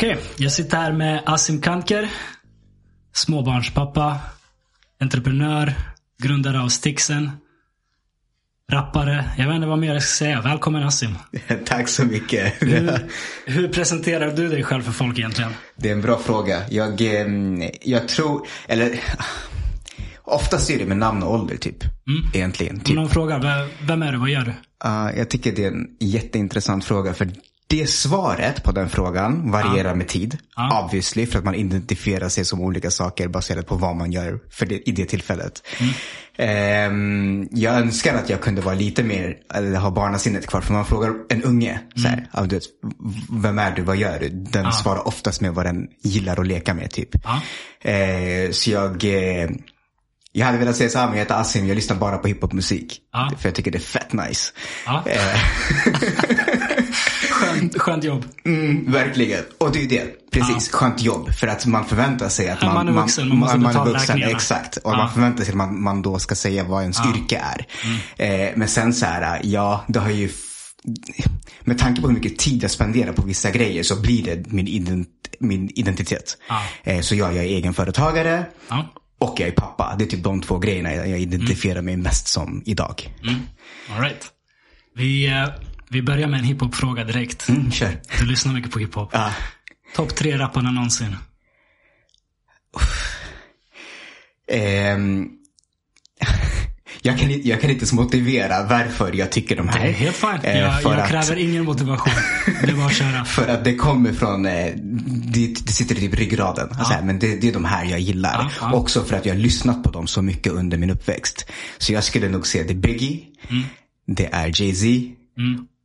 Okej, jag sitter här med Asim Kanker. Småbarnspappa, entreprenör, grundare av Stixen. Rappare. Jag vet inte vad mer jag ska säga. Välkommen Asim. Tack så mycket. Hur, hur presenterar du dig själv för folk egentligen? Det är en bra fråga. Jag, ehm, jag tror, eller oftast är det med namn och ålder typ. Egentligen. Om Typ. någon frågar, "Vem- vem är du? Vad gör du? Uh, jag tycker det är en jätteintressant fråga. För det svaret på den frågan varierar med tid. Ja. Obviously. För att man identifierar sig som olika saker baserat på vad man gör för det, i det tillfället. Ehm, jag önskar att jag kunde vara lite mer, eller ha barnasinnet kvar. För man frågar en unge, så här, ja, du vet, vem är du, vad gör du? Den svarar oftast med vad den gillar att leka med typ. Eh, så jag, eh, jag hade velat säga så här, men jag heter Asim, jag lyssnar bara på hiphopmusik. Ja. För jag tycker det är fett nice. Ja. Skönt, skönt jobb. mm, verkligen. Och det är ju det. Precis, skönt jobb. För att man förväntar sig att Ja, man, man är vuxen, man måste är betala vuxen, räkningarna. Exakt. Och Ja. man förväntar sig att man, man då ska säga vad ens yrke är. Mm. Eh, men sen så här, ja, det har ju med tanke på hur mycket tid jag spenderar på vissa grejer så blir det min, ident, min identitet. Ja. Eh, så ja, jag är egenföretagare Ja. och jag är pappa. Det är typ de två grejerna jag, identifierar mig mest som idag. All right. Vi, eh, vi börjar med en hiphop-fråga direkt. Mm, kör. Du lyssnar mycket på hiphop. Ja. Topp tre rapparna någonsin. Ehm, jag, kan, i- jag kan inte ens motivera varför jag tycker de här. Det är helt fine. Eh, Jag, jag att- kräver ingen motivation. Det bara att köra. För att det kommer från, eh, det, det sitter i typ ryggraden. Alltså, men det, det är de här jag gillar. Ja, ja. Också för att jag har lyssnat på dem så mycket under min uppväxt. Så jag skulle nog säga det är Biggie, Mm. det är Jay-Z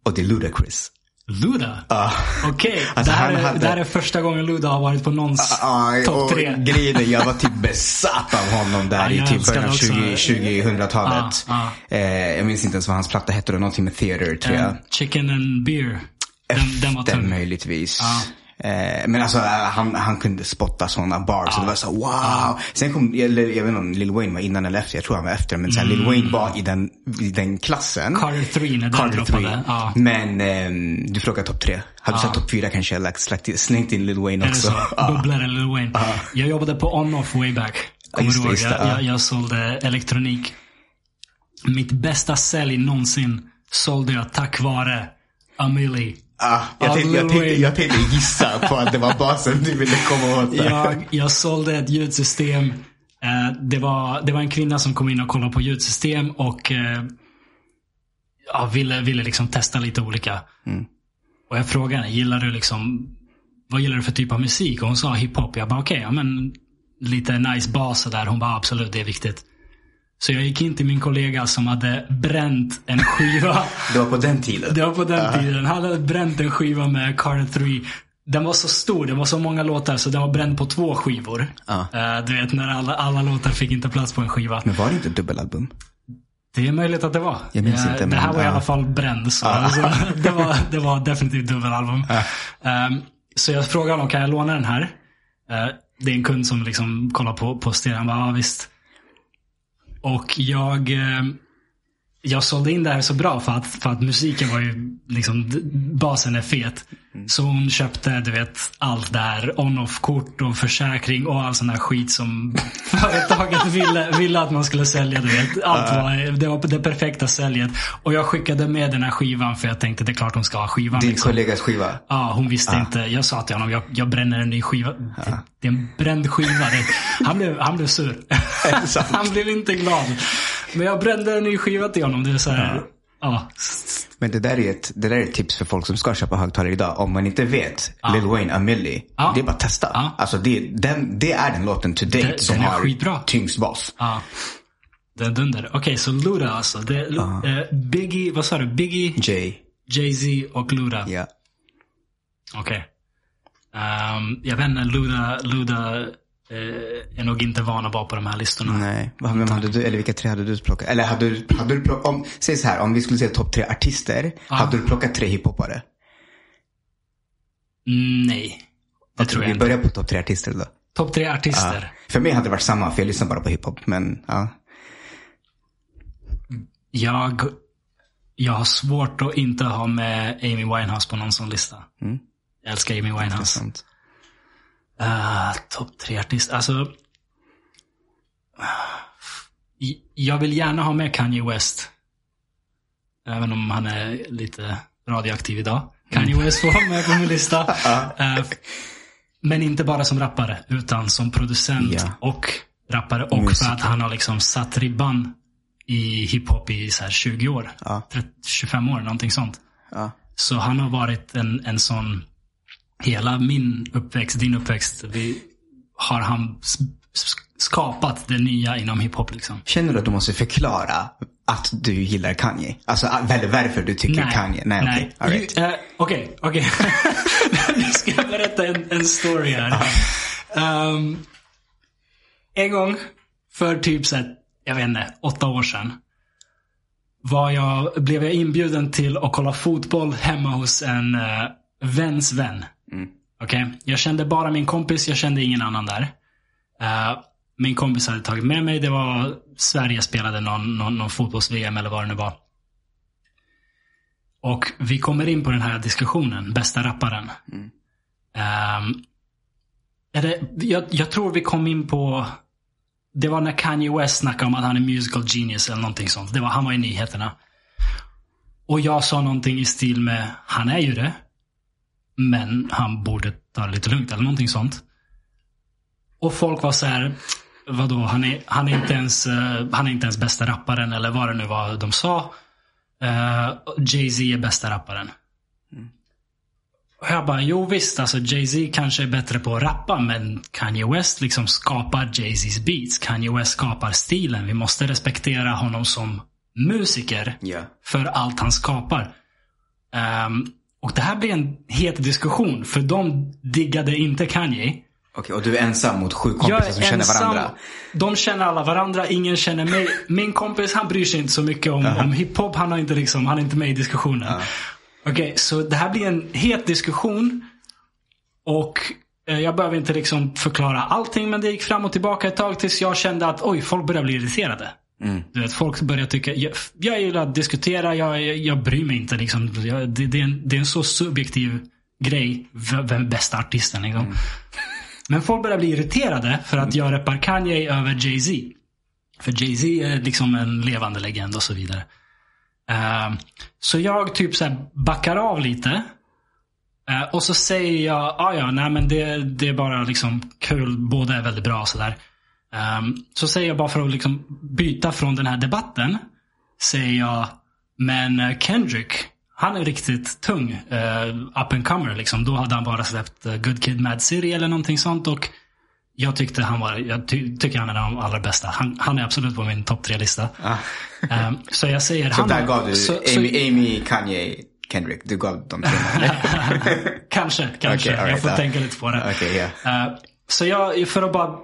och det är Ludacris. Luda? Ja. Okej, Alltså, det, här är, hade- det här är första gången Luda har varit på någons Ja, topp och tre. grejen är, jag var typ besatt av honom där i typ början av också. 20, 2000-talet. Ja, Eh, jag minns inte ens vad hans platta hette, då, någonting med theater tror jag. Eh, Chicken and beer. Den, den var tung. möjligtvis. Ja. Eh, men alltså han, han kunde spotta sådana bars. Så det var så wow. Sen kom, eller, jag vet inte om Lil Wayne var innan eller efter. Jag tror han var efter. Men sen Lil Wayne var i den, i den klassen. Mm. Carter 3 när den Carter droppade. 3. Ja. Men ehm, du frågar topp tre. Hade du sagt topp fyra kanske jag lagt, slängt in Lil Wayne också. Bubblare Lil Wayne. Jag jobbade på On-Off way back. Kommer du ihåg? Jag, ja. jag, jag sålde elektronik. Mitt bästa sälj någonsin sålde jag tack vare Amelie. Ah, jag, tänkte, jag, tänkte, jag tänkte gissa på att det var basen du ville komma åt. där. Jag, jag sålde ett ljudsystem. Eh, det, var, det var en kvinna som kom in och kollade på ljudsystem och eh, ja, ville, ville liksom testa lite olika. Och jag frågade henne, gillar du liksom, vad gillar du för typ av musik? Och hon sa hiphop. Jag bara okej, ja, men lite nice bas där. Hon bara absolut, det är viktigt. Så jag gick in till min kollega som hade bränt en skiva. Det var på den tiden. Det var på den tiden. Han hade bränt en skiva med Carter 3. Den var så stor, det var så många låtar så den var bränd på två skivor. Ja. Eh, du vet när alla, alla låtar fick inte plats på en skiva. Men var det inte dubbelalbum? Det är möjligt att det var. Jag minns Eh, inte, det här men, var i alla fall bränd. Så alltså, det, var, det var definitivt dubbelalbum. Ehm, så jag frågade honom, kan jag låna den här? Eh, det är en kund som liksom kollar på, på stereo. Han bara, ja visst. Och jag, eh, jag sålde in det här så bra för att, för att musiken var ju, liksom, basen är fet. Så hon köpte, du vet, allt där. On-off-kort och försäkring och all sån här skit som företaget ville, ville att man skulle sälja. Du vet. Allt var, det var det perfekta säljet. Och jag skickade med den här skivan för jag tänkte det är klart hon ska ha skivan. Din liksom. kollegas skiva? Ja, hon visste inte. Jag sa till honom, jag, jag bränner en ny skiva. Det, det är en bränd skiva. Det, han, blev, han blev sur. han blev inte glad. Men jag brände en ny skiva till honom. Det är så här, ja. Men det där, är ett, det där är ett tips för folk som ska köpa högtalare idag. Om man inte vet Lil Wayne, A Milli. Ja. Det är bara att testa. Ja. Alltså det, den, det är den låten to date Den- som har skitbra. tyngst bas. ja. Den dunder. Okej, så Luda alltså. Det, eh, Biggie, vad sa du? Biggie, Jay. Jay-Z och Luda. Ja. Okej. Ehm, jag vet inte, Luda, Luda eh, är nog inte van att vara på de här listorna. Nej. Vem hade du, eller vilka tre hade du plockat? Eller hade du, hade du plockat, om, säg så här, om vi skulle säga topp tre artister. Hade du plockat tre hiphopare? Mm, nej. Det tror jag Vi inte. börjar på topp tre artister då. Topp tre artister. För mig hade det varit samma, för jag lyssnar bara på hiphop. Men ja. Jag, jag har svårt att inte ha med Amy Winehouse på någon sån lista. Jag älskar Amy Winehouse. Uh, Topp tre artister. Alltså. Jag vill gärna ha med Kanye West. Även om han är lite radioaktiv idag. Kanye West får vara med på min lista. Eh, men inte bara som rappare, utan som producent Ja. och rappare. Och Musiker. för att han har liksom satt ribban i hiphop i så här 20 år. Ja. 30, 25 år, någonting sånt. Så han har varit en, en sån, hela min uppväxt, din uppväxt, vi, har han skapat det nya inom hiphop liksom. Känner du att du måste förklara att du gillar Kanye? Alltså var- varför du tycker Kanye? Nej, okej. Right. Ju- eh, Okej, okej. Nu ska jag berätta en, en story här. Ehm, en gång för typ så här, jag vet inte, åtta år sedan. Var jag, blev jag inbjuden till att kolla fotboll hemma hos en uh, väns vän. Okej? Jag kände bara min kompis, jag kände ingen annan där. Eh, min kompis hade tagit med mig. Det var Sverige spelade någon, någon, någon fotbolls-VM eller vad det nu var. Och vi kommer in på den här diskussionen, bästa rapparen. Ehm, är det, jag, jag tror vi kom in på, det var när Kanye West snackade om att han är musical genius eller någonting sånt. Det var, han var i nyheterna. Och jag sa någonting i stil med, han är ju det. Men han borde ta det lite lugnt eller någonting sånt. Och folk var så här, vadå, han är, han är, inte, ens, eh, han är inte ens bästa rapparen eller vad det nu var de sa. Uh, Jay-Z är bästa rapparen. Och jag bara, jo visst, alltså Jay-Z kanske är bättre på att rappa, men Kanye West liksom skapar Jay-Z's beats. Kanye West skapar stilen. Vi måste respektera honom som musiker Ja. för allt han skapar. Ehm, och det här blir en het diskussion, för de diggade inte Kanye. Okej, och du är ensam mot sju kompisar som känner ensam. varandra. De känner alla varandra, ingen känner mig. Min kompis han bryr sig inte så mycket om, om hiphop. Han, har inte liksom, han är inte med i diskussionen. Okej, så det här blir en het diskussion. Och eh, jag behöver inte liksom förklara allting, men det gick fram och tillbaka ett tag tills jag kände att oj, folk börjar bli irriterade. Du vet, folk börjar tycka, jag, jag gillar att diskutera, jag, jag, jag bryr mig inte. Liksom. Jag, det, det, är en, det är en så subjektiv grej, vem är bästa artisten liksom. Men folk börjar bli irriterade för att jag reppar Kanye över Jay-Z. För Jay-Z är liksom en levande legend och så vidare. Ehm, så jag typ så här backar av lite. Eh, och så säger jag, ah, ja, nej men det, det är bara liksom kul, båda är väldigt bra sådär. Ehm, så säger jag bara för att liksom byta från den här debatten. Säger jag, men eh, Kendrick, han är riktigt tung. Uh, up and comer liksom. Då hade han bara släppt eh, Good Kid Mad City eller någonting sånt. Och jag tyckte han var, jag ty, tycker han är den allra bästa. Han, han är absolut på min topp tre-lista. Ehm, så jag säger Så han. där gav du så- så- Amy, Amy, Kanye, Kendrick. Du gav dem tre. Kanske, kanske. Okej, all jag right, får ja. tänka lite på det. Okej, ja. Eh, så jag, för att bara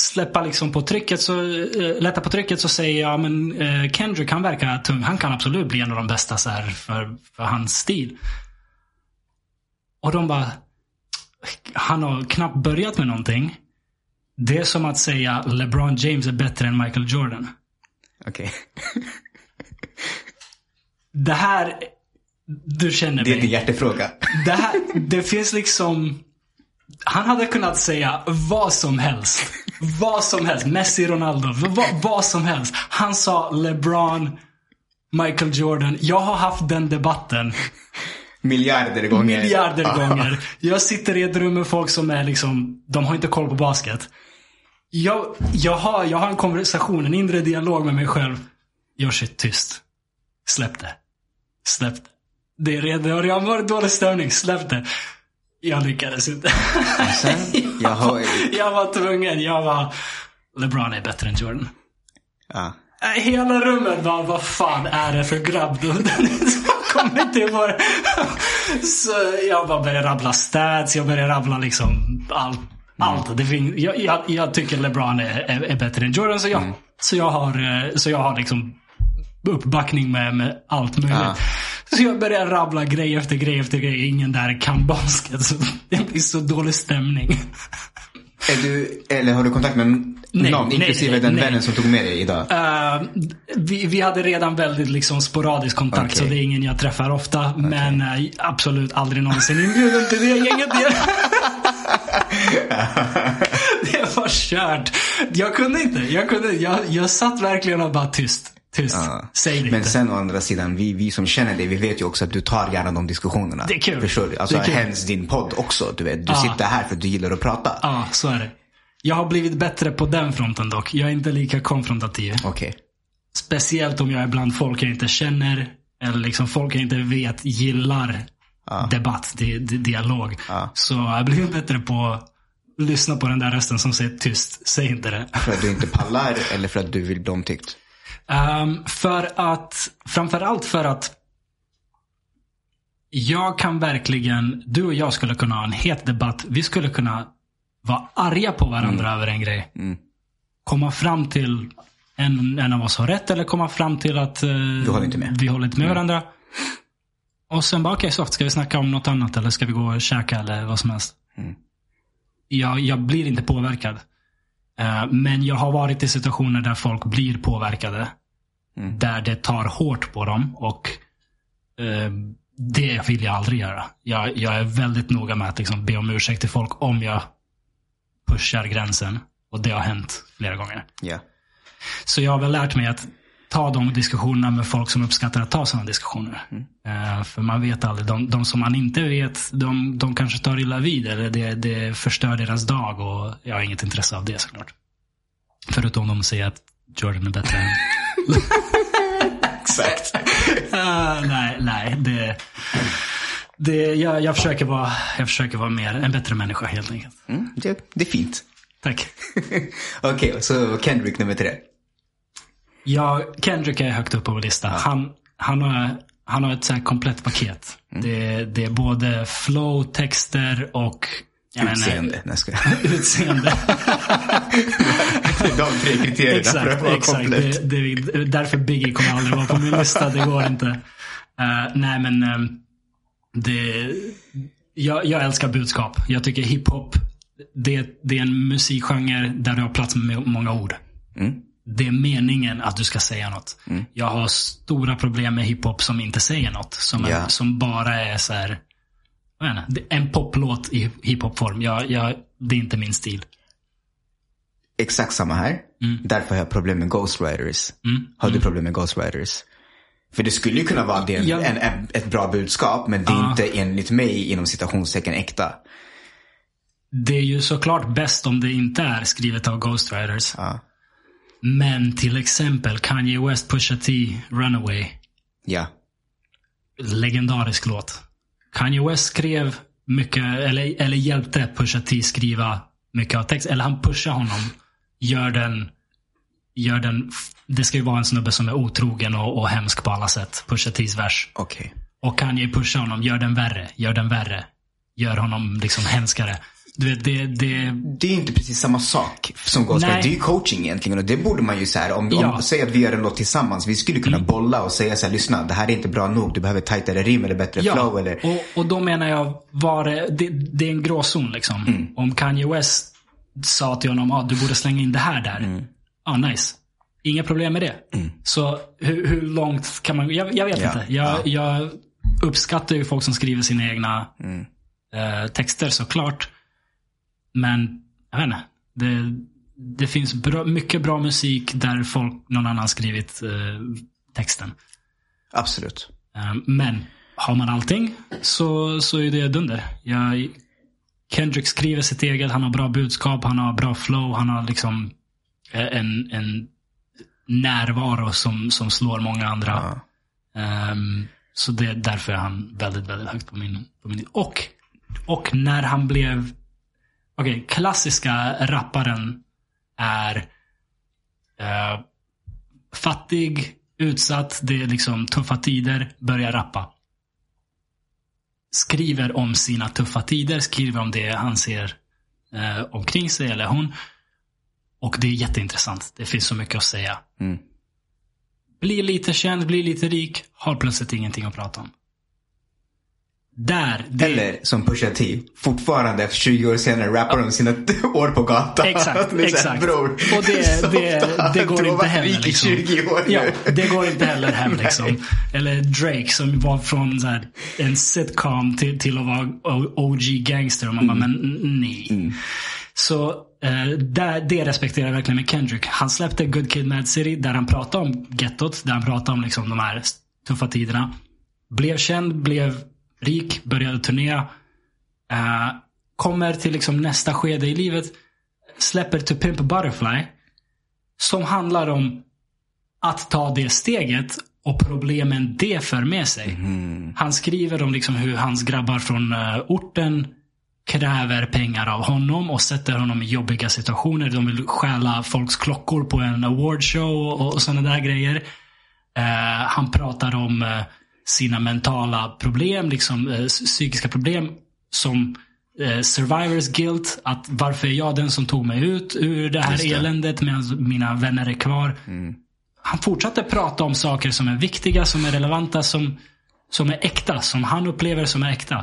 släppa liksom på trycket, så, uh, lätta på trycket så säger jag, men eh, Kendrick han verkar tung. Han kan absolut bli en av de bästa så här, för, för hans stil. Och de bara, han har knappt börjat med någonting. Det är som att säga LeBron James är bättre än Michael Jordan. Okej. Det här, du känner Det är mig. din hjärtefråga. Det, här, det finns liksom... Han hade kunnat säga vad som helst. Vad som helst. Messi, Ronaldo. Vad, vad som helst. Han sa LeBron, Michael Jordan. Jag har haft den debatten Miljarder gånger. miljarder Ja. gånger. Jag sitter i ett rum med folk som är liksom, de har inte koll på basket. Jag, jag, har, jag har en konversation, en inre dialog med mig själv. Gör shit tyst. Släpp det. Släpp det. Det är redan, jag har dålig stämning. Släpp det. Jag lyckades inte. Sen, jag har... jag var tvungen. Jag var, LeBron är bättre än Jordan. Ja. Äh, Hela rummet bara, vad fan är det för grabb? Så jag bara började rabbla stats, jag började rabbla liksom allt. allt. Det fin- jag, jag, jag tycker LeBron är, är, är bättre än Jordan, så jag, så jag har, eh, så jag har liksom uppbackning med, med allt möjligt. Ja. Så jag börjar rabbla grej efter grej efter grej. Ingen där kan basket. Så det blir så dålig stämning. Är du, eller har du kontakt med Nej, någon, nej, inklusive nej, den nej. vännen som tog med dig idag? Eh, vi, vi hade redan väldigt liksom sporadisk kontakt, Okej. så det är ingen jag träffar ofta. Men eh, absolut aldrig någonsin inbjuden till det gänget. Det var kört. Jag kunde inte. Jag, kunde, jag, jag satt verkligen och bara tyst. Tyst. Ja. Säg det Men inte. sen å andra sidan, vi, vi som känner dig, vi vet ju också att du tar gärna de diskussionerna. Det är kul. Förstår du? Alltså Det är kul. hens din podd också. Du vet, du Ja. sitter här för att du gillar att prata. Ja, så är det. Jag har blivit bättre på den fronten dock. Jag är inte lika konfrontativ. Okej. Speciellt om jag är bland folk jag inte känner. Eller liksom folk jag inte vet gillar debatt, di, di, dialog. Ja. Så jag har blivit bättre på att lyssna på den där rösten som säger tyst. Säg inte det. För att du inte pallar eller för att du vill bli omtyckt? Ehm, för att, framförallt för att jag kan verkligen, du och jag skulle kunna ha en het debatt. Vi skulle kunna vara arga på varandra över en grej. Komma fram till en, en av oss har rätt eller komma fram till att Vi håller inte med. vi håller inte med varandra. Och sen bara, okej, så ska vi snacka om något annat eller ska vi gå och käka eller vad som helst. Jag, jag blir inte påverkad. Eh, men jag har varit i situationer där folk blir påverkade. Där det tar hårt på dem och eh, det vill jag aldrig göra. Jag, jag är väldigt noga med att liksom be om ursäkt till folk om jag pushar gränsen. Och det har hänt flera gånger. Ja. Så jag har väl lärt mig att ta de diskussionerna med folk som uppskattar att ta sådana diskussioner. Eh, för man vet aldrig. De, de som man inte vet, de, de kanske tar illa vid. Eller det, det förstör deras dag. Och jag har inget intresse av det såklart. Förutom de säger att Jordan är bättre än... Exakt. Ah, nej, nej. Det, det, jag, jag, försöker vara, jag försöker vara mer, en bättre människa helt enkelt. Mm, det, det är fint. Tack. Okej, så Kendrick nummer tre. Ja, Kendrick är högt upp på vår lista. Han, han, har, han har ett så komplett paket. Det, det är både flow, texter och Utseende. Nej, skojar. utseende. De tre kriterierna för att exakt, vara exakt. komplett. Det, det, därför Biggie kommer aldrig vara på min lista. Det går inte. Eh, nej men, eh, det, jag, jag älskar budskap. Jag tycker hiphop, det, det är en musikgenre där du har plats med många ord. Det är meningen att du ska säga något. Jag har stora problem med hiphop som inte säger något. Som, är, Ja. som bara är så här, inte, en poplåt i hiphopform. Jag, jag, det är inte min stil. Exakt samma här. Därför har jag problem med ghostwriters. Mm. Har du problem med ghostwriters? För det skulle ju kunna vara det, Ja. en, en, ett bra budskap, men det är Ja. inte enligt mig inom citationstecken äkta. Det är ju såklart bäst om det inte är skrivet av ghostwriters. Ja. Men till exempel Kanye West, Pusha T, Runaway. Ja. Legendarisk låt. Kanye West skrev mycket, eller, eller hjälpte Pusha T skriva mycket av text. Eller han pushar honom. Gör den, gör den, det ska ju vara en snubbe som är otrogen och, och hemsk på alla sätt. Pusha T's vers. Okej. Och Kanye pushar honom, gör den värre, gör den värre. Gör honom liksom hemskare. Du vet, det, det, Det är inte precis samma sak som. Nej. Det är ju coaching egentligen och det borde man ju så här, om, Ja. om säg att vi gör en låt tillsammans. Vi skulle kunna bolla och säga så här, lyssna, det här är inte bra nog. Du behöver tajtare rim eller bättre flow eller. och, och då menar jag, var det, det, det är en gråzon liksom. Mm. Om Kanye West sa till honom, ah, du borde slänga in det här där. Mm. Ja, nice. Inga problem med det. Så hur, hur långt kan man Jag, jag vet Ja, inte. Jag, jag uppskattar ju folk som skriver sina egna Mm. eh, texter såklart. Men, jag vet inte. Det, det finns bra, mycket bra musik där folk, någon annan skrivit eh, texten. Absolut. Eh, Men har man allting så, så är det dunder. Jag, Kendrick skriver sitt eget, han har bra budskap, han har bra flow, han har liksom eh, en, en närvaro som, som slår många andra. Ehm, så det är därför är han väldigt, väldigt högt på min, på min och, och när han blev Okej, klassiska rapparen är eh, fattig, utsatt, det är liksom tuffa tider, börjar rappa. Skriver om sina tuffa tider, skriver om det han ser eh, omkring sig, eller hon. Och det är jätteintressant. Det finns så mycket att säga. Mm. Blir lite känd, blir lite rik, har plötsligt ingenting att prata om. Där. Det, Eller som Pusha T, fortfarande efter 20 år senare rappar om sina år på gatan. Exakt, exakt. Bror, Och det, det, det går inte heller. Liksom. 20 år nu. Ja, det går inte heller hem liksom. Eller Drake som var från så här, en sitcom till, till att vara OG gangster. Och man Mm. bara, men nej. Så eh, där, det respekterar jag verkligen med Kendrick. Han släppte Good Kid Mad City där han pratade om gettot. Där han pratade om liksom, de här tuffa tiderna. Blev känd, blev rik, började turnera. Eh, kommer till liksom nästa skede i livet. Släpper To Pimp Butterfly. Som handlar om att ta det steget och problemen det för med sig. Han skriver om liksom hur hans grabbar från eh, orten kräver pengar av honom och sätter honom i jobbiga situationer. De vill stjäla folks klockor på en awardshow och, och sådana där grejer. Eh, han pratar om eh, sina mentala problem, liksom eh, psykiska problem som eh, survivors guilt. Att varför är jag den som tog mig ut ur det här det. eländet medan mina vänner är kvar. Han fortsatte prata om saker som är viktiga, som är relevanta, som, som är äkta. Som han upplever som är äkta.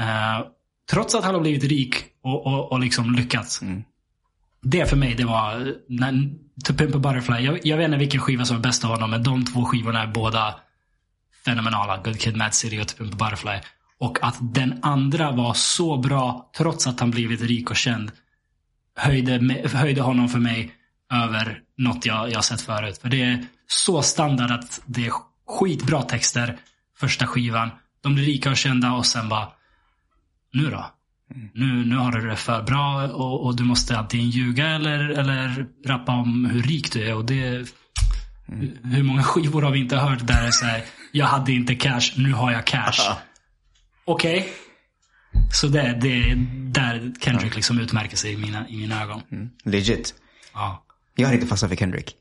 Eh, trots att han har blivit rik och, och, och liksom lyckats. Det för mig, det var när, To Pimp a Butterfly. Jag, jag vet inte vilken skiva som är bäst av honom, men de två skivorna är båda fenomenala. Good Kid Mad City och a Butterfly. Och att den andra var så bra, trots att han blivit rik och känd, höjde, höjde honom för mig över något jag, jag sett förut. För det är så standard att det är skitbra texter, första skivan. De blir rika och kända och sen bara, nu då? Nu, nu har du det för bra och, och du måste antingen ljuga eller, eller rappa om hur rik du är. Och det, Hur många skivor har vi inte hört där det är så här, jag hade inte cash, nu har jag cash. Okej. Så det, det är där Kendrick liksom utmärker sig i mina, i mina ögon. Legit. Ja. Jag har inte fastnat för Kendrick.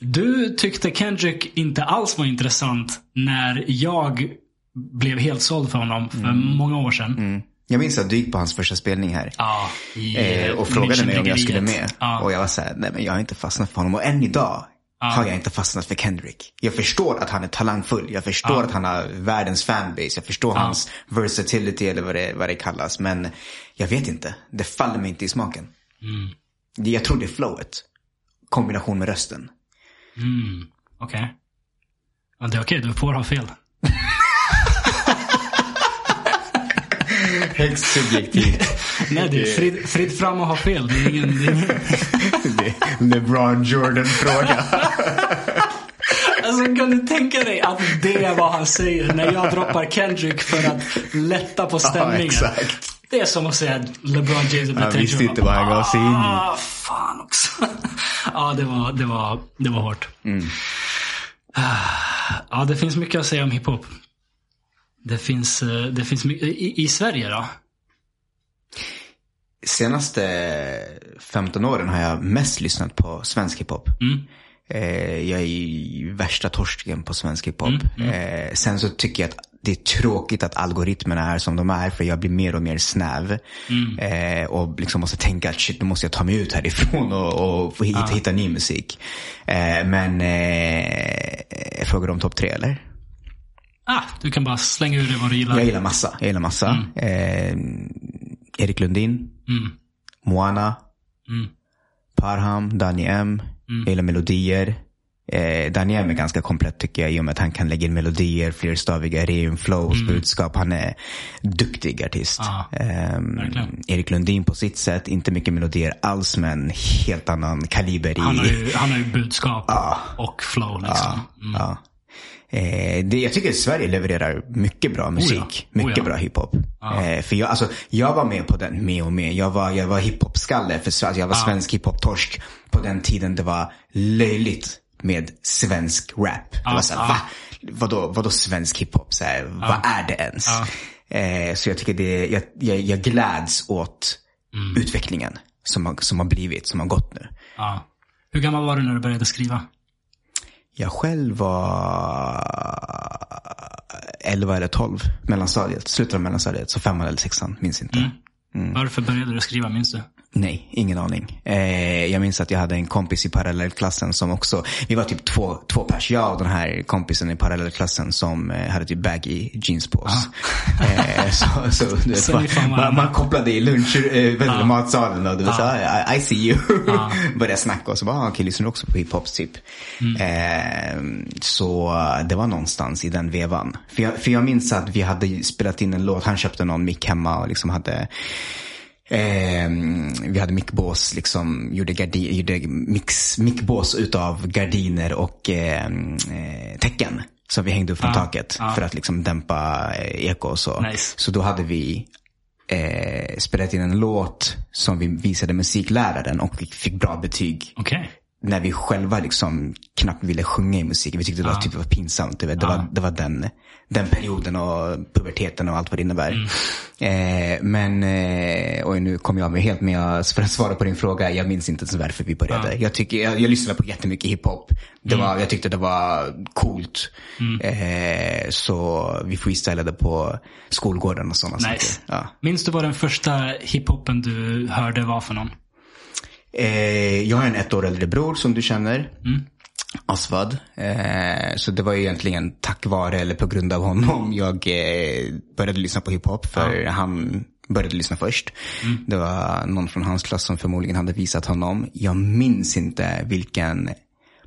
Du tyckte Kendrick inte alls var intressant när jag blev helt såld för honom för många år sedan. Jag minns att du gick på hans första spelning här. Ja, i, Eh, och frågade mig om jag skulle med. Ja. Och jag var såhär, nej men jag har inte fastnat för honom. Och än idag har jag inte fastnat för Kendrick. Jag förstår att han är talangfull. Jag förstår att han har världens fanbase. Jag förstår hans versatility eller vad det, vad det kallas. Men jag vet inte. Det faller mig inte i smaken. Mm. Jag tror det är flowet. Kombination med rösten. Mm, Okej. Ja, det är okej, du får ha fel. Högst subjektivt. Nej, det är fritt, fritt fram att ha fel. Det är ingen, det är LeBron Jordan-fråga. Alltså kan du tänka dig att det är vad han säger när jag droppar Kendrick för att lätta på stämningen. exakt. Det är som att säga att LeBron James är Han visste inte vad han gav sig in i. Ah, fan också. ja, det var, det var, det var hårt. Ah, Ja, det finns mycket att säga om hiphop. Det finns, eh, det finns mycket. I, I Sverige då? Senaste 15 åren har jag mest lyssnat på svensk hiphop. Eh, jag är ju värsta torsken på svensk hiphop. Eh, sen så tycker jag att det är tråkigt att algoritmerna är som de är. För jag blir mer och mer snäv. Eh, och liksom måste tänka att shit, nu måste jag ta mig ut härifrån och, och hitta, hitta ny musik. Eh, men eh, jag frågar om topp tre eller? Ah, du kan bara slänga ur dig vad du gillar. Jag gillar massa. Jag gillar massa. Eh, Erik Lundin. Moana. Parham, Danny M. Jag gillar melodier. Eh, Danny M är ganska komplett tycker jag i och med att han kan lägga in melodier, flerstaviga rim, flows, budskap. Han är duktig artist. Ehm, verkligen. Erik Lundin på sitt sätt, inte mycket melodier alls men helt annan kaliber i... Han har ju, han har ju budskap och flow liksom. Mm. Eh, det, jag tycker att Sverige levererar mycket bra musik. Oh ja. Mycket Oh ja. bra hiphop. Eh, för jag, alltså, jag var med på den, med och med. Jag var, jag var hiphop-skalle. För Sverige. jag var svensk hiphop-torsk på den tiden det var löjligt med svensk rap. Det var såhär, va? Vadå, vadå svensk hiphop? Så här, Vad är det ens? Eh, så jag tycker det, jag, jag, jag gläds åt Mm. utvecklingen som har, som har blivit, som har gått nu. Ja. Hur gammal var du när du började skriva? Jag själv var 11 eller 12, mellanstadiet, slutet av mellanstadiet. Så femman eller sexan, minns inte. Mm. Varför började du skriva, minns du? Nej, ingen aning. Eh, jag minns att jag hade en kompis i parallellklassen som också, vi var typ två, två pers, jag och den här kompisen i parallellklassen som eh, hade typ baggy jeans på oss. Eh, så, så, du vet, man, man, man kopplade i lunch, eh, ah. matsalen och du vet, så, I, I see you. Ja. Började snacka och så bara, ah, okej, lyssnar du också på hiphop typ? Eh, så det var någonstans i den vevan. För jag, för jag minns att vi hade spelat in en låt, han köpte någon mick hemma och liksom hade Eh, vi hade mickbås, liksom, gjorde, gardi, gjorde mix, mickbås utav gardiner och eh, eh, täcken. Som vi hängde upp från Ah, taket ah. för att liksom dämpa eh, eko och så. Nice. Så då hade vi eh, spelat in en låt som vi visade musikläraren och vi fick bra betyg. Okej. När vi själva liksom knappt ville sjunga i musik. Vi tyckte det var, typ, det var pinsamt. Du vet. Det, var, det var den, den perioden och puberteten och allt vad det innebär. Eh, men, eh, oj nu kom jag med helt med för att svara på din fråga. Jag minns inte ens varför vi började. Jag, tycker, jag, jag lyssnade på jättemycket hiphop. Det var, Jag tyckte det var coolt. Eh, så vi freestylade på skolgården och sådana Nice. saker. Ja. Minns du vad den första hiphopen du hörde var för någon? Eh, jag har en ett år äldre bror som du känner. Asvad. Eh, så det var ju egentligen tack vare eller på grund av honom jag eh, började lyssna på hiphop. För han började lyssna först. Det var någon från hans klass som förmodligen hade visat honom. Jag minns inte vilken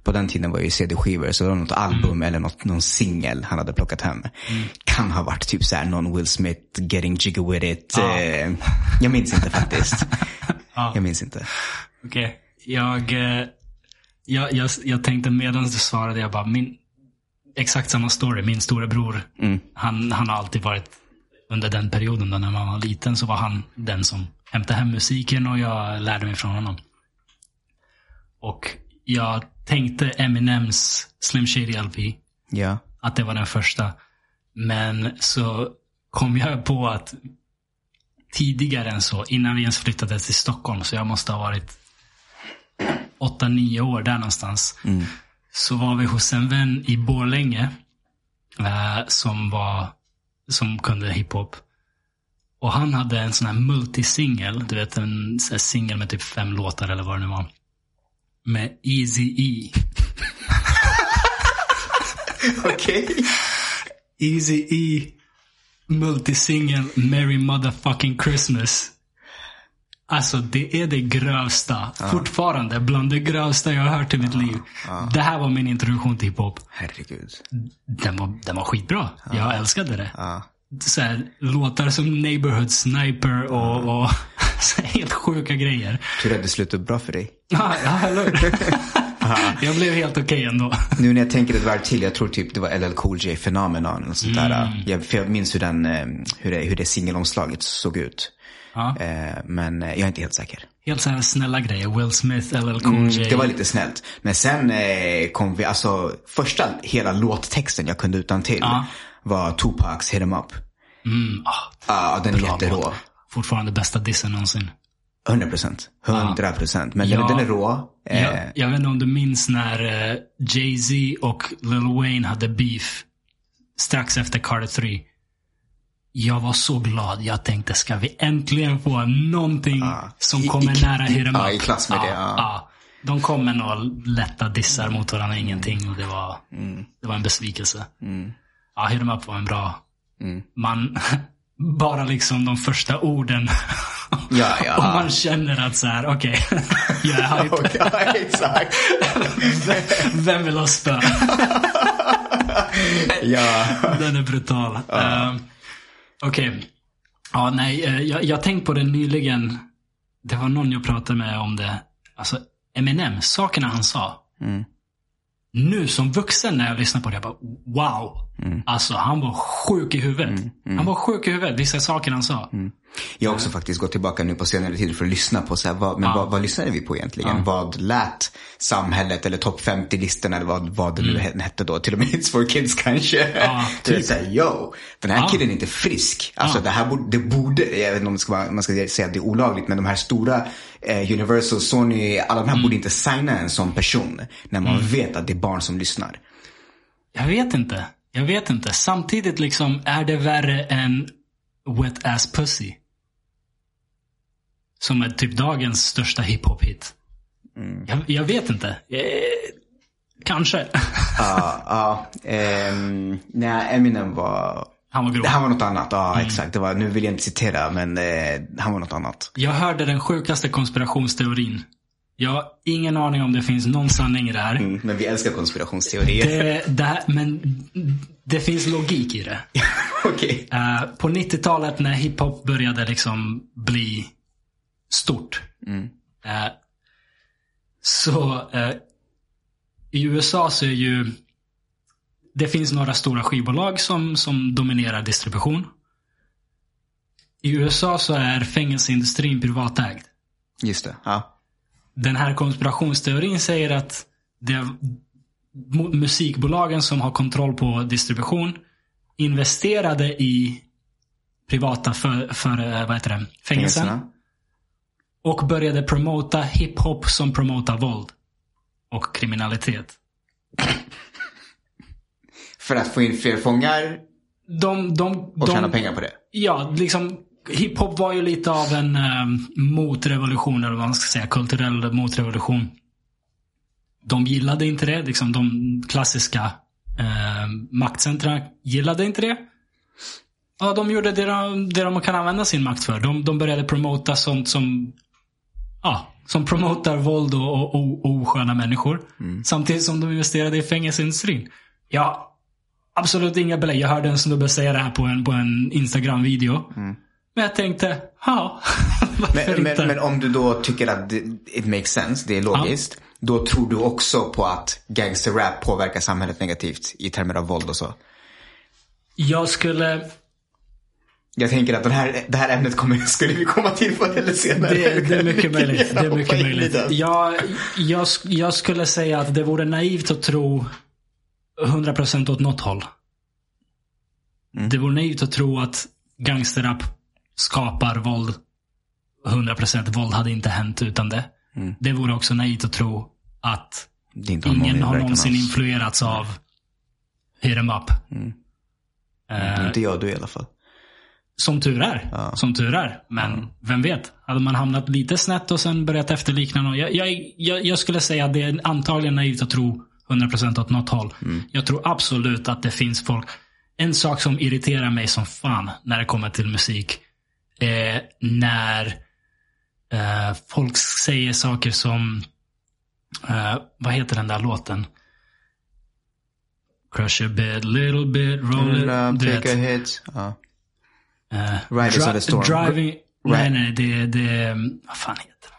på den tiden var ju CD-skivor, så det var något album eller något, någon singel han hade plockat hem. Kan ha varit typ såhär någon Will Smith, Getting Jiggy With It. Eh, jag minns inte faktiskt. Jag minns inte. Okej. Jag, eh, jag, jag, jag tänkte medan du svarade, jag bara, min, exakt samma story. Min storebror, han, han har alltid varit, under den perioden då när man var liten, så var han den som hämtade hem musiken och jag lärde mig från honom. Och jag tänkte Eminems Slim Shady LP, Ja. att det var den första. Men så kom jag på att tidigare än så, innan vi ens flyttade till Stockholm, så jag måste ha varit 8-9 år där någonstans. Så var vi hos en vän i Borlänge eh, som var som kunde hiphop. Och han hade en sån här multisingel, du vet en singel med typ fem låtar eller vad det nu var. Med Easy E. Okej. Easy E multisingel Merry motherfucking Christmas. Alltså det är det grövsta. Fortfarande bland det grövsta jag har hört i mitt liv. Det här var min introduktion till hiphop. Herregud. Den var, den var skitbra. Jag älskade det. Ja. Så här, låtar som Neighborhood Sniper och, och helt sjuka grejer. Tur att det slutade bra för dig. Ja, ja, eller? Jag blev helt okej ändå. Nu när jag tänker ett varv till, jag tror typ det var LL Cool J Phenomenon eller sånt där. Jag, för jag minns hur, den, eh, hur, det, hur det singelomslaget såg ut. Ja. Eh, Men eh, jag är inte helt säker. Helt så här snälla grejer. Will Smith, LL Cool J. Det var lite snällt. Men sen eh, kom vi, alltså första hela låttexten jag kunde utan till Ja. var Tupacs Hit 'em Up. Mm, ah, Ja, den är jätterå. låt. Fortfarande bästa dissen någonsin. 100 procent. 100 procent. Men Ja. den är rå. Eh, Jag, jag vet inte om du minns när Jay-Z och Lil Wayne hade beef strax efter Carter 3. Jag var så glad. Jag tänkte, ska vi äntligen få någonting som I- kommer i- nära ja, Up? i klass med det, ja. ja. De kom med några lätta dissar mot varandra, ingenting. Och det var, Mm. det var en besvikelse. Ja, Hit 'em Up var en bra. Mm. Man, bara liksom de första orden. Ja, ja. och man känner att så här, okej, jag är hype. ja, exakt. Vem vill ha spö? ja. Den är brutal. Uh, Okej. Ja, nej, eh, jag, jag tänkte på det nyligen. Det var någon jag pratade med om det. Alltså, Eminem, sakerna han sa. Nu som vuxen när jag lyssnar på det, jag bara wow. Alltså han var sjuk i huvudet. Han var sjuk i huvudet, vissa saker han sa. Jag har också faktiskt gått tillbaka nu på senare tid för att lyssna på så här, vad, men vad, vad lyssnade vi på egentligen? Vad lät samhället eller topp 50-listorna eller vad, vad det nu hette då? Till och med It's for Kids kanske. Ja, Det är typ. så här, yo, den här Ja. killen är inte frisk. Alltså Ja. det här borde, det borde, jag vet inte om det ska man ska säga att det är olagligt, men de här stora eh, Universal, Sony, alla de här borde inte signa en sån person. När man vet att det är barn som lyssnar. Jag vet inte. Jag vet inte. Samtidigt liksom, är det värre än wet ass pussy? Som är typ dagens största hiphop-hit. Jag, jag vet inte. Eh, kanske. Ja, ja. ehm, nej, Eminem var... Han var grov. Han var något annat, ja Mm. exakt. Det var, nu vill jag inte citera, men eh, han var något annat. Jag hörde den sjukaste konspirationsteorin. Jag har ingen aning om det finns någon sanning i det här. Mm, men vi älskar konspirationsteorier. Det, det, här- men det finns logik i det. Okej. Eh, på 90-talet när hiphop började liksom bli stort. eh, så eh, i USA så är ju det finns några stora skivbolag som, som dominerar distribution. I USA så är fängelseindustrin privatägd. Just det. Ja. Den här konspirationsteorin säger att det är mu- musikbolagen som har kontroll på distribution investerade i privata för, för eh, vad heter det, fängelsen. Fängelserna. Och började promota hiphop som promotar våld. Och kriminalitet. För att få in fler fångar De, de, och de, tjäna pengar på det. Ja, liksom hiphop var ju lite av en um, motrevolution, eller vad man ska säga, kulturell motrevolution. De gillade inte det, liksom de klassiska uh, maktcentra gillade inte det. Ja, de gjorde det de, det de kan använda sin makt för. De, de började promota sånt som Ja, som promotar våld och, och, osköna människor. Samtidigt som de investerade i fängelseindustrin. Ja, absolut inga belägg. Jag hörde en snubbe säga det här på en, på en Instagram-video. Men jag tänkte, ja, Men, men, men om du då tycker att det- it makes sense, det är logiskt. Då tror du också på att gangsterrap påverkar samhället negativt i termer av våld och så. Jag skulle... Jag tänker att den här, det här ämnet kommer, skulle vi komma till förr eller senare. Det, det är mycket möjligt. Det är mycket möjligt. Jag, jag, jag skulle säga att det vore naivt att tro 100% åt något håll. Det vore naivt att tro att gangsterrap skapar våld. 100% våld hade inte hänt utan det. Det vore också naivt att tro att ingen har någonsin influerats av Hit 'em up. Eh, Inte jag, du i alla fall. Som tur är. Som tur är. Men vem vet? Hade man hamnat lite snett och sen börjat efterlikna någon. Jag, jag, jag, jag skulle säga att det är antagligen naivt att tro 100% åt något håll. Jag tror absolut att det finns folk. En sak som irriterar mig som fan när det kommer till musik. Är när eh, folk säger saker som eh, vad heter den där låten? Crush a bit, little bit, roll it. Du vet. take a hit. Ja. Eh, Riders of the Storm. Driving... Ri- Nej, nej, det, det... Vad fan heter det?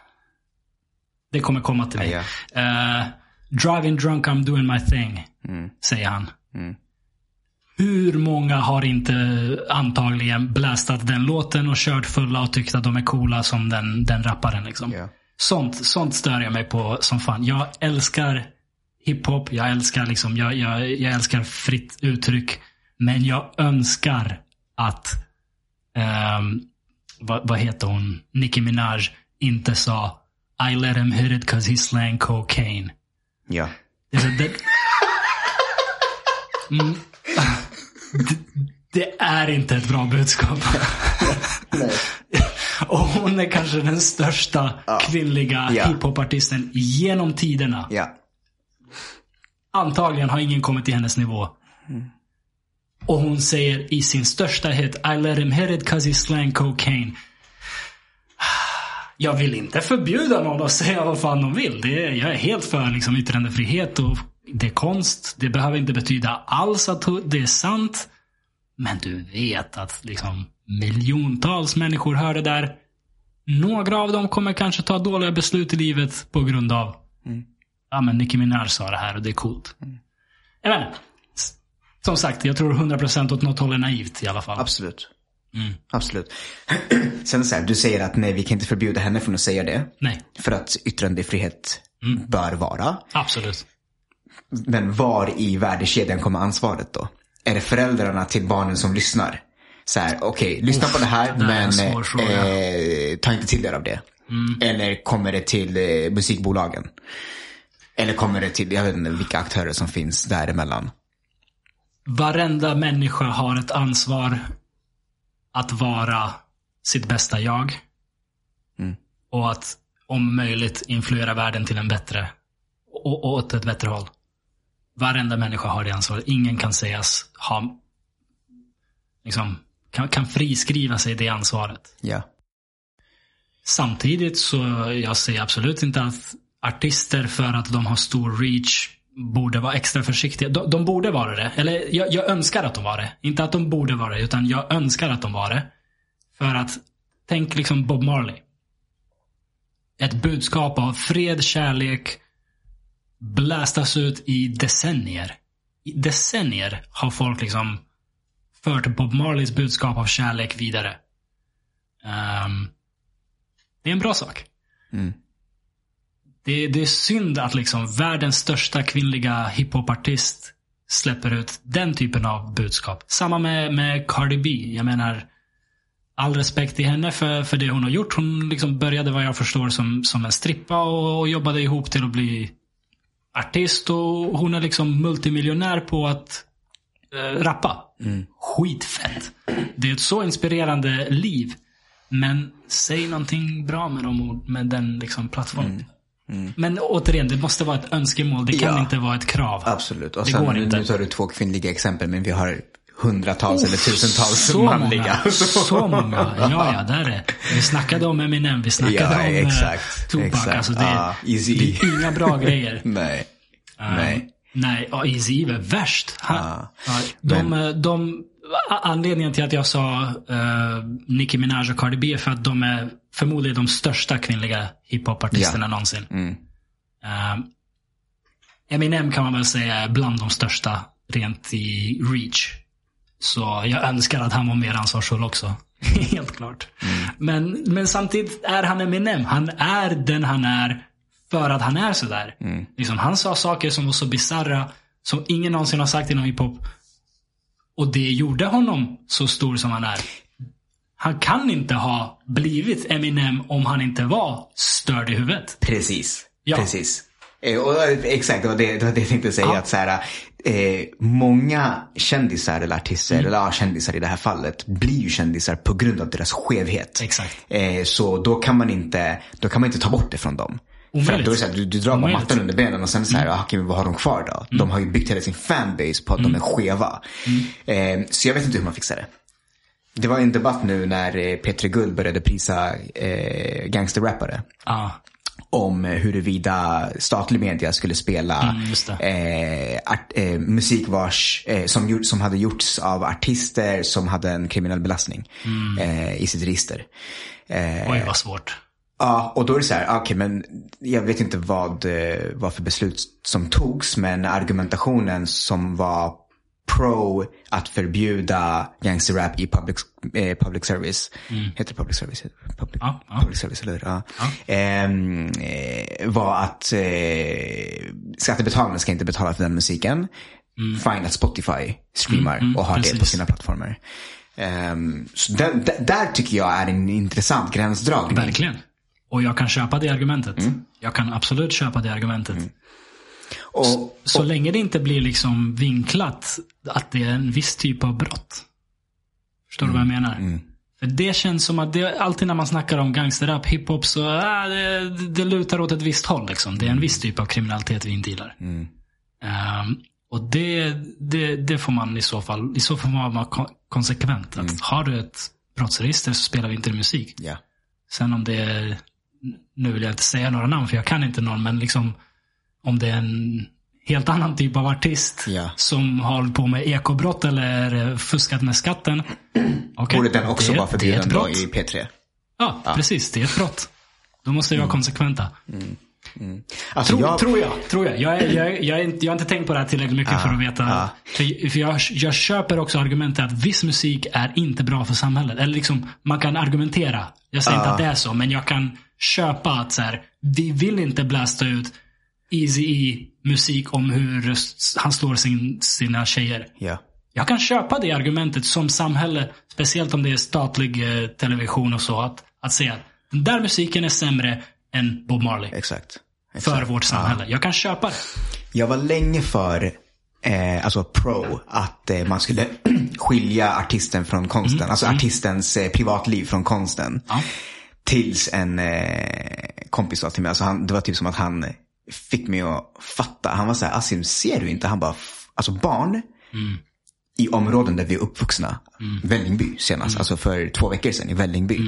Det kommer komma till mig. Ja, Eh, driving drunk I'm doing my thing. Mm. Säger han. Hur många har inte antagligen blastat den låten och kört fulla och tyckt att de är coola som den, den rapparen liksom. Ja. Sånt, sånt stör jag mig på som fan. Jag älskar hiphop. Jag älskar liksom, jag, jag, jag älskar fritt uttryck. Men jag önskar att, ehm, vad, vad heter hon, Nicki Minaj inte sa I let him hit it cause he slang cocaine. ja. Det, är så- det, mm, det, det är inte ett bra budskap. Och hon är kanske den största kvinnliga Ja. hiphopartisten genom tiderna. ja. Antagligen har ingen kommit till hennes nivå. Och hon säger i sin största hit I let him hit it cause he slang cocaine. Jag vill inte förbjuda någon att säga vad fan de vill. Det är, jag är helt för liksom, yttrandefrihet och det är konst. Det behöver inte betyda alls att det är sant. Men du vet att liksom, miljontals människor hör det där. Några av dem kommer kanske ta dåliga beslut i livet på grund av ja men Nicki Minaj sa det här och det är coolt. Jag vet inte. Som sagt, jag tror 100% åt något håll är naivt i alla fall. Absolut. Mm. Absolut. Sen så här, du säger att nej, vi kan inte förbjuda henne från att säga det. Nej, För att yttrandefrihet Mm. bör vara. absolut. Men var i värdekedjan kommer ansvaret då? Är det föräldrarna till barnen som lyssnar? Så här, okej, lyssna Uff, på det här, det men. Mm. eh, ta inte till er av det. Eller kommer det till eh, musikbolagen? Eller kommer det till, jag vet inte vilka aktörer som finns däremellan. Varenda människa har ett ansvar att vara sitt bästa jag. och att om möjligt influera världen till en bättre, och, och åt ett bättre håll. Varenda människa har det ansvaret. Ingen kan sägas ha, liksom, kan, kan friskriva sig det ansvaret. Ja. Samtidigt så jag säger absolut inte att artister för att de har stor reach borde vara extra försiktiga. De, de borde vara det. Eller jag, jag, önskar att de var det. Inte att de borde vara det, utan jag önskar att de var det. För att, tänk liksom Bob Marley. Ett budskap av fred, kärlek, blästas ut i decennier. I decennier har folk liksom fört Bob Marleys budskap av kärlek vidare. Um, det är en bra sak. Mm. Det, det, är synd att liksom världens största kvinnliga hiphopartist släpper ut den typen av budskap. Samma med, med Cardi B. Jag menar, all respekt till henne för, för det hon har gjort. Hon liksom började vad jag förstår som, som en strippa och, och jobbade ihop till att bli artist. Och hon är liksom multimiljonär på att äh, rappa. Mm. Skitfett. Det är ett så inspirerande liv. Men säg någonting bra med, dem, med den liksom plattformen. Mm. Mm. Men återigen, det måste vara ett önskemål. Det kan Ja. inte vara ett krav. Absolut. Och Det sen, går nu, inte. nu tar du två kvinnliga exempel, men vi har hundratals eller tusentals så manliga. Många, så många. Ja, ja, där är Vi snackade om Eminem, vi snackade Ja, om eh, exakt, Tupac. exakt. Alltså det, Ja, Easy. det är inga bra grejer. Nej. Um, Nej. Nej, ja, Easy är värst. Han, Ja. ja, de, Men- de, anledningen till att jag sa uh, Nicki Minaj och Cardi B är för att de är förmodligen de största kvinnliga hiphopartisterna Ja. någonsin. Mm. Um, Eminem kan man väl säga är bland de största rent i reach. Så jag önskar att han var mer ansvarsfull också. Helt klart. Men, men samtidigt är han Eminem. Han är den han är för att han är sådär. Liksom, han sa saker som var så bizarra som ingen någonsin har sagt inom hiphop. Och det gjorde honom så stor som han är. Han kan inte ha blivit Eminem om han inte var störd i huvudet. Precis. Ja. Precis. Eh, Och, eh, exakt, det var det, det var det jag tänkte säga. Ja. Att så här, eh, många kändisar eller artister, Mm. eller ja, kändisar i det här fallet, blir ju kändisar på grund av deras skevhet. Exakt. Eh, så då kan man inte, då kan man inte ta bort det från dem. För att Omöjligt. då är det så här, du, du drar bara. Mm. mattan under benen och sen så här, ah, okej, men vad har de kvar då? De har ju byggt hela sin fanbase på att Mm. de är skeva. Eh, så jag vet inte hur man fixar det. Det var en debatt nu när eh, Petri Guld började prisa eh, gangsterrappare Ja. om eh, huruvida statlig media skulle spela Mm, eh, art, eh, musik vars, eh, som, gjort, som hade gjorts av artister som hade en kriminell belastning Mm. i sitt register. Oj, vad svårt. Ja, och då är det så här, okej men jag vet inte vad, eh, vad för beslut som togs, men argumentationen som var pro att förbjuda gangsterrap i public, eh, public service. Heter det public service? Public, Ja, ja. public service, eller hur? Ja. Ehm, eh, var att eh, skattebetalarna ska inte betala för den musiken. Fine att Spotify streamar och har det på precis. sina plattformar. Ehm, så där, där, där tycker jag är en intressant gränsdragning. Verkligen. Och jag kan köpa det argumentet. Jag kan absolut köpa det argumentet. Och, Så länge det inte blir liksom vinklat att det är en viss typ av brott. Förstår du vad jag menar? För det känns som att det, alltid när man snackar om gangsterrap, hiphop så äh, det, det lutar åt ett visst håll. Liksom. Det är en viss typ av kriminalitet vi indealar. Ehm, och det, det, det får man i så fall, i så fall får man vara kon- konsekvent. Att Har du ett brottsregister så spelar vi inte musik. ja. Sen om det är, nu vill jag inte säga några namn för jag kan inte någon, men liksom om det är en helt annan typ av artist Ja. som har hållit på med ekobrott eller fuskat med skatten. Okay, Borde den också det, vara förbjuden då i P3? Ja, precis. Det är ett brott. Då måste vi vara konsekventa. Alltså Tror jag, tror jag. Tror jag. Jag, är, jag, är, jag, är inte, jag har inte tänkt på det här tillräckligt mycket för att veta. ja. För, för jag, jag köper också argumentet att viss musik är inte bra för samhället. Eller liksom, man kan argumentera. Jag säger inte att det är så, men jag kan köpa att så här, vi vill inte blästa ut Easy E musik om hur han slår sin, sina tjejer. ja. Jag kan köpa det argumentet som samhälle, speciellt om det är statlig eh, television och så, att, att säga att den där musiken är sämre än Bob Marley. Exakt. För vårt samhälle. Jag kan köpa det. Jag var länge för, eh, alltså pro, att eh, man skulle skilja artisten från konsten. Alltså artistens eh, privatliv från konsten. Ja. Tills en eh, kompis sa till mig, alltså han, det var typ som att han fick mig att fatta. Han var så här, Asim ser du inte? Han bara, alltså barn i områden där vi är uppvuxna. Vällingby senast, alltså för två veckor sedan i Vällingby.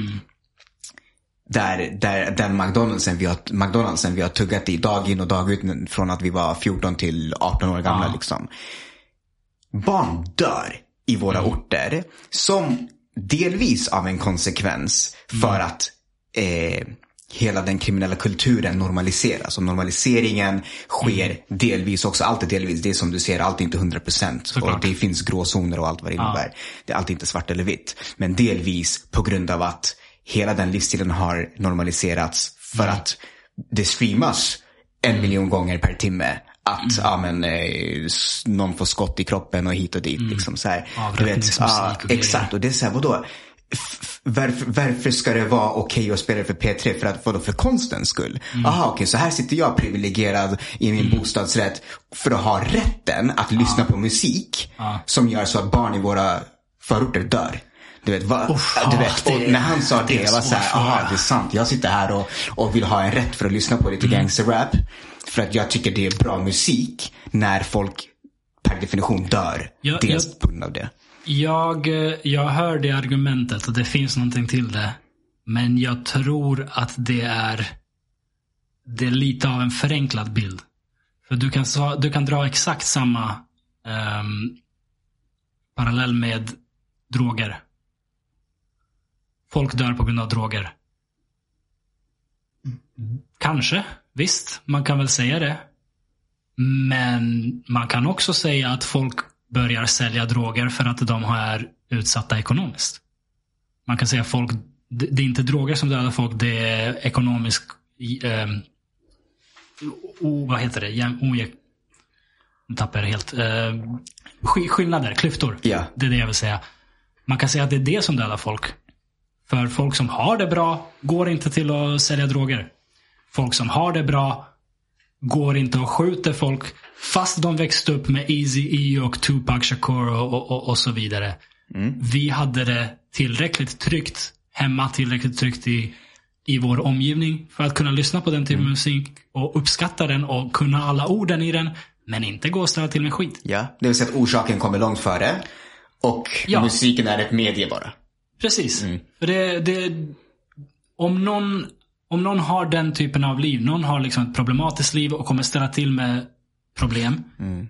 Där, där den McDonaldsen vi, har, McDonaldsen vi har tuggat i dag in och dag ut från att vi var 14 till 18 år gamla. Ja. Liksom. Barn dör i våra orter som delvis av en konsekvens för att eh, hela den kriminella kulturen normaliseras. Och normaliseringen sker delvis också, allt är delvis. Det är som du ser, allt är inte 100%. Och Såklart. det finns gråzoner och allt vad det innebär. Det är alltid inte svart eller vitt. Men delvis på grund av att hela den livsstilen har normaliserats för att det streamas en miljon gånger per timme. Att ja, men, eh, någon får skott i kroppen och hit och dit. Liksom, så här. Du vet, ja, och exakt, och det är så här, vadå? Varför, varför ska det vara okej att spela för P3? För att, vadå, för konstens skull? Mm. Aha, okej, så här sitter jag privilegierad i min bostadsrätt för att ha rätten att lyssna på musik som gör så att barn i våra förorter dör. Du vet, va, Uff, du ja, vet, och är- när han sa det, det jag var så här, aha, det är sant. Jag sitter här och, och vill ha en rätt för att lyssna på lite Mm. gangsterrap. För att jag tycker det är bra musik när folk per definition dör. Ja, dels jag- på grund av det. Jag, eh, jag hör det argumentet och det finns någonting till det. Men jag tror att det är, det är lite av en förenklad bild. För du kan, du kan dra exakt samma um, parallell med droger. Folk dör på grund av droger. Kanske, visst. Man kan väl säga det. Men man kan också säga att folk börjar sälja droger för att de är utsatta ekonomiskt. Man kan säga att folk, det är inte droger som dödar folk, det är ekonomisk, eh, o, vad heter det, Jäm, ojäm, nu tappar helt. Eh, sk- skillnader, klyftor. Ja. Det är det jag vill säga. Man kan säga att det är det som dödar folk. För folk som har det bra går inte till att sälja droger. Folk som har det bra går inte och skjuter folk fast de växte upp med Easy E och Tupac Shakur och, och, och, och så vidare. Vi hade det tillräckligt tryggt hemma, tillräckligt tryggt i, i vår omgivning för att kunna lyssna på den typen av musik och uppskatta den och kunna alla orden i den. Men inte gå och ställa till med skit. Ja, det vill säga att orsaken kommer långt före. Och Ja. musiken är ett medie bara. Precis. Mm. Det, det, om, någon, om någon har den typen av liv, någon har liksom ett problematiskt liv och kommer ställa till med problem. Mm.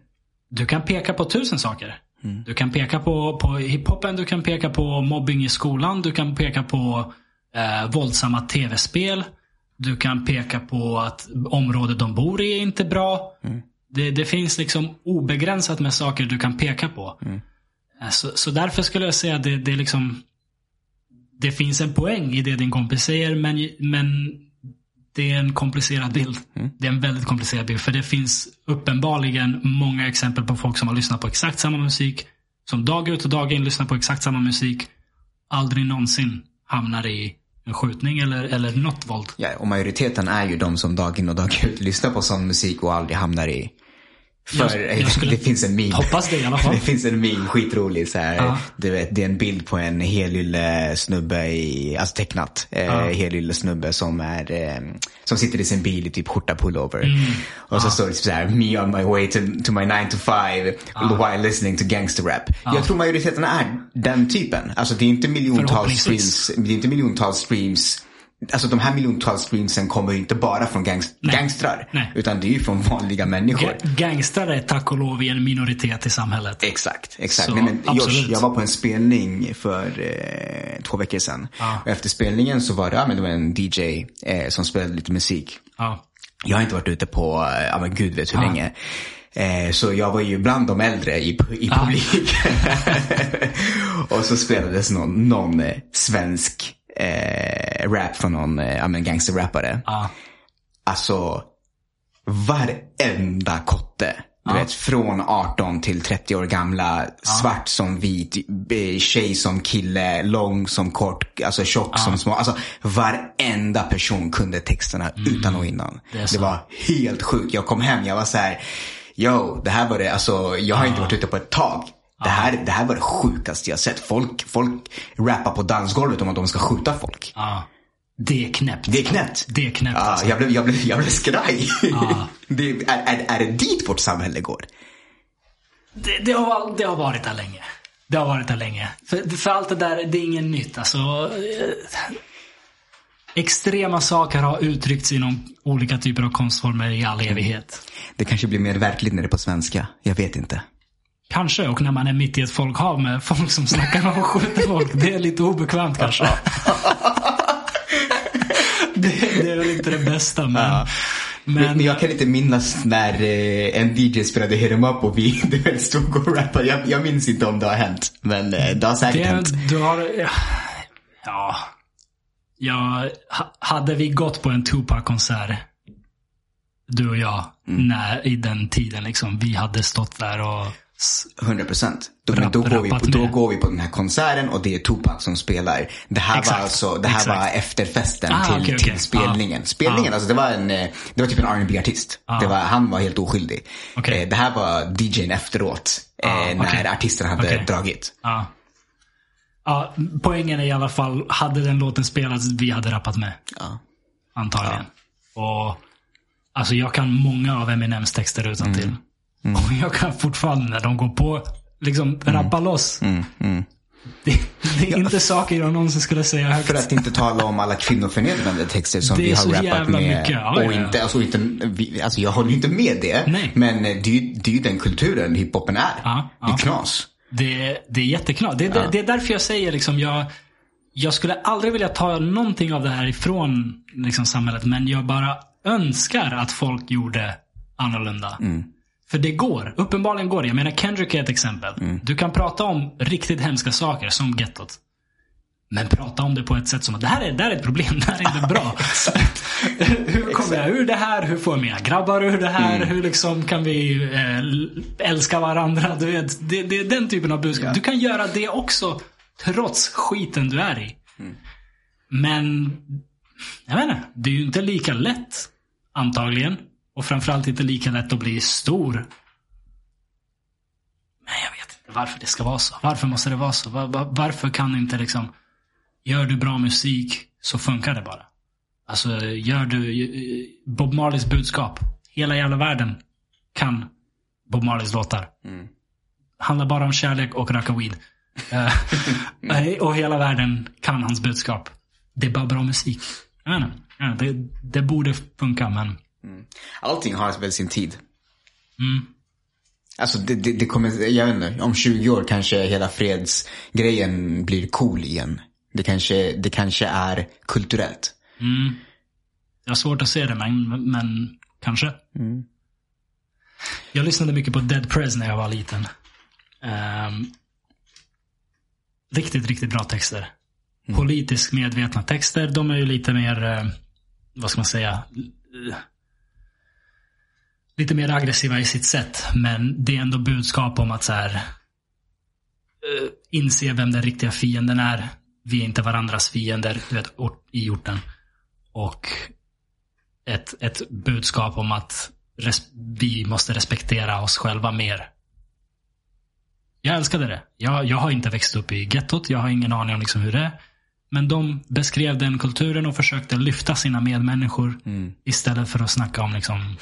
Du kan peka på tusen saker. Du kan peka på, på hiphopen, du kan peka på mobbing i skolan, du kan peka på eh, våldsamma tv-spel. Du kan peka på att området de bor i är inte bra. Mm. Det, det finns liksom obegränsat med saker du kan peka på. Mm. Eh, Så, så därför skulle jag säga att det, det är liksom det finns en poäng i det din kompis säger, men, men det är en komplicerad bild. Det är en väldigt komplicerad bild. För det finns uppenbarligen många exempel på folk som har lyssnat på exakt samma musik. Som dag ut och dag in lyssnar på exakt samma musik. Aldrig någonsin hamnar i en skjutning eller, eller något våld. Ja, och majoriteten är ju de som dag in och dag ut lyssnar på sån musik och aldrig hamnar i. För Jag- jag det finns en meme. hoppas det i alla fall. Det finns en meme, skitrolig så här. Ja. Du vet, det är en bild på en helylle snubbe i, alltså tecknat. Eh, Ja. helylle snubbe som är, eh, som sitter i sin bil i typ skjorta pullover. Mm. Och så står det typ så här, me on my way to, to my 9 to 5 while listening to gangster rap. Jag tror majoriteten är den typen. Alltså det är inte miljontals streams, det är inte miljontals streams Alltså de här miljontals streamsen kommer ju inte bara från gangs- Nej. gangstrar. Nej. Utan det är ju från vanliga människor. Ga- Gangstrar är tack och lov i en minoritet i samhället. Exakt, exakt. Så, Nej, men Josh, jag var på en spelning för eh, två veckor sedan. Ja. Och efter spelningen så var det, ja, men det var en DJ eh, som spelade lite musik. Ja. Jag har inte varit ute på, eh, ja men gud vet hur länge. Eh, så jag var ju bland de äldre i, i publiken. och så spelades någon, någon eh, svensk eh, rap från någon eh, gangsterrappare. Ja. Alltså, varenda kotte. Du vet, från 18 till 30 år gamla, svart som vit, tjej som kille, lång som kort, alltså tjock som små. Alltså varenda person kunde texterna utan och innan. Mm. Det Det, var helt sjukt. Jag kom hem, jag var så här, yo, det här var det, alltså jag har inte varit ute på ett tag. Det här, det här var det sjukaste jag sett. Folk, folk rappar på dansgolvet om att de ska skjuta folk. Ja. Det är knäppt. Det är knäppt. Det är knäppt. Alltså. jag, blev, jag, blev, jag blev skraj. Det, är, är, är det dit vårt samhälle går? Det, det, har, det har varit där länge. Det har varit där länge. För, för allt det där, det är inget nytt. Alltså, eh, extrema saker har uttryckts inom olika typer av konstformer i all evighet. Det kanske blir mer verkligt när det är på svenska. Jag vet inte. Kanske, och när man är mitt i ett folkhav med folk som snackar om och skjuter folk. Det är lite obekvämt kanske. det, det är väl inte det bästa, men... Ja. Men, Men, jag kan inte minnas när eh, en DJ spelade Hit 'em up och vi stod och rappade. Jag, jag minns inte om det har hänt. Men eh, det har säkert det, hänt. du har... Ja. ja. Ja, ha- hade vi gått på en Tupac-konsert, du och jag, Mm. när, i den tiden liksom, vi hade stått där och... s- 100 procent. Då, Rapp- då, går vi på, då går vi på den här konserten och det är Tupac som spelar. Det här Exakt. var alltså, det här Exakt. var efterfesten Ah, till, okej, till okej. spelningen. Ah. Spelningen, Ah. alltså det var en, eh, det var typ en rb artist Det var, han var helt oskyldig. Okej. Eh, Det här var DJn efteråt. eh, Ah, när okej. artisten hade dragit. Ja. ja. Poängen är i alla fall, hade den låten spelats, vi hade rappat med. Ja. Antagligen. Och Alltså jag kan många av Eminems texter utan till. Mm. Och jag kan fortfarande när de går på, liksom rappa loss. Mm, mm. Det, det är inte saker jag någonsin skulle säga högt. För att inte tala om alla kvinnoförnedrande texter som vi har rappat med. mycket, ja, och ja, ja. inte, alltså, inte, vi, alltså jag håller inte med det. Nej. Men det det är ju den kulturen hiphopen är. Ja, Det är ja. knas. Det, det är jätteknart. Det, det, det är därför jag säger liksom, jag, jag skulle aldrig vilja ta någonting av det här ifrån liksom, samhället. Men jag bara önskar att folk gjorde annorlunda. För det går. Uppenbarligen går det. Jag menar Kendrick är ett exempel. Du kan prata om riktigt hemska saker som gettot. Men prata om det på ett sätt som att det här är, det här är ett problem, det här är inte bra. hur kommer jag ur det här? Hur får jag mina grabbar ur det här? Hur liksom kan vi eh, älska varandra? Du vet, det, det är den typen av budskap. Du kan göra det också trots skiten du är i. Men, jag vet inte. Det är ju inte lika lätt, antagligen. Och framförallt inte lika lätt att bli stor. Men jag vet inte varför det ska vara så. Varför måste det vara så? Var, var, varför kan inte liksom, gör du bra musik så funkar det bara. Alltså, gör du eh, Bob Marleys budskap. Hela jävla världen kan Bob Marleys låtar. Handlar bara om kärlek och röka weed. Eh, och hela världen kan hans budskap. Det är bara bra musik. Jag vet inte. Jag vet inte. Det, det borde funka, men... Allting har väl sin tid. Mm. Alltså det, det, det kommer, jag vet inte, om 20 år kanske hela fredsgrejen blir cool igen. Det kanske, det kanske är kulturellt. Mm. Jag har svårt att se det, men, men kanske. Jag lyssnade mycket på Dead Prez när jag var liten. Ehm, riktigt, riktigt bra texter. Politiskt medvetna texter. De är ju lite mer, eh, vad ska man säga, eh, lite mer aggressiva i sitt sätt. Men det är ändå budskap om att så här, eh, inse vem den riktiga fienden är. Vi är inte varandras fiender, du vet, i orten. Och ett, ett budskap om att vi måste respektera oss själva mer. Jag älskade det. Jag, jag har inte växt upp i gettot. Jag har ingen aning om liksom hur det är. Men de beskrev den kulturen och försökte lyfta sina medmänniskor. Istället för att snacka om liksom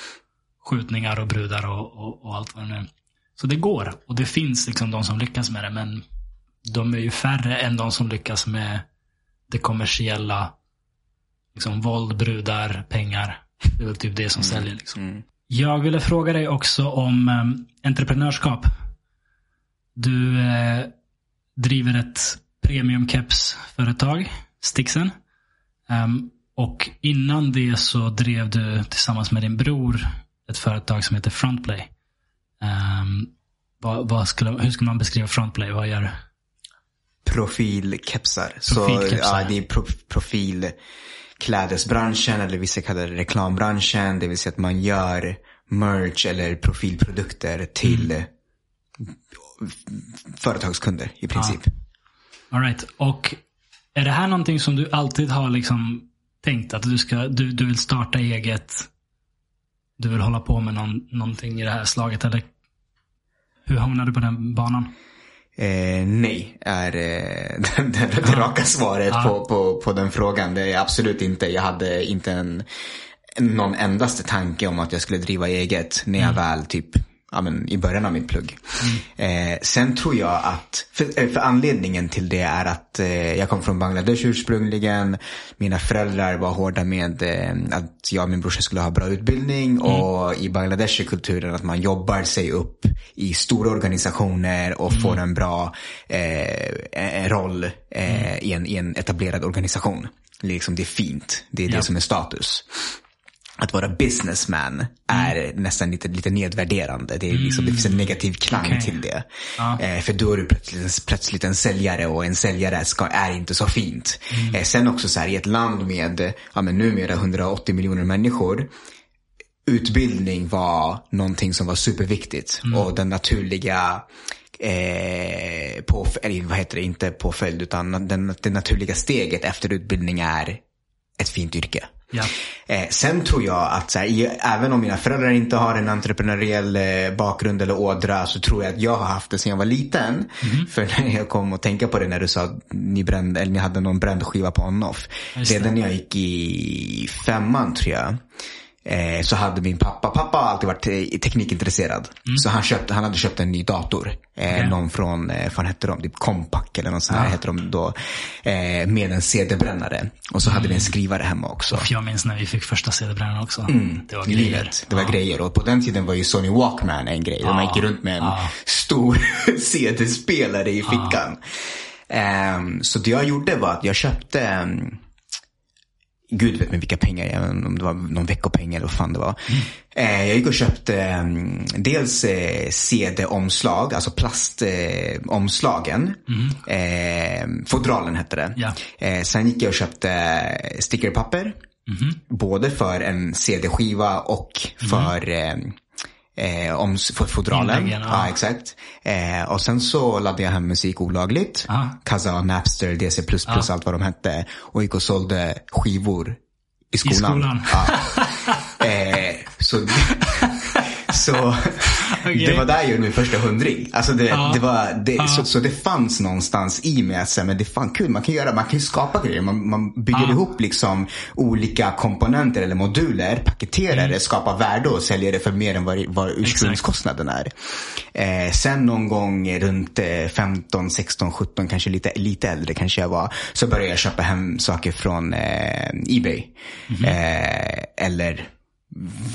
skjutningar och brudar och, och, och allt vad det nu är. Så det går. Och det finns liksom de som lyckas med det. Men de är ju färre än de som lyckas med det kommersiella. Liksom våld, brudar, pengar. Det är väl typ det som säljer. Liksom. Jag ville fråga dig också om eh, entreprenörskap. Du eh, driver ett premiumkepsföretag, Stixen. Ehm, och innan det så drev du tillsammans med din bror ett företag som heter Frontplay. Um, vad, vad skulle, hur skulle man beskriva Frontplay? Vad gör du? Profilkepsar. Så Profilkepsar. ja, det är pro, profilklädesbranschen eller vissa kallar det reklambranschen. Det vill säga att man gör merch eller profilprodukter till Mm. företagskunder i princip. All right. Och är det här någonting som du alltid har liksom tänkt att du, ska, du, du vill starta eget? Du vill hålla på med någon, någonting i det här slaget? Eller hur hamnade du på den banan? Eh, nej, är eh, det, raka svaret Ja. på, på, på den frågan. Det är absolut inte. Jag hade inte en, någon endaste tanke om att jag skulle driva eget när jag väl typ Ja, men i början av mitt plugg. Eh, sen tror jag att, för, eh, för anledningen till det är att eh, jag kom från Bangladesh ursprungligen. Mina föräldrar var hårda med eh, att jag och min brorsa skulle ha bra utbildning. Och i Bangladesh är kulturen att man jobbar sig upp i stora organisationer och får en bra eh, en roll eh, i, en, i en etablerad organisation. Liksom det är fint. Det är Ja. det som är status att vara businessman är nästan lite, lite nedvärderande. Det, är liksom, det finns en negativ klang Okej. till det. Ja. Eh, för då är du plötsligt, plötsligt en säljare och en säljare ska, är inte så fint. Eh, sen också så här i ett land med ja, men numera 180 miljoner människor. Utbildning var någonting som var superviktigt. Och den naturliga eh, på, eller vad heter det, inte påföljd utan den, det naturliga steget efter utbildning är ett fint yrke. Ja. Eh, sen tror jag att så här, i, även om mina föräldrar inte har en entreprenöriell eh, bakgrund eller ådra så tror jag att jag har haft det sedan jag var liten. Mhm. För när jag kom att tänka på det när du sa att ni, brände, eller ni hade någon bränd skiva på on-off. Det. Redan när jag gick i femman tror jag. Eh, så hade min pappa, pappa har alltid varit eh, teknikintresserad. Så han, köpte, han hade köpt en ny dator. Eh, Mm. Okej. Någon från, eh, vad hette de? Typ Compaq eller något sånt här Ja. hette de då. Eh, med en CD-brännare. Och så hade vi en skrivare hemma också. För jag minns när vi fick första CD-brännaren också. Det var grejer. livet. Det var grejer. Och på den tiden var ju Sony Walkman en grej. Där man gick runt med en Ja. stor CD-spelare i fickan. Ehm, så det jag gjorde var att jag köpte, ehm, Gud vet med vilka pengar, om det var någon veckopeng eller vad fan det var. Eh, jag gick och köpte ehm, dels eh, CD-omslag, alltså plastomslagen. Eh, fodralen hette det. Eh, sen gick jag och köpte stickerpapper. Både för en CD-skiva och för, eh, eh, om, fodralen. Ja. ja. exakt. Eh, och sen så laddade jag hem musik olagligt. Ja. Kazaa, Napster, DC++, allt vad de hette. Och gick och sålde skivor i skolan. skolan. Ja. eh, så så Okej. det var där jag gjorde min första hundring. Alltså det, Ja. det var, det, Ja. så, så det fanns någonstans i mig att säga, men det är fan kul, man kan göra, man kan skapa grejer. Man, man bygger Ja. ihop liksom olika komponenter eller moduler, paketerar det, skapar värde och säljer det för mer än vad, vad ursprungskostnaden är. Eh, sen någon gång runt eh, 15, 16, 17, kanske lite, lite äldre kanske jag var, så började jag köpa hem saker från eh, Ebay. Eh, eller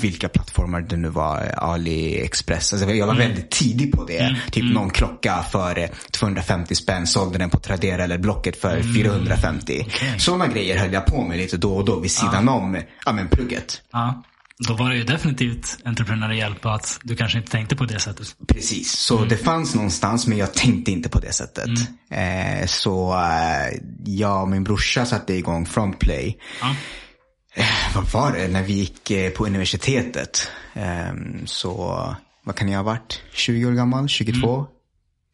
vilka plattformar det nu var, AliExpress. Alltså jag var väldigt tidig på det. Typ någon klocka för eh, 250 spänn, sålde den på Tradera eller Blocket för 450. Okej. Sådana grejer höll jag på med lite då och då vid sidan om ja, men plugget. Ja. Då var det ju definitivt entreprenöriellt på att du kanske inte tänkte på det sättet. Precis, så det fanns någonstans men jag tänkte inte på det sättet. Eh, så eh, jag och min brorsa satte igång Frontplay. Ja. Vad var det? När vi gick eh, på universitetet. Ehm, så, vad kan jag ha varit? 20 år gammal? 22?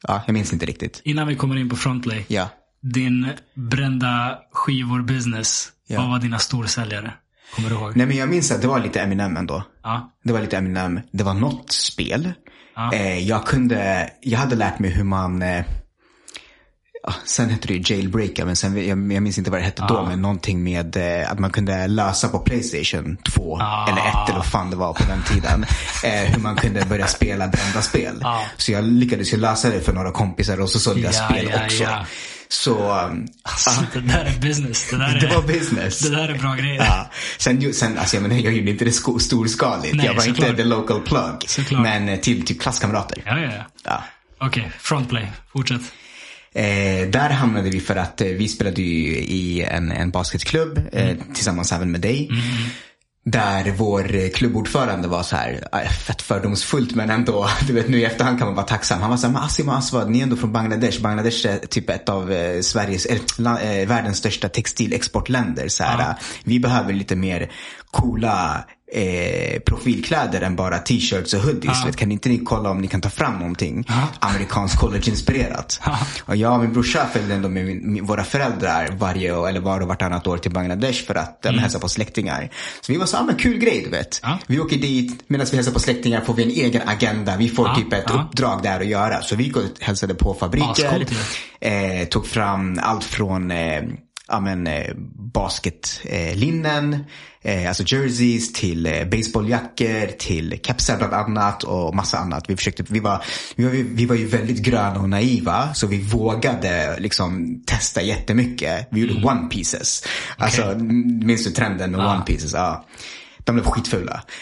Ja, jag minns inte riktigt. Innan vi kommer in på Frontplay. Ja. Din brända skivor business. Ja. Vad var dina storsäljare? Kommer du ihåg? Nej men jag minns att det var lite Eminem ändå. Ja. Det var lite Eminem. Det var något spel. Ja. Eh, jag kunde, jag hade lärt mig hur man, eh, sen hette det ju jailbreaka, men sen, jag, jag minns inte vad det hette då, men någonting med eh, att man kunde lösa på Playstation 2, Ah. eller 1 eller vad fan det var på den tiden. Eh, hur man kunde börja spela brända spel. Ah. Så jag lyckades ju lösa det för några kompisar och så sålde jag Ja, spel ja, också. ja. Så, um, Alltså, det där är business. Det där det är, var business. det där är bra grejer. Ja. Sen, sen alltså, jag, menar, jag gjorde inte det storskaligt. Nej, jag var såklart. inte the local plug. Såklart. Men eh, till typ klasskamrater. Ja, ja, ja. Ja. Okej, Frontplay. Fortsätt. Eh, där hamnade vi för att eh, vi spelade ju i en, en basketklubb eh, tillsammans även med dig. Där vår eh, klubbordförande var så här, eh, fett fördomsfullt men ändå, du vet nu i efterhand kan man vara tacksam. Han var så här, Asim och Aswad, ni är ändå från Bangladesh. Bangladesh är typ ett av eh, Sveriges, eh, världens största textilexportländer. Så här, Ja. eh, Vi behöver lite mer coola eh, profilkläder än bara t-shirts och hoodies. Ja. Vet, kan inte ni kolla om ni kan ta fram någonting Ja. amerikanskt college-inspirerat? Ja. Och jag och min brorsa följde ändå med min, min, våra föräldrar varje år, eller var och vartannat år till Bangladesh för att mm. hälsa på släktingar. Så vi var så, ah, men kul grej du vet. Vi åker dit, medan vi hälsar på släktingar får vi en egen agenda. Vi får typ ett uppdrag där att göra. Så vi gick och hälsade på fabriker. Eh, tog fram allt från eh, ja, men, eh, basketlinnen, eh, alltså jerseys till eh, baseballjackor, till kepsar bland annat och massa annat. Vi, försökte, vi, var, vi, var, vi var ju väldigt gröna och naiva så vi vågade liksom testa jättemycket. Vi gjorde one pieces. Alltså, minns du trenden med Ja. one pieces? Ja. De blev skitfula.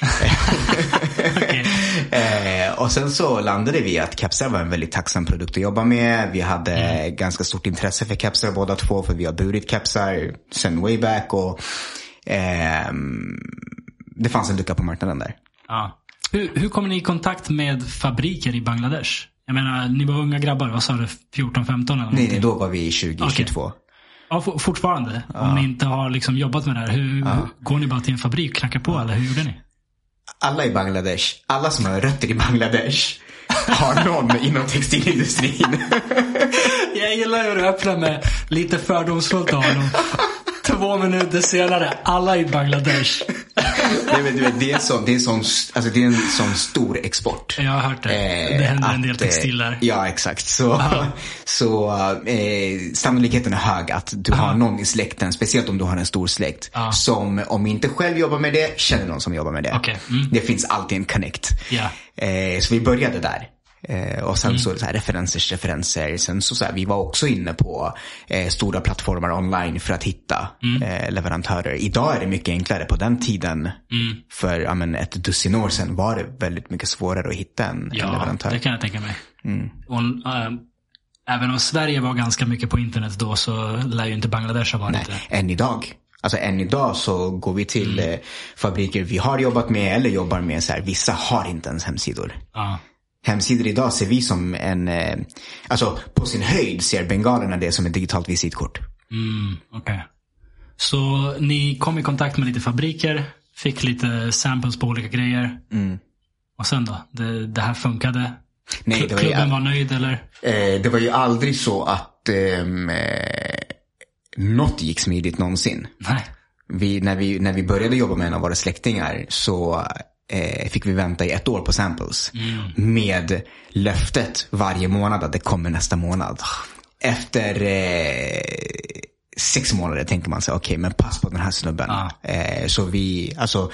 Eh, och sen så landade vi att kepsar var en väldigt tacksam produkt att jobba med. Vi hade Mm. ganska stort intresse för kepsar båda två för vi har burit kepsar sen way back. Och, ehm, det fanns en lucka på marknaden där. Ja. Hur, hur kommer ni i kontakt med fabriker i Bangladesh? Jag menar, ni var unga grabbar. Vad sa du? 14, 15 eller Nej, någonting? nej, då var vi 2022. Ja, for, fortfarande. Om ni inte har liksom jobbat med det här. Hur, Går ni bara till en fabrik och knackar på eller hur gjorde ni? Alla i Bangladesh, alla som har rötter i Bangladesh har någon inom textilindustrin. Jag gillar hur du öppnar med lite fördomsfullt av honom. Två minuter senare, alla i Bangladesh. Nej, men du vet, det, är sån, det, är sån, alltså, det är en sån stor export. Jag har hört det. Eh, det händer en del att, eh, textiler. Ja, exakt. Så, så eh, sannolikheten är hög att du har någon i släkten, speciellt om du har en stor släkt, Ja. som om inte själv jobbar med det, känner någon som jobbar med det. Okej, mm. Det finns alltid en connect. Ja. Eh, så vi började där. Eh, och sen Mm. så, så här, referensers referenser. Sen så, så här, vi var också inne på eh, stora plattformar online för att hitta Mm. eh, leverantörer. Idag är det mycket enklare. På den tiden, Mm. för ja, men, ett dussin år sedan, var det väldigt mycket svårare att hitta en, en Ja, leverantör. det kan jag tänka mig. Mm. Och, äh, även om Sverige var ganska mycket på internet då så lär ju inte Bangladesh ha varit det. Än idag. Alltså än idag så går vi till Mm. eh, fabriker vi har jobbat med eller jobbar med. Så här, vissa har inte ens hemsidor. Ja. Hemsidor idag ser vi som en, eh, alltså på sin höjd ser bengalerna det som ett digitalt visitkort. Mm, okej. Så ni kom i kontakt med lite fabriker, fick lite samples på olika grejer. Mm. Och sen då? Det, det här funkade? Nej, det var ju- Klubben var nöjd eller? Eh, det var ju aldrig så att ehm, eh, något gick smidigt någonsin. Nej. Vi, när, vi, när vi började jobba med en av våra släktingar så eh, fick vi vänta i ett år på samples. Med löftet varje månad att det kommer nästa månad. Efter eh, sex månader tänker man sig, okej men pass på den här snubben. Ja. Eh, så vi, alltså,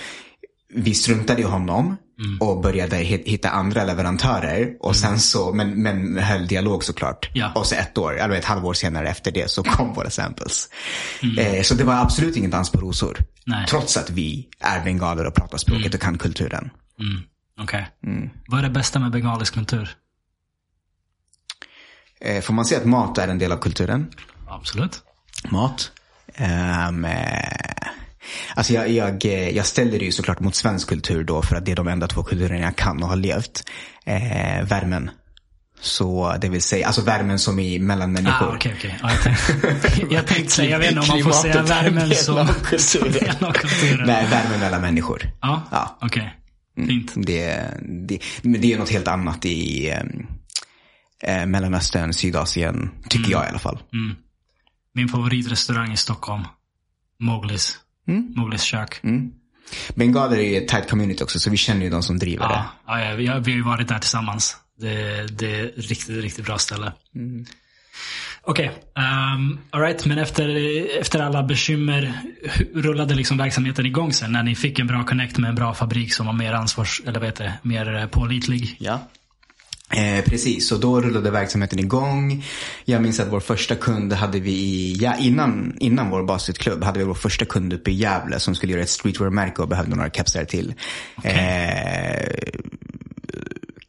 vi struntade i honom och började hit- hitta andra leverantörer. Och sen så, men, men höll dialog såklart. Ja. Och så ett år, eller ett halvår senare efter det så kom våra samples. Eh, så det var absolut ingen dans på rosor. Nej. Trots att vi är bengaler och pratar språket och kan kulturen. Mm. Okej. Mm. Vad är det bästa med bengalisk kultur? Eh, får man säga att mat är en del av kulturen? Absolut. Mat. Um, eh, alltså jag, jag, eh, jag ställer det ju såklart mot svensk kultur då för att det är de enda två kulturerna jag kan och har levt. Eh, värmen. Så det vill säga, alltså värmen som i mellan människor. Ah, okej, okej. Ja, jag tänkte, jag tänkte säga, jag vet inte om man får säga värmen som, som del av kulturen. Nej, värmen mellan människor. Ja, Ja. okej. Fint. Det, det, men det är något helt annat i eh, eh, Mellanöstern, Sydasien, tycker jag i alla fall. Min favoritrestaurang i Stockholm. Mowglis. Mm. Mowglis kök. Bengaler är ju ett tight community också, så vi känner ju de som driver Ja, det. ja, ja, vi, har, vi har ju varit där tillsammans. Det, det är riktigt, riktigt bra ställe. Mm. Okej, um, alright. Men efter, efter alla bekymmer, rullade liksom verksamheten igång sen? När ni fick en bra connect med en bra fabrik som var mer ansvars, eller vad heter det, mer eh, pålitlig? Ja. Eh, precis, så då rullade verksamheten igång. Jag minns att vår första kund hade vi i, ja, innan, innan vår basketklubb hade vi vår första kund uppe i Gävle som skulle göra ett streetwear-märke och behövde några kepsar till. Eh,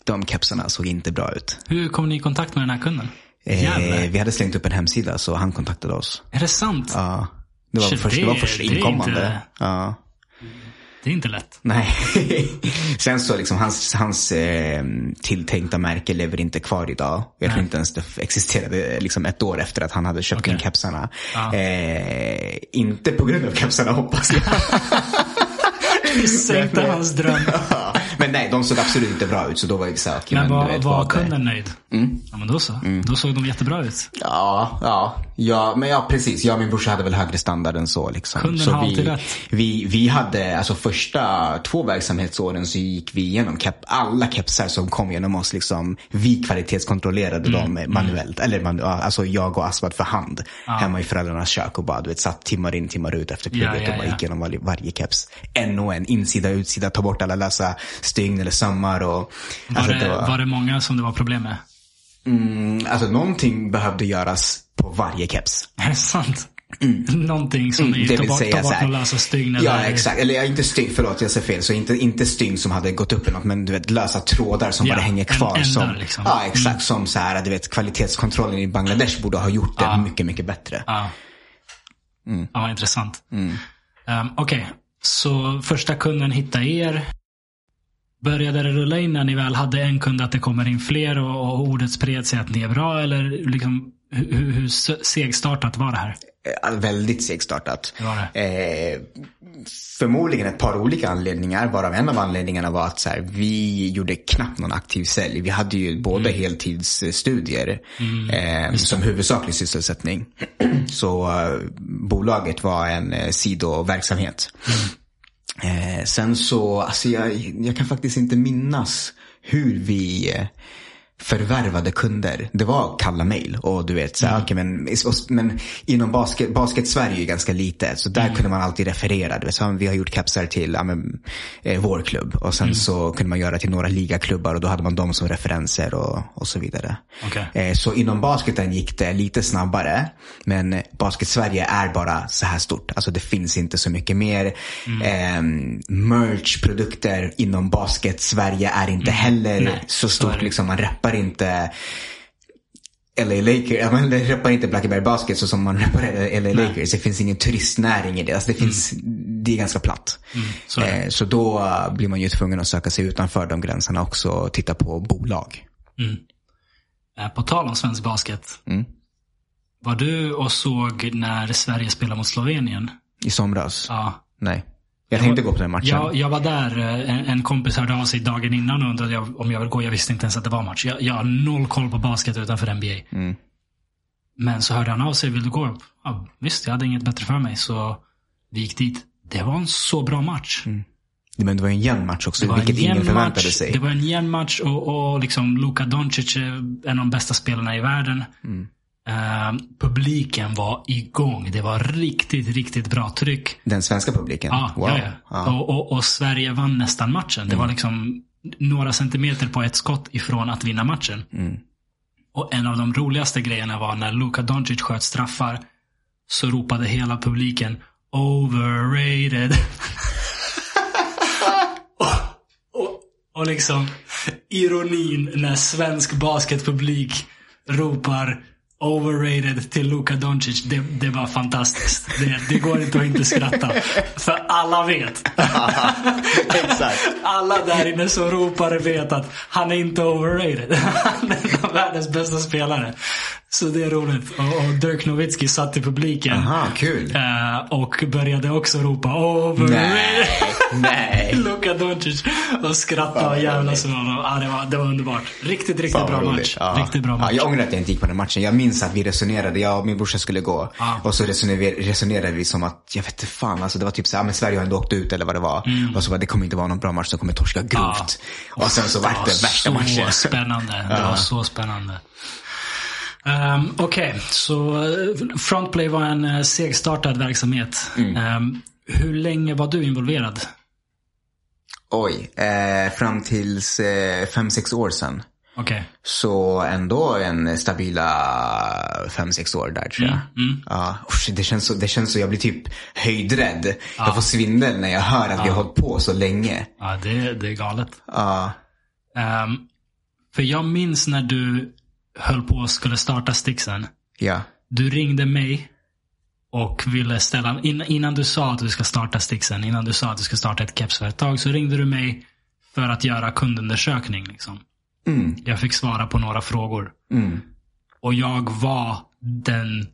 de kepsarna såg inte bra ut. Hur kom ni i kontakt med den här kunden? Eh, vi hade slängt upp en hemsida så han kontaktade oss. Är det sant? Ja. Det var Shit, först, det var det- först det är inkommande. inte- Ja. Det är inte lätt. Nej. Sen så liksom hans, hans eh, tilltänkta märke lever inte kvar idag. Jag tror Nej. inte ens det existerade liksom ett år efter att han hade köpt Okej. in kepsarna. Ja. Eh, inte på grund av kepsarna hoppas jag. Sänkte hans dröm. men nej, de såg absolut inte bra ut. Så då var jag så här, okej, Men var, vet var kunden nöjd? Mm. Ja men då så. Då såg de jättebra ut. Ja, ja, ja, men ja precis. Jag och min brorsa hade väl högre standard än så. Liksom. Kunden så har vi, alltid rätt. Vi, vi hade, alltså första två verksamhetsåren så gick vi igenom kep, alla kepsar som kom genom oss. Liksom, vi kvalitetskontrollerade Mm, dem manuellt. Eller man, alltså jag och Aswad för hand. Hemma i föräldrarnas kök och bara du vet, satt timmar in, timmar ut efter plugget Ja, ja, och bara ja. gick igenom varje, varje keps. En och en, insida, utsida, ta bort alla lösa stygn eller sömmar. Och, Var, alltså, det, var det många som det var problem med? mm, alltså någonting behövde göras på varje keps. Är det sant? Någonting som det tar vill bort, så bort några lösa stygn eller? Ja, exakt. Eller ja, inte stygn, förlåt jag säger fel. Så inte, inte stygn som hade gått upp eller något, men du vet lösa trådar som Ja, bara hänger en- kvar. ändar som, liksom. Ja, exakt. Som så här, du vet kvalitetskontrollen i Bangladesh borde ha gjort det mycket, mycket bättre. Ja. Ja, vad intressant. Um, Okej, så första kunden hittade er. Började det rulla in när ni väl hade en kund att det kommer in fler och, och ordet spred sig att ni är bra? Eller liksom, hur, hur segstartat var det här? Eh, Väldigt segstartat. Det var det. Eh, förmodligen ett par olika anledningar. Varav en av anledningarna var att så här, vi gjorde knappt någon aktiv sälj. Vi hade ju både heltidsstudier eh, som huvudsaklig sysselsättning. Så eh, bolaget var en eh, sidoverksamhet. Eh, sen så, alltså jag, jag kan faktiskt inte minnas hur vi eh, förvärvade kunder. Det var kalla mejl och du vet, så här, okej, men, men inom basket, basket Sverige är ju ganska litet. Så där kunde man alltid referera. Du vet, så, vi har gjort kapsar till ja, men, eh, vår klubb och sen så kunde man göra till några ligaklubbar och då hade man dem som referenser och, och så vidare. Okej. Eh, Så inom basketen gick det lite snabbare. Men Basket Sverige är bara så här stort. Alltså det finns inte så mycket mer. Eh, merch-produkter inom Basket Sverige är inte heller Nej, så stort. liksom, man reppar inte LA Lakers, man reppar inte Blackenberg Basket så som man reppar LA Lakers. Det finns ingen turistnäring i det. Alltså det, finns, det är ganska platt. så är. Eh, så då eh, blir man ju tvungen att söka sig utanför de gränserna också och titta på bolag. Eh, På tal om svensk basket. Mm. Var du och såg när Sverige spelade mot Slovenien? I somras? Ja. Nej. Jag tänkte gå på den matchen. Jag, jag var där, eh, en, en kompis hörde av sig dagen innan och undrade jag, om jag vill gå. Jag visste inte ens att det var match. Jag, jag har noll koll på basket utanför NBA. Mm. Men så hörde han av sig, vill du gå? Ja, visst, jag hade inget bättre för mig. Så vi gick dit. Det var en så bra match. Men det var en jämn match också, Det var en Mm. vilket ingen förväntade match. sig. Det var en jämn match och, och liksom Luka Doncic är en av de bästa spelarna i världen. Mm. Eh, publiken var igång. Det var riktigt, riktigt bra tryck. Den svenska publiken? Ja, wow. ja, ja. Mm. Och, och, och Sverige vann nästan matchen. Det var liksom några centimeter på ett skott ifrån att vinna matchen. Mm. Och en av de roligaste grejerna var när Luka Doncic sköt straffar. Så ropade hela publiken overrated. och, och, och liksom ironin när svensk basketpublik ropar overrated till Luka Doncic. Det, det var fantastiskt. Det, det går inte att inte skratta. För alla vet. Alla där inne som ropar vet att han är inte overrated. Han är världens bästa spelare. Så det är roligt. Och, och Dirk Nowitzki satt i publiken. Aha, kul. eh, och började också ropa overrated. Nej. Luka Doncic. Och skratta och jävlas med honom. Ja, det, var, det var underbart. Riktigt, riktigt Fan, bra match. Ja. Riktigt bra match. Ja, jag ångrar att jag inte gick på den matchen. Jag minns att vi resonerade, jag och min brorsa skulle gå. Ja. Och så resonerade vi, resonerade vi som att, jag vet inte fan, alltså det var typ så här, men Sverige har ändå åkt ut eller vad det var. Mm. Och så var det kommer inte vara någon bra match, de kommer torska grovt. Och sen så vart det värsta matchen. Så spännande. Det var så spännande. Um, Okej, så eh, Frontplay var en uh, segstartad verksamhet. Mm. Ehm, hur länge var du involverad? Oj, eh, fram tills eh, fem, sex år sedan. Okej. Så ändå en stabila fem, sex år där tror jag. Mm, Ja, usch, det, känns så, det känns så, jag blir typ höjdrädd. Jag får svindel när jag hör att vi har hållit på så länge. Ja, det, det är galet. Ja, Ehm, för jag minns när du höll på och skulle starta Stixen. ja. Du ringde mig och ville ställa, in, innan du sa att du ska starta Stixen, innan du sa att du ska starta ett kepsföretag, så ringde du mig för att göra kundundersökning. Liksom. Mm, Jag fick svara på några frågor. mm. Och jag var den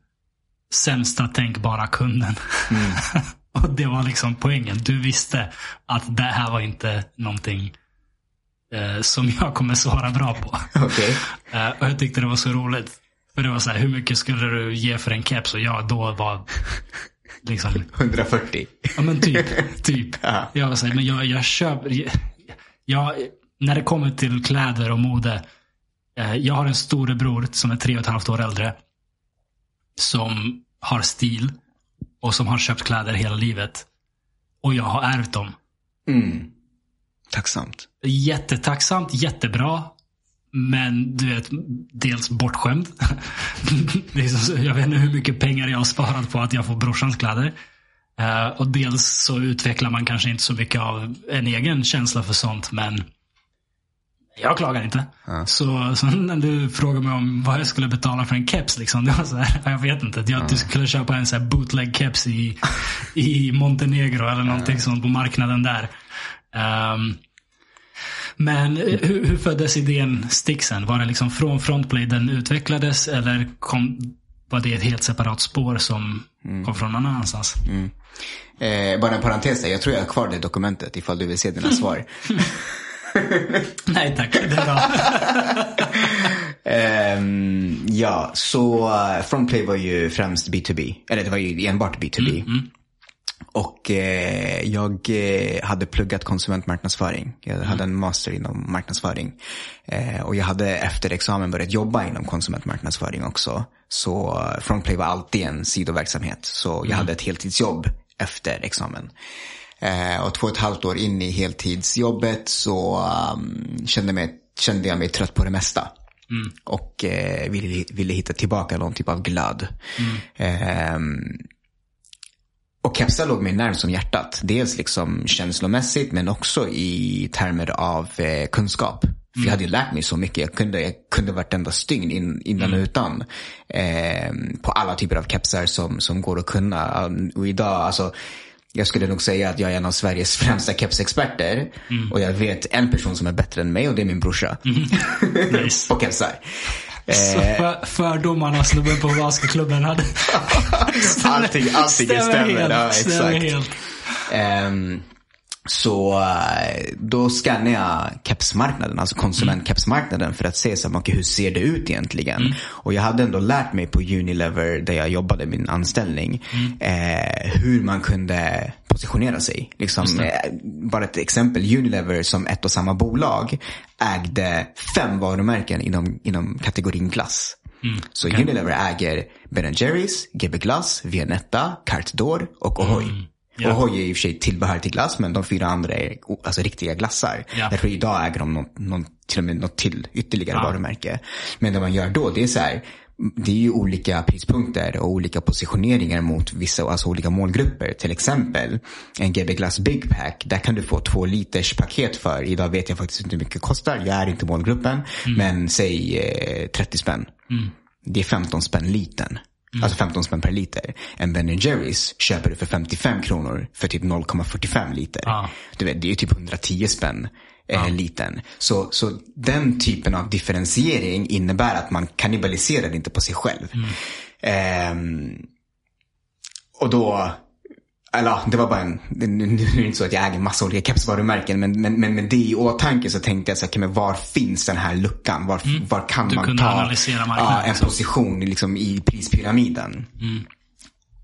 sämsta tänkbara kunden. Och det var liksom poängen. Du visste att det här var inte någonting eh, som jag kommer svara bra på. Okej. Eh, och jag tyckte det var så roligt. För det var så här, hur mycket skulle du ge för en keps? Och jag då var liksom, 140. ja men typ. typ. Ja. Jag var så här, men jag, jag köper, jag, när det kommer till kläder och mode. Eh, jag har en storebror som är tre och ett halvt år äldre. Som har stil. Och som har köpt kläder hela livet. Och jag har ärvt dem. Mm. Tacksamt. Jättetacksamt, jättebra. Men du vet, dels bortskämd. Jag vet inte hur mycket pengar jag har sparat på att jag får brorsans kläder. Eh, och dels så utvecklar man kanske inte så mycket av en egen känsla för sånt. Men jag klagar inte. Så, så när du frågar mig om vad jag skulle betala för en keps. Liksom, det var så här, jag vet inte. Jag du skulle köpa en så här bootleg keps i, i Montenegro eller någonting sånt på marknaden där. Ehm, men hur, hur föddes idén Stixen? Var det liksom från Frontplay den utvecklades eller kom, var det ett helt separat spår som kom från någon annanstans? Eh, bara en parentes där, jag tror jag har kvar det dokumentet ifall du vill se dina svar. Nej tack, det är bra. Ehm, ja, så uh, Frontplay var ju främst B2B. Eller det var ju enbart B2B. Och eh, jag eh, hade pluggat konsumentmarknadsföring. Jag hade en master inom marknadsföring. Eh, och jag hade efter examen börjat jobba inom konsumentmarknadsföring också. Så eh, Frontplay var alltid en sidoverksamhet. Så jag hade ett heltidsjobb efter examen. Eh, och två och ett halvt år in i heltidsjobbet så um, kände, mig, kände jag mig trött på det mesta. Och eh, ville, ville hitta tillbaka någon typ av glöd. Ehm, och kepsar låg mig närmast som hjärtat. Dels liksom känslomässigt men också i termer av eh, kunskap. För jag hade ju lärt mig så mycket. Jag kunde, jag kunde vartenda stygn in, innan och utan. Eh, på alla typer av kepsar som, som går att kunna. Och idag, alltså. Jag skulle nog säga att jag är en av Sveriges främsta kepsexperter. Och jag vet en person som är bättre än mig och det är min brorsa. Nice. på kepsar. Så för, fördomarna snubben på basketklubben hade. Allting, allting stämmer. helt. Ja, stämmer exakt. helt. Ehm, så eh, då scannar jag kepsmarknaden, alltså konsumentkepsmarknaden för att se så här, okay, hur ser det ut egentligen. Och jag hade ändå lärt mig på Unilever där jag jobbade min anställning eh, hur man kunde positionera sig. Liksom, eh, bara ett exempel, Unilever som ett och samma bolag ägde fem varumärken inom, inom kategorin glass. Så Unilever äger Ben Jerrys, GB Glass, Vianetta, Carte d'Or och O'Hoy. Ja. O'Hoy är i och för sig tillbehör till glass men de fyra andra är alltså riktiga glassar. Ja. Jag tror idag äger de någon, någon, till och med något till ytterligare Ja. varumärke. Men det man gör då det är så här. Det är ju olika prispunkter och olika positioneringar mot vissa, alltså olika målgrupper. Till exempel en GB Glass Big Pack. Där kan du få två liters paket för. Idag vet jag faktiskt inte hur mycket det kostar. Jag är inte målgruppen. Men säg eh, 30 spänn. Det är 15 spänn litern. Alltså 15 spänn per liter. En Ben Jerrys köper du för 55 kronor för typ 0,45 liter. Ja. Du vet, det är ju typ 110 spänn eh, litern. Så, så den typen av differentiering innebär att man kannibaliserar inte på sig själv. Ehm, och då, eller det var bara en, nu är det inte så att jag äger massa olika kepsvarumärken men, men, men med det i åtanke så tänkte jag så här, men var finns den här luckan? Var, var kan Du man ta ja, en position liksom, i prispyramiden?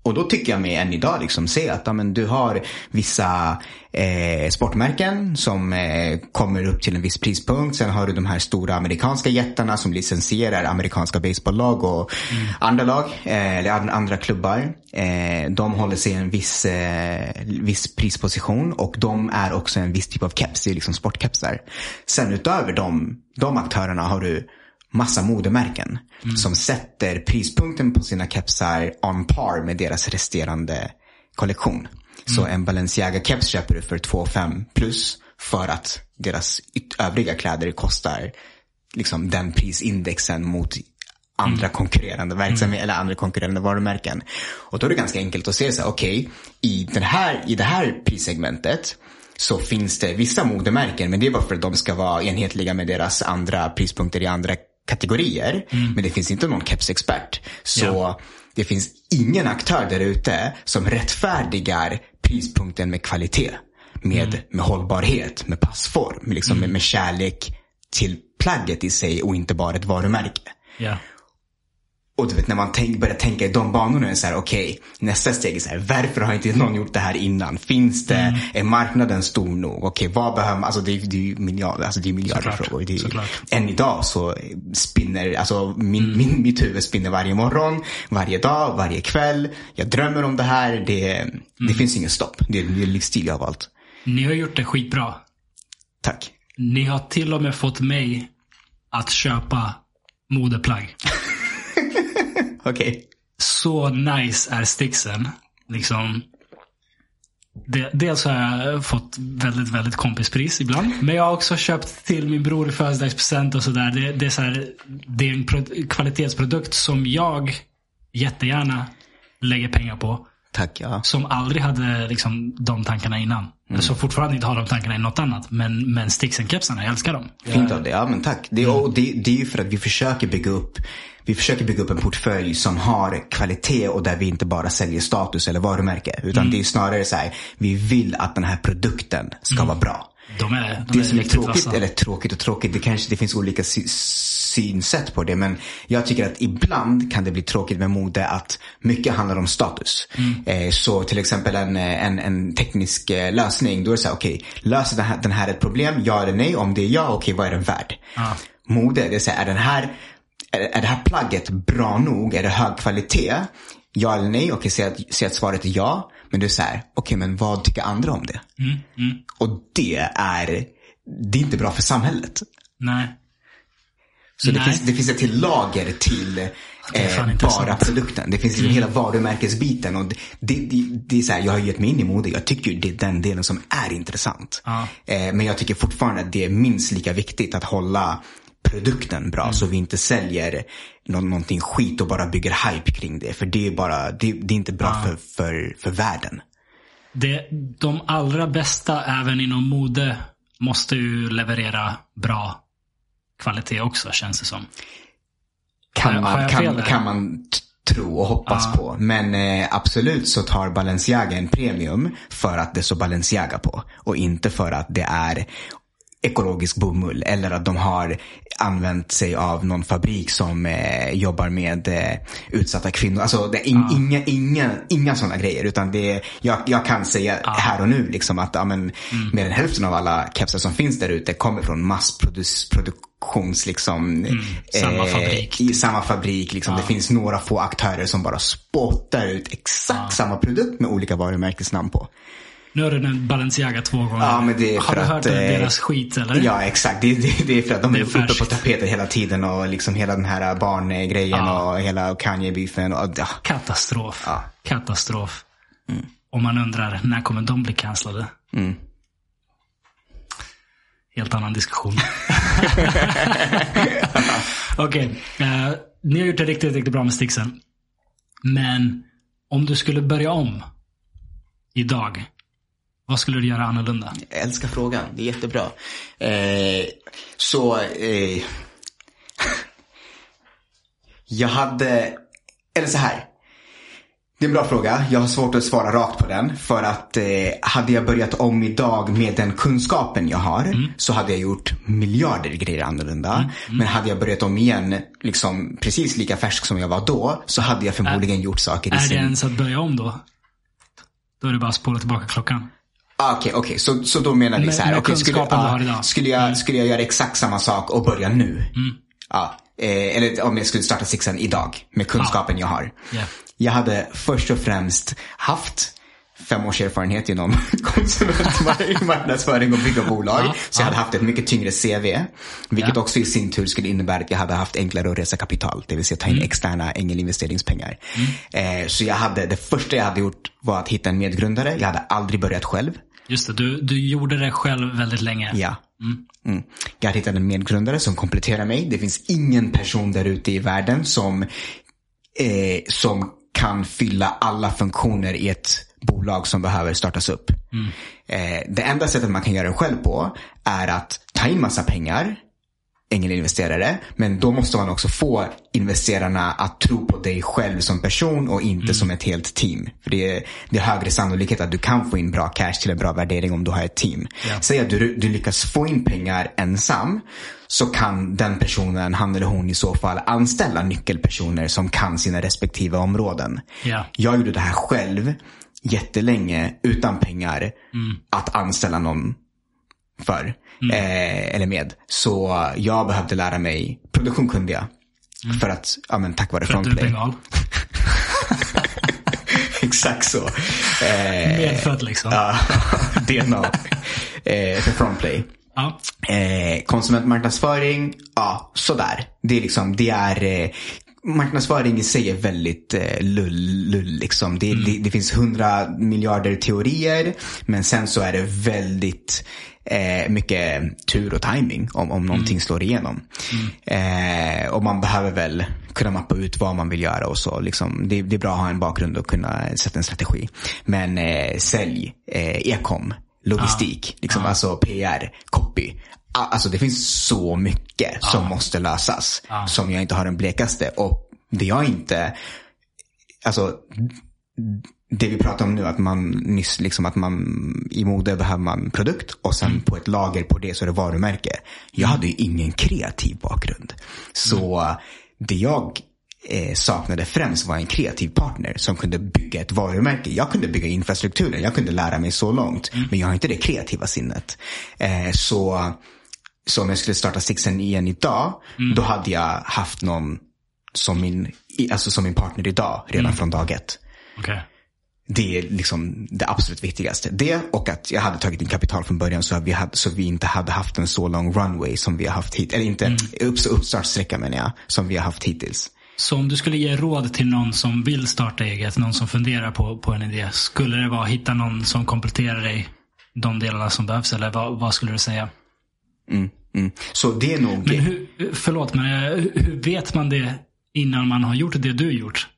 Och då tycker jag mig än idag liksom se att ja, men du har vissa eh, sportmärken som eh, kommer upp till en viss prispunkt. Sen har du de här stora amerikanska jättarna som licensierar amerikanska baseballlag och andra lag, eh, eller an- andra klubbar. Eh, de håller sig i en viss, eh, viss prisposition och de är också en viss typ av keps, det är liksom sportkepsar. Sen utöver de, de aktörerna har du massa modemärken som sätter prispunkten på sina kepsar on par med deras resterande kollektion. Så en Balenciaga-keps köper du för 2,5 plus för att deras övriga kläder kostar liksom den prisindexen mot andra konkurrerande verksamhet eller andra konkurrerande varumärken. Och då är det ganska enkelt att se så här, okej, i, den här, i det här prissegmentet så finns det vissa modemärken, men det är bara för att de ska vara enhetliga med deras andra prispunkter i andra kategorier. Men det finns inte någon kepsexpert. Så Ja. det finns ingen aktör där ute som rättfärdigar prispunkten med kvalitet. Med, med hållbarhet, med passform, liksom med, med kärlek till plagget i sig och inte bara ett varumärke. Ja. Och du vet när man tänk, börjar tänka i de banorna är så här, okej, nästa steg är så här, varför har inte någon gjort det här innan? Finns det, Mm. är marknaden stor nog? Okej, vad behöver man, alltså det, är- det är ju miljarder, alltså det är miljarder Såklart, frågor. Det är, såklart. än idag så spinner, alltså min, Mm. min, mitt huvud spinner varje morgon, varje dag, varje kväll. Jag drömmer om det här, det, Mm. det finns ingen stopp. Det är är livsstil jag har valt. Ni har gjort det skitbra. Tack. Ni har till och med fått mig att köpa modeplagg. Okej. Så nice är sticksen. Liksom. Det, dels har jag fått väldigt, väldigt kompispris ibland. Men jag har också köpt till min bror i födelsedagspresent och sådär. Det, det, är så här, det är en pro, kvalitetsprodukt som jag jättegärna lägger pengar på. Tack, ja. Som aldrig hade liksom, de tankarna innan. Som fortfarande inte har de tankarna i något annat. Men, men sticksen-kepsarna, jag älskar dem. Fint av det. Ja, men tack. Det, och det, det är ju för att vi försöker bygga upp vi försöker bygga upp en portfölj som har kvalitet och där vi inte bara säljer status eller varumärke. Utan det är snarare så här, vi vill att den här produkten ska vara bra. De är, de Det är som är tråkigt, vassa. eller tråkigt och tråkigt, det kanske det finns olika sy- synsätt på det. Men jag tycker att ibland kan det bli tråkigt med mode att mycket handlar om status. Eh, så till exempel en, en, en teknisk eh, lösning, då är det så här, okej, löser den här, den här ett problem? Ja eller nej? Om det är ja, okej, vad är den värd? Ja. Mode, det är så här, är den här, är, det här plagget bra nog? Är det hög kvalitet? Ja eller nej? Okej, säg att, säg att svaret är ja. Men det är så här, okej, men vad tycker andra om det? Mm, Och det är, det är inte bra för samhället. Nej. Så det Nej. finns, det finns ett till lager till Det eh, bara produkten. Det finns liksom hela varumärkesbiten. Och det, det, det, det är så här, jag har gett mig in i mode. Jag tycker det är den delen som är intressant. Ja. Eh, men jag tycker fortfarande att det är minst lika viktigt att hålla produkten bra. Mm. Så vi inte säljer nå- någonting skit och bara bygger hype kring det. För det är bara, det, det är inte bra för, för, för världen. Det, de allra bästa, även inom mode, måste ju leverera bra kvalitet också, känns det som. kan man, kan, kan man tro och hoppas Ja. på. Men eh, absolut så tar Balenciaga en premium för att det står Balenciaga på. Och inte för att det är ekologisk bomull eller att de har använt sig av någon fabrik som eh, jobbar med eh, utsatta kvinnor. Alltså det är in, inga, inga, inga sådana grejer. Utan det är, jag, jag kan säga här och nu liksom att ja, men, mer än hälften av alla kepsar som finns där ute kommer från massproduktions liksom, Samma fabrik. i samma fabrik. Liksom. Det finns några få aktörer som bara spottar ut exakt samma produkt med olika varumärkesnamn på. Nu har du nämnt Balenciaga två gånger. Ja, men det är har för du att, hört eh, deras skit eller? Ja, exakt. Det, det, det är för att de är, är uppe på tapeten hela tiden och liksom hela den här barngrejen Ja. och hela Kanye-beefen. Och, ja. Katastrof. Ja. Katastrof. Och man undrar, när kommer de bli cancellade? Mm. Helt annan diskussion. Okej, eh, ni har gjort det riktigt, riktigt bra med sticksen. Men om du skulle börja om idag, vad skulle du göra annorlunda? Jag älskar frågan. Det är jättebra. Eh, så, eh, jag hade, eller så här. Det är en bra fråga. Jag har svårt att svara rakt på den. För att eh, hade jag börjat om idag med den kunskapen jag har så hade jag gjort miljarder grejer annorlunda. Men hade jag börjat om igen, liksom precis lika färsk som jag var då, så hade jag förmodligen gjort saker i Är det sin... ens att börja om då? Då är det bara att spola tillbaka klockan. Ah, Okej, okej. Så, så då menar vi så här. okej, skulle, kunskapen du ja, har idag. Mm. skulle, jag, skulle jag göra exakt samma sak och börja nu? Ja, eh, eller om jag skulle starta Sixen idag med kunskapen jag har. Ja. Jag hade först och främst haft fem års erfarenhet inom konsumentmarknadsföring och bygga bolag. Ja, så jag ja. hade haft ett mycket tyngre CV. Vilket Ja. också i sin tur skulle innebära att jag hade haft enklare att resa kapital. Det vill säga ta Mm. in externa ängelinvesteringspengar. Eh, så jag hade, det första jag hade gjort var att hitta en medgrundare. Jag hade aldrig börjat själv. Just det, du, du gjorde det själv väldigt länge. Ja. Mm. Jag har hittat en medgrundare som kompletterar mig. Det finns ingen person där ute i världen som, eh, som kan fylla alla funktioner i ett bolag som behöver startas upp. Eh, det enda sättet man kan göra det själv på är att ta in massa pengar ängelinvesterare. Men då måste man också få investerarna att tro på dig själv som person och inte mm. som ett helt team. För det är, det är högre sannolikhet att du kan få in bra cash till en bra värdering om du har ett team. Ja. Säg att du, du lyckas få in pengar ensam så kan den personen, han eller hon i så fall, anställa nyckelpersoner som kan sina respektive områden. Ja. Jag gjorde det här själv jättelänge utan pengar mm. att anställa någon för. Mm. Eh, eller med. Så jag behövde lära mig, produktion kunde jag. Mm. För att, ja men tack vare Frontplay. Exakt så. Eh, Medfött liksom. Ja, DNA. eh, för Frontplay. Ja. Eh, konsumentmarknadsföring, ja sådär. Det är liksom, det är eh, Marknadsföring i sig är väldigt eh, lull, lull liksom. Det, mm. det, det, finns hundra miljarder teorier. Men sen så är det väldigt eh, mycket tur och timing om, om någonting mm. slår igenom. Mm. Eh, och man behöver väl kunna mappa ut vad man vill göra och så. Liksom, det, det är bra att ha en bakgrund och kunna sätta en strategi. Men eh, sälj, eh, e-com, logistik, ah. liksom, ah. alltså PR, copy. Alltså det finns så mycket ah. som måste lösas. Som jag inte har den blekaste. Och det jag inte, alltså det vi pratar om nu, att man nyss, liksom att man i mode behöver man produkt och sen mm. på ett lager på det så är det varumärke. Jag hade ju ingen kreativ bakgrund. Så mm. det jag eh, saknade främst var en kreativ partner som kunde bygga ett varumärke. Jag kunde bygga infrastrukturen, jag kunde lära mig så långt. Mm. Men jag har inte det kreativa sinnet. Eh, så, så om jag skulle starta Sixen igen idag, mm. då hade jag haft någon som min, alltså som min partner idag, redan mm. från dag ett. Okay. Det är liksom det absolut viktigaste. Det och att jag hade tagit in kapital från början så, vi, hade, så vi inte hade haft en så lång runway som vi har haft hittills. Eller inte, mm. upp, uppstartsträcka menar jag, som vi har haft hittills. Så om du skulle ge råd till någon som vill starta eget, någon som funderar på, på en idé. Skulle det vara att hitta någon som kompletterar dig de delarna som behövs? Eller vad, vad skulle du säga? Mm, mm. Så det är nog... Men hur, förlåt, men eh, hur vet man det innan man har gjort det du gjort?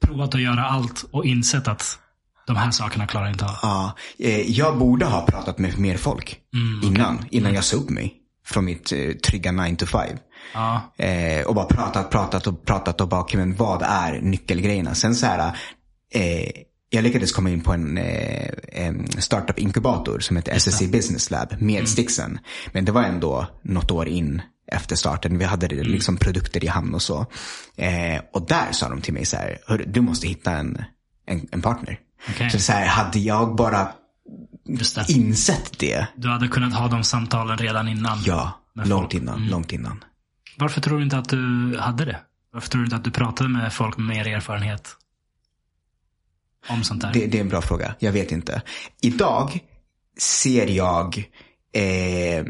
Provat att göra allt och insett att de här sakerna klarar jag inte av. Ja, eh, jag borde ha pratat med mer folk mm, innan, okay. innan jag sa upp mig från mitt eh, trygga 9 to 5. Ja. Eh, och bara pratat, pratat och pratat och bara, okay, men vad är nyckelgrejerna? Sen så här, eh, jag lyckades komma in på en, eh, en startup-inkubator som heter SSC Business Lab med mm. Stixen. Men det var ändå något år in efter starten. Vi hade mm. liksom produkter i hamn och så. Eh, och där sa de till mig så här, du måste hitta en, en, en partner. Okay. Så, så här, hade jag bara det. insett det. Du hade kunnat ha de samtalen redan innan. Ja, långt innan. Mm. Långt innan. Varför tror du inte att du hade det? Varför tror du inte att du pratade med folk med mer erfarenhet? Om sånt där. Det, det är en bra fråga. Jag vet inte. Idag ser jag eh,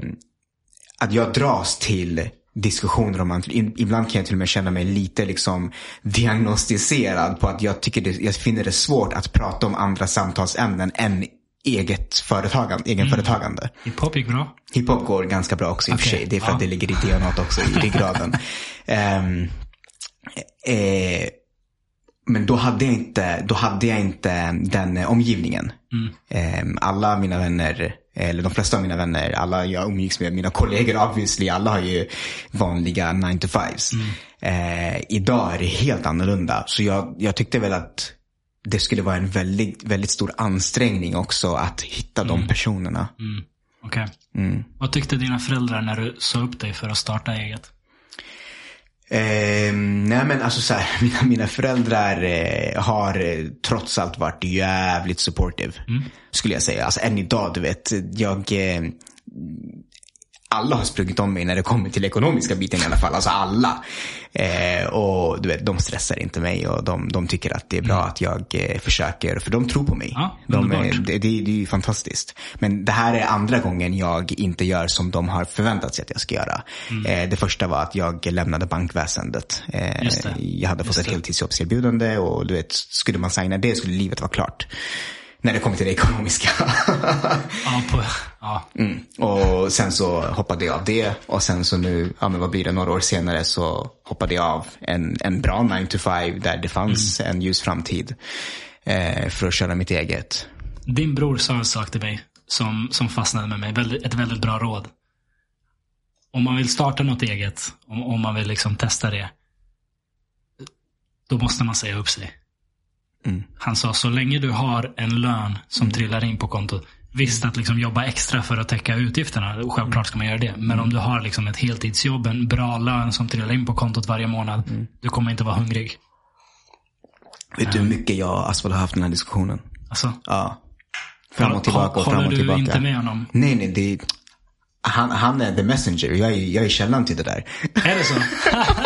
att jag dras till diskussioner om Ibland kan jag till och med känna mig lite liksom diagnostiserad på att jag tycker det, jag finner det svårt att prata om andra samtalsämnen än eget företagande, egenföretagande. Mm. Hiphop gick bra? Hiphop går ganska bra också i och okay. för sig. Det är för ja. att det ligger i DNA också, i ryggraden. um, eh, men då hade jag inte, då hade jag inte den omgivningen. Mm. Um, alla mina vänner eller de flesta av mina vänner, alla jag umgicks med, mina kollegor obviously, alla har ju vanliga 9 to 5s. Mm. Eh, idag är det helt annorlunda. Så jag, jag tyckte väl att det skulle vara en väldigt, väldigt stor ansträngning också att hitta mm. de personerna. Mm. Okej. Okay. Mm. Vad tyckte dina föräldrar när du sa upp dig för att starta eget? Eh, nej men alltså så här, mina, mina föräldrar eh, har eh, trots allt varit jävligt supportive. Mm. Skulle jag säga. Alltså än idag, du vet. Jag, eh, alla har sprungit om mig när det kommer till ekonomiska biten i alla fall. Alltså alla. Eh, och du vet, de stressar inte mig och de, de tycker att det är bra mm. att jag eh, försöker. För de tror på mig. Ja, de, det, det, det, är ju fantastiskt. Men det här är andra gången jag inte gör som de har förväntat sig att jag ska göra. Mm. Eh, det första var att jag lämnade bankväsendet. Eh, jag hade fått ett heltidsjobbserbjudande och du vet, skulle man signa det skulle livet vara klart när det kommer till det ekonomiska. ja, på, ja. Mm. Och sen så hoppade jag av det och sen så nu, ja men vad blir det, några år senare så hoppade jag av en, en bra 9 to 5 där det fanns mm. en ljus framtid eh, för att köra mitt eget. Din bror sa en sak till mig som, som fastnade med mig, väldigt, ett väldigt bra råd. om man vill starta något eget, om, om man vill liksom testa det, då måste man säga upp sig. Mm. Han sa, så länge du har en lön som trillar in på kontot. Visst att liksom jobba extra för att täcka utgifterna, självklart ska man göra det. Men om du har liksom ett heltidsjobb, en bra lön som trillar in på kontot varje månad. Du kommer inte vara hungrig. Vet du hur mycket jag och Aswad har haft den här diskussionen? Alltså, Ja. Fram och tillbaka och fram håller och du tillbaka. inte med honom? Nej, nej. Det, han, han är the messenger. Jag är, jag är källan till det där. Är det så?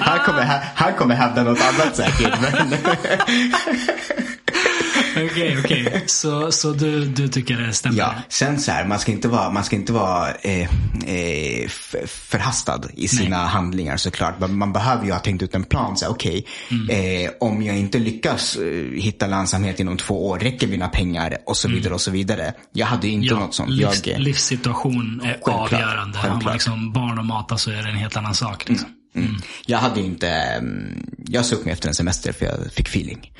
Han kommer, han kommer hävda något annat säkert. Men, Okej, okej. Så, så du, du tycker det stämmer? ja. Sen så här, man ska inte vara, man ska inte vara eh, eh, förhastad i sina handlingar såklart. Man, man behöver ju ha tänkt ut en plan. Så här, Okej, eh, om jag inte lyckas eh, hitta lönsamhet inom två år, räcker mina pengar och så vidare och så vidare. Jag hade ju inte något sånt. livs, Jag, livssituation är Självklart, avgörande. Har man självklart. liksom barn att mata så är det en helt annan sak. Liksom. Mm. Jag hade inte, mm, jag såg mig efter en semester för jag fick feeling.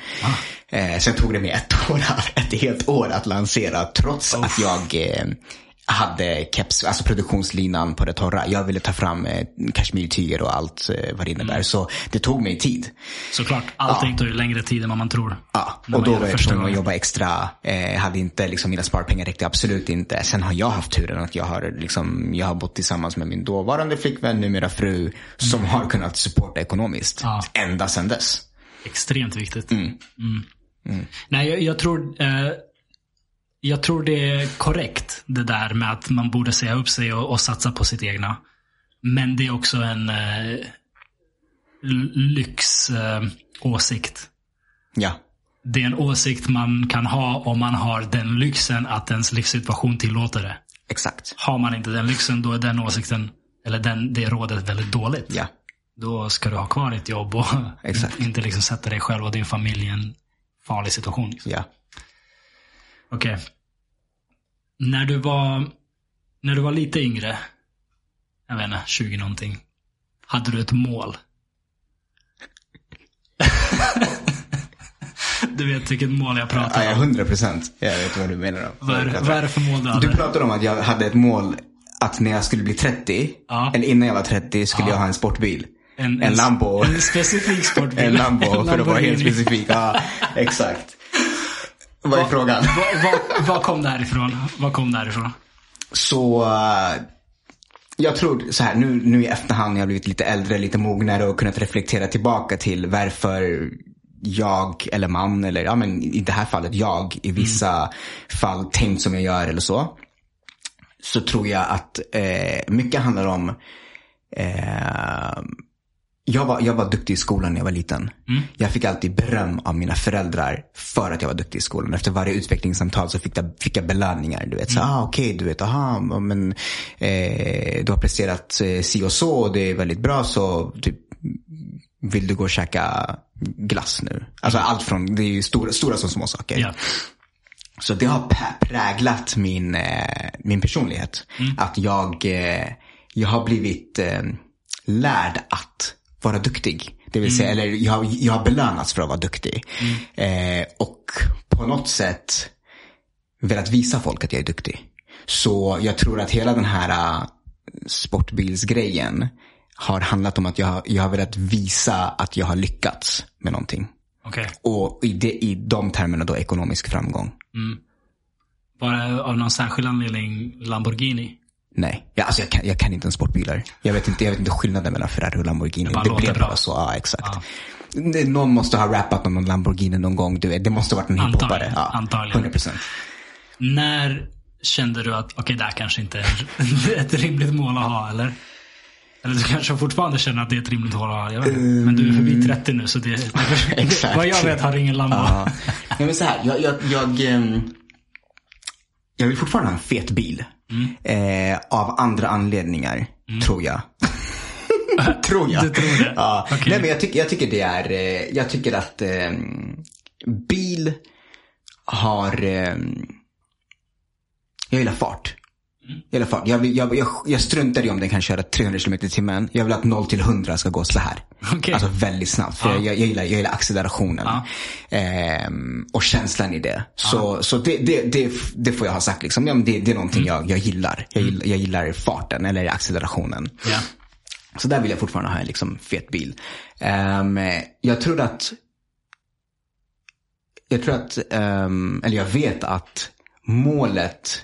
Eh, sen tog det mig ett år, ett helt år att lansera trots att jag eh, hade keps, alltså produktionslinan på det torra. Jag ville ta fram eh, kashmirtyger och allt eh, vad det innebär. Så det tog mig tid. Såklart, allting tar ju längre tid än vad man tror. Ja, och då var jag tvungen att jobba extra. Eh, hade inte liksom mina sparpengar räckte absolut inte. Sen har jag haft turen att jag har, liksom, jag har bott tillsammans med min dåvarande flickvän, numera fru, som har kunnat supporta ekonomiskt. Ja. Ända sedan dess. Extremt viktigt. Mm. Nej, jag, jag tror eh, jag tror det är korrekt det där med att man borde säga upp sig och, och satsa på sitt egna. Men det är också en eh, l- lyx eh. Ja, Det är en åsikt man kan ha om man har den lyxen att ens livssituation tillåter det. exakt. Har man inte den lyxen då är den åsikten, eller den, det rådet väldigt dåligt. Ja, Då ska du ha kvar ditt jobb och Exakt. inte liksom sätta dig själv och din familj i en farlig situation. Liksom. ja. Okej. När du var när du var lite yngre, jag vet inte, 20 någonting. Hade du ett mål? du vet vilket mål jag pratar om. ja, hundra procent. Jag vet vad du menar. Då. Vad är, det för mål du hade? Du pratade om att jag hade ett mål att när jag skulle bli 30, Ja. eller innan jag var 30, skulle Ja. jag ha en sportbil. En, En Lambo. En specifik sportbil. En Lambo, för att vara helt specifik. Ja, exakt. Vad är frågan? Vad, kom det här ifrån? Vad kom det här ifrån? Så eh, jag tror så här, nu, nu i efterhand när jag blivit lite äldre, lite mognare och kunnat reflektera tillbaka till varför jag eller man, eller ja, men i det här fallet jag, i vissa fall tänkt som jag gör eller så. Så tror jag att eh, mycket handlar om eh, jag var, jag var duktig i skolan när jag var liten. Jag fick alltid beröm av mina föräldrar för att jag var duktig i skolan. Efter varje utvecklingssamtal så fick jag, fick jag belöningar. Du vet, så, ah, okej, du vet, aha, men eh, du har presterat eh, si och så och det är väldigt bra så typ, vill du gå och käka glass nu? Alltså allt från, det är ju stora, stora som små saker. Ja. Så det har präglat min, eh, min personlighet. Att jag, eh, jag har blivit eh, lärd att vara duktig. Det vill säga, eller jag, har- jag har belönats för att vara duktig. Eh, och på något sätt velat visa folk att jag är duktig. Så jag tror att hela den här uh, sportbilsgrejen har handlat om att jag, jag har velat visa att jag har lyckats med någonting. Okej. Och i, det, i de termerna då ekonomisk framgång. Var det av någon särskild anledning Lamborghini? Nej, ja, alltså jag, kan, jag kan inte en sportbilar. Jag vet inte, jag vet inte skillnaden mellan Ferrari och Lamborghini. Det bara blev bra. bara så, ja exakt. Det- Någon måste ha rappat om någon Lamborghini någon gång. Du vet. Det måste ha varit en hiphopare. Ja, antagligen. 100 procent. När kände du att, okej det här kanske inte är ett rimligt mål att ha eller? Eller du kanske fortfarande känner att det är ett rimligt mål att ha, jag. Men du är förbi 30 nu så det, Exakt. vad jag vet har ingen Lambo. Ja. Nej, men så här, jag, jag, jag, ehm, jag vill fortfarande ha en fet bil. Eh, av andra anledningar, tror jag. tror jag. Du tror det? Ja. Okej. Nej, men jag, tycker, jag tycker det är, eh, jag tycker att ehm, bil har, ehm, jag gillar fart. I alla fall, jag, jag, jag, jag struntar i om den kan köra 300 km i timmen. Jag vill att 0 till 100 ska gå så här. Okej. Alltså väldigt snabbt. För Ja. jag, jag, gillar, jag gillar accelerationen. Ja. Ehm, och känslan i det. Så, så det, det, det, det får jag ha sagt. Liksom. Ja, det, det är någonting jag, jag gillar. Jag, gillar. jag gillar farten eller accelerationen. Ja. Så där vill jag fortfarande ha en liksom, fet bil. Ehm, jag tror att, jag tror att, ehm, eller jag vet att målet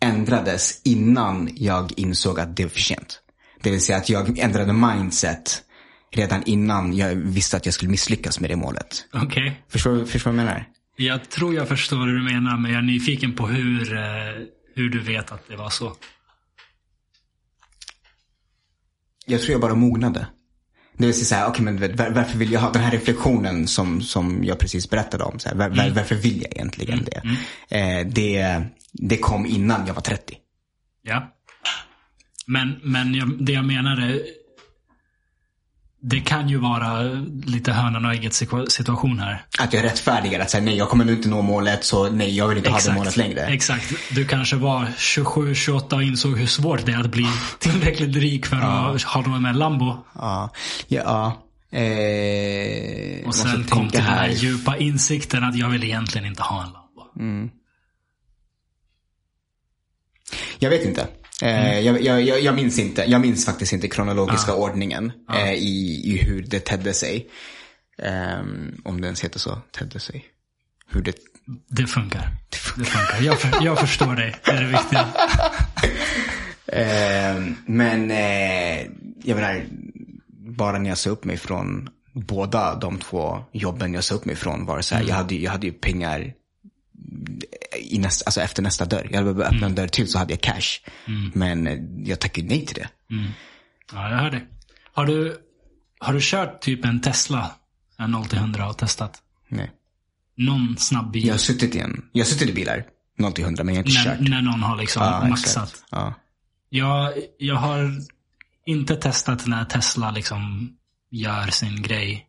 ändrades innan jag insåg att det var för sent. Det vill säga att jag ändrade mindset redan innan jag visste att jag skulle misslyckas med det målet. Okej. Förstår, förstår du vad jag menar? Jag tror jag förstår vad du menar, men jag är nyfiken på hur, eh, hur du vet att det var så. Jag tror jag bara mognade. Det vill säga så här, okej men varför vill jag ha den här reflektionen som, som jag precis berättade om. Så här, var, var, varför vill jag egentligen det? Eh, det? Det kom innan jag var 30. Ja. Men, men jag, det jag menar är, det kan ju vara lite hönan och ägget situa- situation här. Att jag rättfärdigar att säga nej jag kommer nu inte nå målet så nej jag vill inte ha det målet längre. Exakt. Du kanske var 27, 28 och insåg hur svårt det är att bli tillräckligt rik för att ha råd med Lambo. Ja. ja eh, Och sen kom den här djupa insikten att jag vill egentligen inte ha en Lambo. Jag vet inte. Eh, jag, jag, jag, jag minns inte. Jag minns faktiskt inte kronologiska ordningen eh, i, i hur det tedde sig. Ehm, om det ens heter så, tedde sig. Hur det... Det funkar. Det funkar. Jag, för, jag förstår dig. Det är det viktiga. Ehm, men eh, jag menar, bara när jag sa upp mig från båda de två jobben jag sa upp mig från var det så här, jag, hade, jag hade ju pengar i nästa, alltså efter nästa dörr. Jag hade bara öppnat en dörr till så hade jag cash. Men eh, jag tackade nej till det. Ja, jag hör dig. Har du, har du kört typ en Tesla? En 0 till 100 och testat? Nej. Någon snabb bil? Jag har suttit i en, jag har suttit i bilar, 0 till 100 men jag har inte när, kört. när någon har liksom Ja, maxat. Ja. Jag, jag har inte testat när Tesla liksom gör sin grej.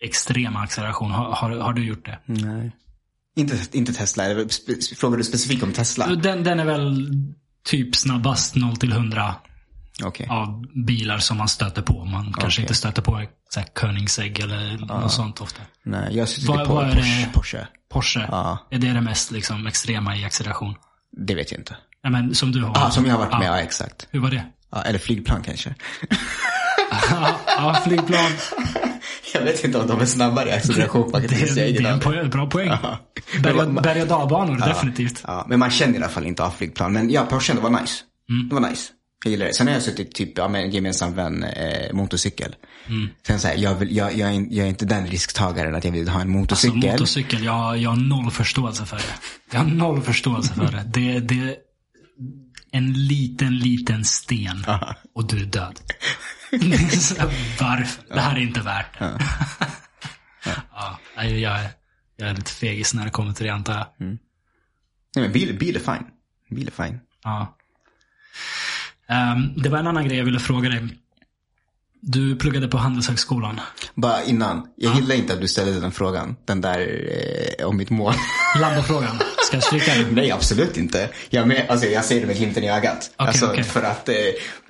Extrem acceleration. Har, har, har du gjort det? Nej. Inte, inte Tesla, frågar du specifikt om Tesla? Den, den är väl typ snabbast 0 till 100 Okej. av bilar som man stöter på. Man kanske Okej. inte stöter på så här Koenigsegg eller något sånt ofta. Nej, jag suttit Vad- på vad är Porsche. Porsche. Porsche, är det det mest liksom, extrema i acceleration? Det vet jag inte. Ja, men som du har Ja, som jag har varit med, ja exakt. Hur var det? Ja, eller flygplan kanske. ja, ja, flygplan. Jag vet inte om de är snabbare i acceleration Det, faktiskt. Jag det är en poäng, bra poäng. Ja. Berg, och dalbanor, definitivt. Ja, men man känner i alla fall inte av flygplan. Men ja, Porsche, det var nice. Mm. Det var nice. Jag gillar det. Sen har jag suttit typ, ja, med en gemensam vän, eh, motorcykel. Mm. Sen så här, jag, vill, jag, jag, är, jag är inte den risktagaren att jag vill ha en motorcykel. motorcykel, jag, jag har noll förståelse för det. Jag har noll förståelse för det. Det, det är en liten, liten sten och du är död. Varför? Det här är inte värt det. Ja, nej, jag, är, jag är lite fegis när det kommer till det antar jag. Nej, men bil, bil är fine. Bil är fine. Ja. Ehm, det var en annan grej jag ville fråga dig. Du pluggade på Handelshögskolan. Bara innan, jag gillar inte att du ställde den frågan. Den där eh, om mitt mål. Lambofrågan. Ska jag stryka den? Nej, absolut inte. Jag, men, alltså, jag säger det med glimten i ögat. Okej, alltså, okej. För att eh,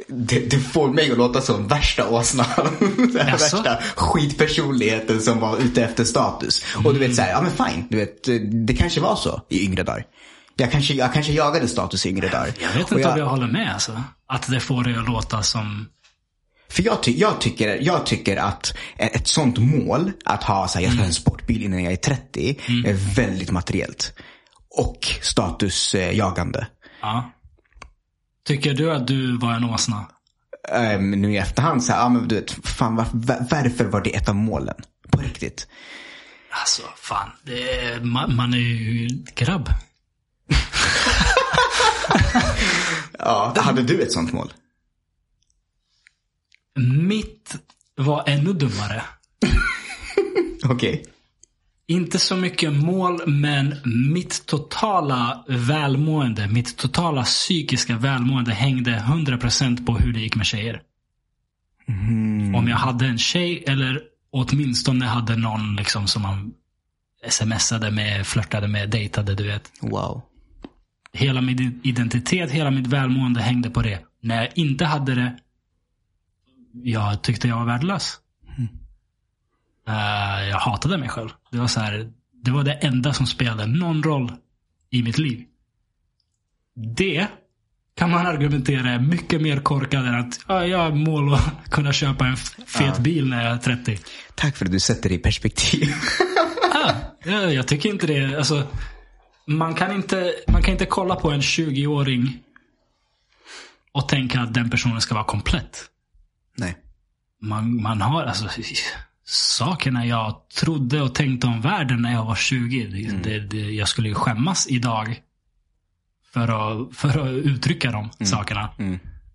det, det får mig att låta som värsta åsnan. Den Jaså? värsta skitpersonligheten som var ute efter status. Och du vet så här, ja men fine. Du vet, eh, det kanske var så i yngre dagar. Jag kanske, jag kanske jagade status i yngre dagar. Jag vet inte om jag håller med alltså. Att det får dig att låta som... För jag, ty jag, tycker, jag tycker att ett, sånt mål, att ha så här, jag ska ha en sportbil innan jag är 30, är väldigt materiellt. Och statusjagande. Ja. Tycker du att du var en åsna? Um, nu i efterhand så här, ja men du vet, fan var, var, varför var det ett av målen? På riktigt. Alltså, fan. Är, man, man är ju grabb. Ja, hade du ett sånt mål? Mitt var ännu dummare. Okej. Inte så mycket mål, men mitt totala välmående, mitt totala psykiska välmående hängde 100% på hur det gick med tjejer. Om jag hade en tjej eller åtminstone hade någon liksom som man smsade med, flörtade med, dejtade, du vet. Wow. Hela min identitet, hela mitt välmående hängde på det. När jag inte hade det, jag tyckte jag var värdelös. Uh, jag hatade mig själv. Det var så här, det var det enda som spelade någon roll i mitt liv. Det kan man argumentera är mycket mer korkad än att ja, jag har mål att kunna köpa en fet ja. bil när jag är 30. Tack för att du sätter det i perspektiv. ja, jag tycker inte det. Alltså, man, kan inte, man kan inte kolla på en 20-åring och tänka att den personen ska vara komplett. Nej. Man, man har, alltså, sakerna jag trodde och tänkte om världen när jag var 20. Mm. Det, det, jag skulle ju skämmas idag för att, för att uttrycka de mm. sakerna. Mm.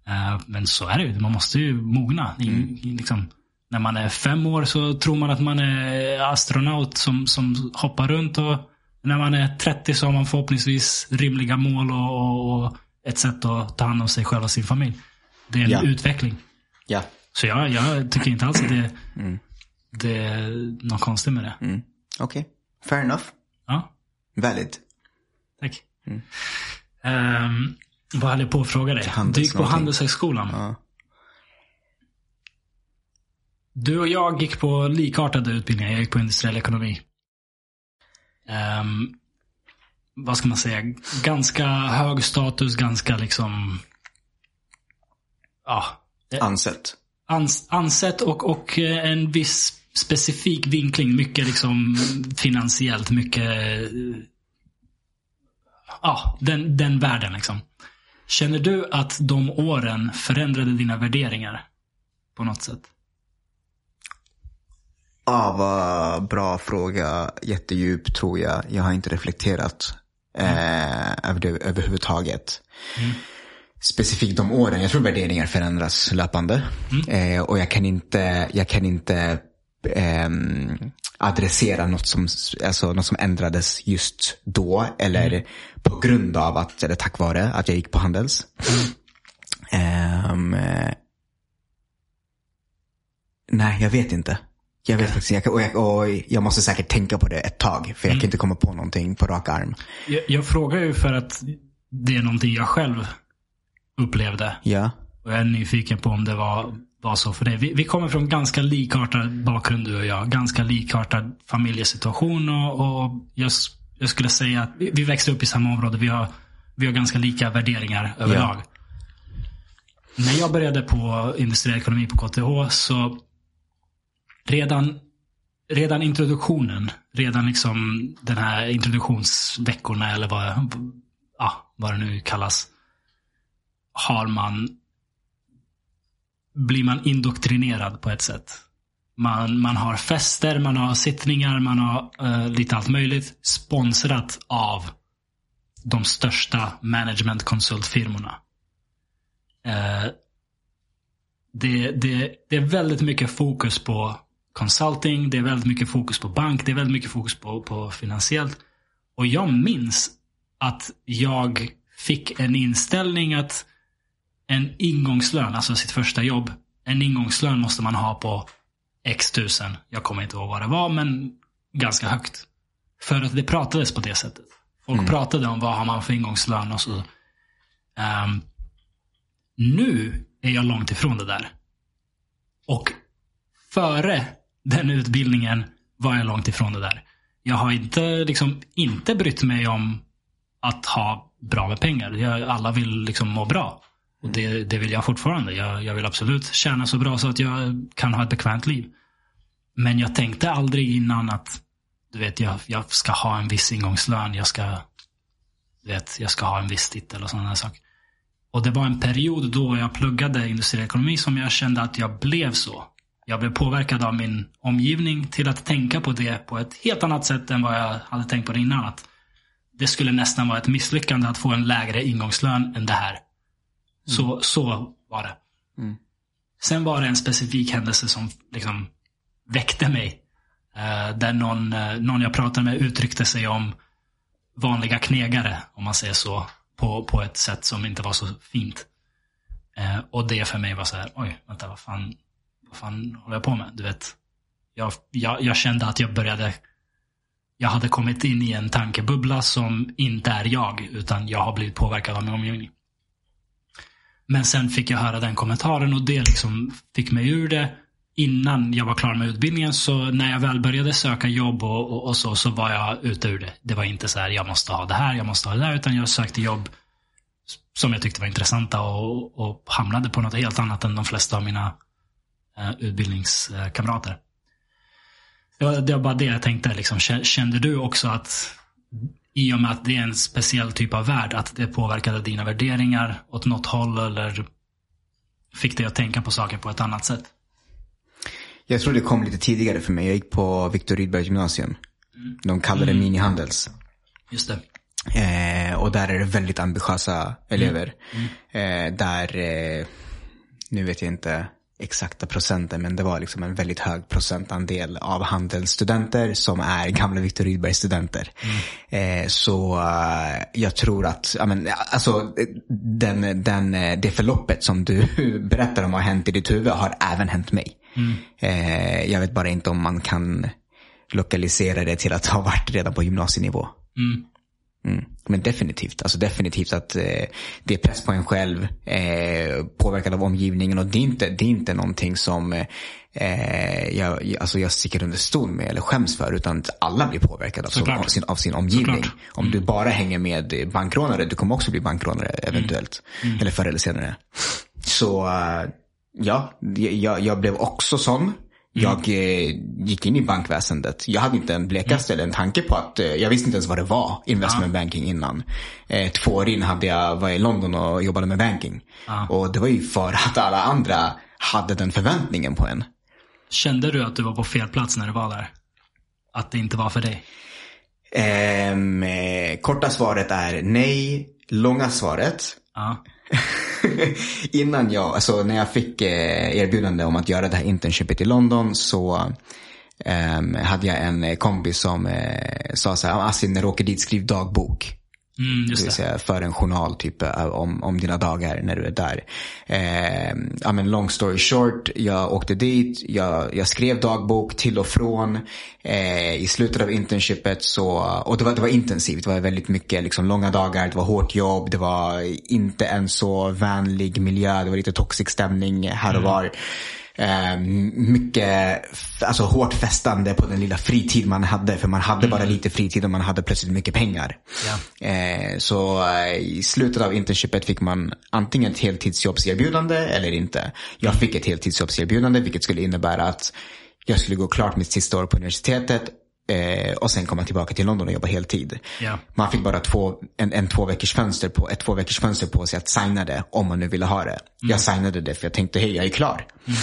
Uh, men så är det ju. Man måste ju mogna. Mm. liksom, när man är fem år så tror man att man är astronaut som, som hoppar runt. och När man är 30 så har man förhoppningsvis rimliga mål och, och, och ett sätt att ta hand om sig själv och sin familj. Det är en ja. utveckling. Ja. Så jag, jag tycker inte alls att det, mm. Det är något konstigt med det. Mm. Okej, okay. fair enough. Ja. Valid. Tack. Mm. Um, vad hade jag på att fråga dig? Du gick på Handelshögskolan. Ja. Du och jag gick på likartade utbildningar. Jag gick på industriell ekonomi. Um, vad ska man säga? Ganska hög status, ganska liksom... Ja. Ansett. Ans, ansett och, och en viss specifik vinkling. Mycket liksom finansiellt, mycket ja, den, den världen liksom. Känner du att de åren förändrade dina värderingar? På något sätt? Ja, vad bra fråga. Jättedjup tror jag. Jag har inte reflekterat eh, över det överhuvudtaget. Mm. Specifikt de åren. Jag tror värderingar förändras löpande. Mm. Eh, och jag kan inte, jag kan inte eh, adressera något som, alltså, något som ändrades just då. Eller mm. på grund av att, eller tack vare att jag gick på Handels. Mm. Um, nej, jag vet inte. Jag vet faktiskt jag, och jag, och jag måste säkert tänka på det ett tag. För jag mm. kan inte komma på någonting på rak arm. Jag, jag frågar ju för att det är någonting jag själv upplevde. Ja. Och jag är nyfiken på om det var var så för dig. Vi, vi, kommer från ganska likartad bakgrund du och jag. Ganska likartad familjesituation och, och jag, jag, skulle säga att vi, vi växte upp i samma område. Vi har, vi har ganska lika värderingar överlag. Ja. När jag började på industriell ekonomi på KTH så redan, redan introduktionen, redan liksom den här introduktionsveckorna eller vad, ja, vad det nu kallas. Har man blir man indoktrinerad på ett sätt. Man, man har fester, man har sittningar, man har uh, lite allt möjligt. Sponsrat av de största managementkonsultfirmorna. Uh, det, det, det är väldigt mycket fokus på consulting, det är väldigt mycket fokus på bank, det är väldigt mycket fokus på, på finansiellt. Och jag minns att jag fick en inställning att en ingångslön, alltså sitt första jobb. En ingångslön måste man ha på x tusen. Jag kommer inte ihåg vad det var, men ganska högt. För att det pratades på det sättet. Folk mm. pratade om vad har man för ingångslön och så. Um, nu är jag långt ifrån det där. Och före den utbildningen var jag långt ifrån det där. Jag har inte, liksom, inte brytt mig om att ha bra med pengar. Jag, alla vill liksom må bra. Och det, det vill jag fortfarande. Jag, jag vill absolut tjäna så bra så att jag kan ha ett bekvämt liv. Men jag tänkte aldrig innan att du vet, jag, jag ska ha en viss ingångslön. Jag ska, vet, jag ska ha en viss titel och sådana saker. Och det var en period då jag pluggade industriell ekonomi som jag kände att jag blev så. Jag blev påverkad av min omgivning till att tänka på det på ett helt annat sätt än vad jag hade tänkt på det innan. Att det skulle nästan vara ett misslyckande att få en lägre ingångslön än det här. Så, så var det. Mm. Sen var det en specifik händelse som liksom väckte mig. Uh, där någon, uh, någon jag pratade med uttryckte sig om vanliga knegare, om man säger så, på, på ett sätt som inte var så fint. Uh, och det för mig var så här, oj, vänta, vad fan, vad fan håller jag på med? Du vet, jag, jag, jag kände att jag började jag hade kommit in i en tankebubbla som inte är jag, utan jag har blivit påverkad av min omgivning. Men sen fick jag höra den kommentaren och det liksom fick mig ur det. Innan jag var klar med utbildningen, så när jag väl började söka jobb och, och, och så, så var jag ute ur det. Det var inte så här, jag måste ha det här, jag måste ha det där, utan jag sökte jobb som jag tyckte var intressanta och, och hamnade på något helt annat än de flesta av mina eh, utbildningskamrater. Det var, det var bara det jag tänkte. Liksom. Kände du också att i och med att det är en speciell typ av värld, att det påverkade dina värderingar åt något håll eller fick dig att tänka på saker på ett annat sätt? Jag tror det kom lite tidigare för mig. Jag gick på Viktor Rydbergs gymnasium. De kallar det mm. minihandels. Just det. Eh, och där är det väldigt ambitiösa elever. Mm. Mm. Eh, där, eh, nu vet jag inte exakta procenten, men det var liksom en väldigt hög procentandel av handelsstudenter som är gamla Viktor Rydbergs studenter. Mm. Eh, så eh, jag tror att, ja, men, alltså, den, den, eh, det förloppet som du berättar om har hänt i ditt huvud har även hänt mig. Mm. Eh, jag vet bara inte om man kan lokalisera det till att ha varit redan på gymnasienivå. Mm. Mm. Men definitivt, alltså definitivt att eh, det är press på en själv, eh, påverkad av omgivningen och det är inte, det är inte någonting som eh, jag, alltså jag sticker under stol med eller skäms för utan alla blir påverkade av, så, av, sin, av sin omgivning. Mm. Om du bara hänger med bankrånare, du kommer också bli bankrånare eventuellt. Mm. mm. Eller förr eller senare. Så uh, ja, jag, jag blev också sån. Mm. Jag eh, gick in i bankväsendet. Jag hade inte en blekaste mm. eller en tanke på att, eh, jag visste inte ens vad det var, investment ja. banking innan. Eh, två år in hade jag, var i London och jobbade med banking. Ja. Och det var ju för att alla andra hade den förväntningen på en. Kände du att du var på fel plats när du var där? Att det inte var för dig? Ehm, eh, korta svaret är nej. Långa svaret. Ja. innan jag, alltså när jag fick eh, erbjudande om att göra det här internshipet i London så um, hade jag en eh, kompis som uh, sa så här, ah, Asin när du åker dit skriv dagbok. Mm, det vill säga för en journal typ eh, om, om dina dagar när du är där. Eh, ja, men long story short, jag åkte dit, jag, jag skrev dagbok till och från. Eh, I slutet av internshipet så, och det var, det var intensivt, det var väldigt mycket liksom, långa dagar, det var hårt jobb, det var inte en så vänlig miljö, det var lite toxic stämning här och mm. Eh, mycket, alltså hårt festande på den lilla fritid man hade. För man hade mm. bara lite fritid och man hade plötsligt mycket pengar. Ja. Eh, så eh, i slutet av internshipet fick man antingen ett heltidsjobbserbjudande eller inte. Jag fick ett heltidsjobbserbjudande vilket skulle innebära att jag skulle gå klart mitt sista år på universitetet och sen komma tillbaka till London och jobba heltid. Yeah. Man fick bara två, en, en två veckors fönster på, ett två veckors fönster på sig att signa det om man nu ville ha det. Mm. Jag signade det för jag tänkte, hej jag är klar. Mm.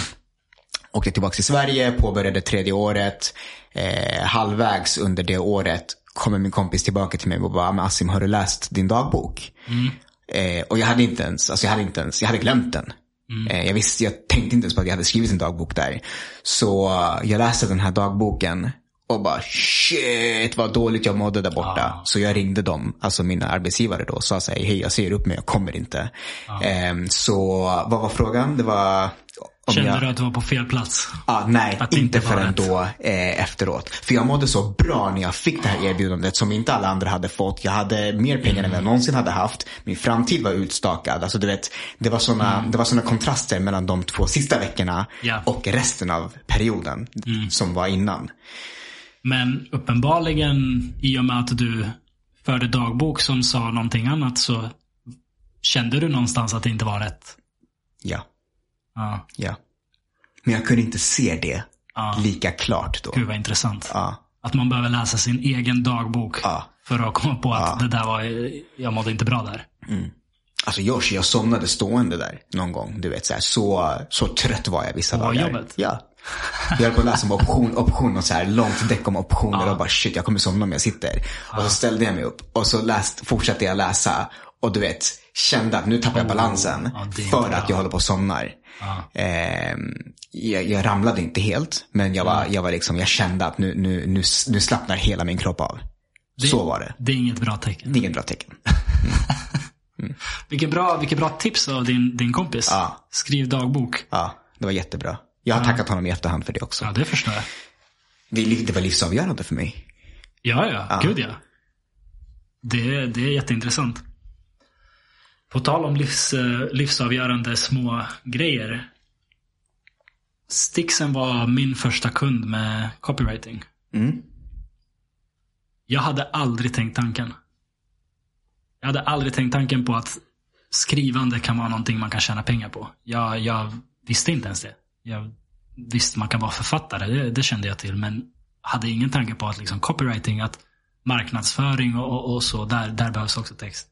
Åkte tillbaka till Sverige, påbörjade tredje året. Eh, halvvägs under det året kommer min kompis tillbaka till mig och bara, men Asim har du läst din dagbok? Mm. Eh, och jag hade inte ens, alltså jag hade inte ens, jag hade glömt den. Mm. Eh, jag visste, jag tänkte inte ens på att jag hade skrivit en dagbok där. Så jag läste den här dagboken och bara shit vad dåligt jag mådde där borta. Ah. Så jag ringde dem, alltså mina arbetsgivare då och sa så här, hej jag ser upp mig, jag kommer inte. Ah. Eh, så vad var frågan? Det var Kände jag... du att du var på fel plats? Ah, nej, att inte förrän då eh, efteråt. För jag mådde så bra när jag fick det här erbjudandet som inte alla andra hade fått. Jag hade mer pengar mm. än jag någonsin hade haft. Min framtid var utstakad. Alltså, du vet, det var sådana mm. såna kontraster mellan de två sista veckorna yeah. och resten av perioden mm. som var innan. Men uppenbarligen, i och med att du förde dagbok som sa någonting annat så kände du någonstans att det inte var rätt? Ja. Ja. ja. Men jag kunde inte se det ja. lika klart då. Gud vad intressant. Ja. Att man behöver läsa sin egen dagbok ja. för att komma på att det där var, jag mådde inte bra där. Mm. Alltså Josh, jag somnade stående där någon gång. Du vet, så, här, så, så trött var jag vissa på dagar. jobbet? Ja. Jag höll på att läsa om option, option och så här långt däck om optioner och bara shit, jag kommer somna om jag sitter. Och så ställde jag mig upp och så läst, fortsatte jag läsa och du vet, kände att nu tappar jag balansen oh, för att jag håller på att somna. Eh, jag, jag, ramlade inte helt, men jag var, jag var liksom, jag kände att nu, nu, nu, nu slappnar hela min kropp av. Det, Så var det. Det är inget bra tecken. Det är inget bra tecken. Mm. mm. vilket, bra, vilket bra tips av din, din kompis. Ja. Skriv dagbok. Ja, det var jättebra. Jag har ja. tackat honom i efterhand för det också. Ja, det förstår jag. Det, det var livsavgörande för mig. Ja, ja. Ja. Gud ja. Det, det är jätteintressant. På tal om livs, eh, livsavgörande små grejer. Stixen var min första kund med copywriting. Mm. Jag hade aldrig tänkt tanken. Jag hade aldrig tänkt tanken på att skrivande kan vara någonting man kan tjäna pengar på. Jag, jag visste inte ens det. Jag visste man kan vara författare, det, det kände jag till. Men hade ingen tanke på att liksom copywriting, att marknadsföring och, och, och så, där, där behövs också text.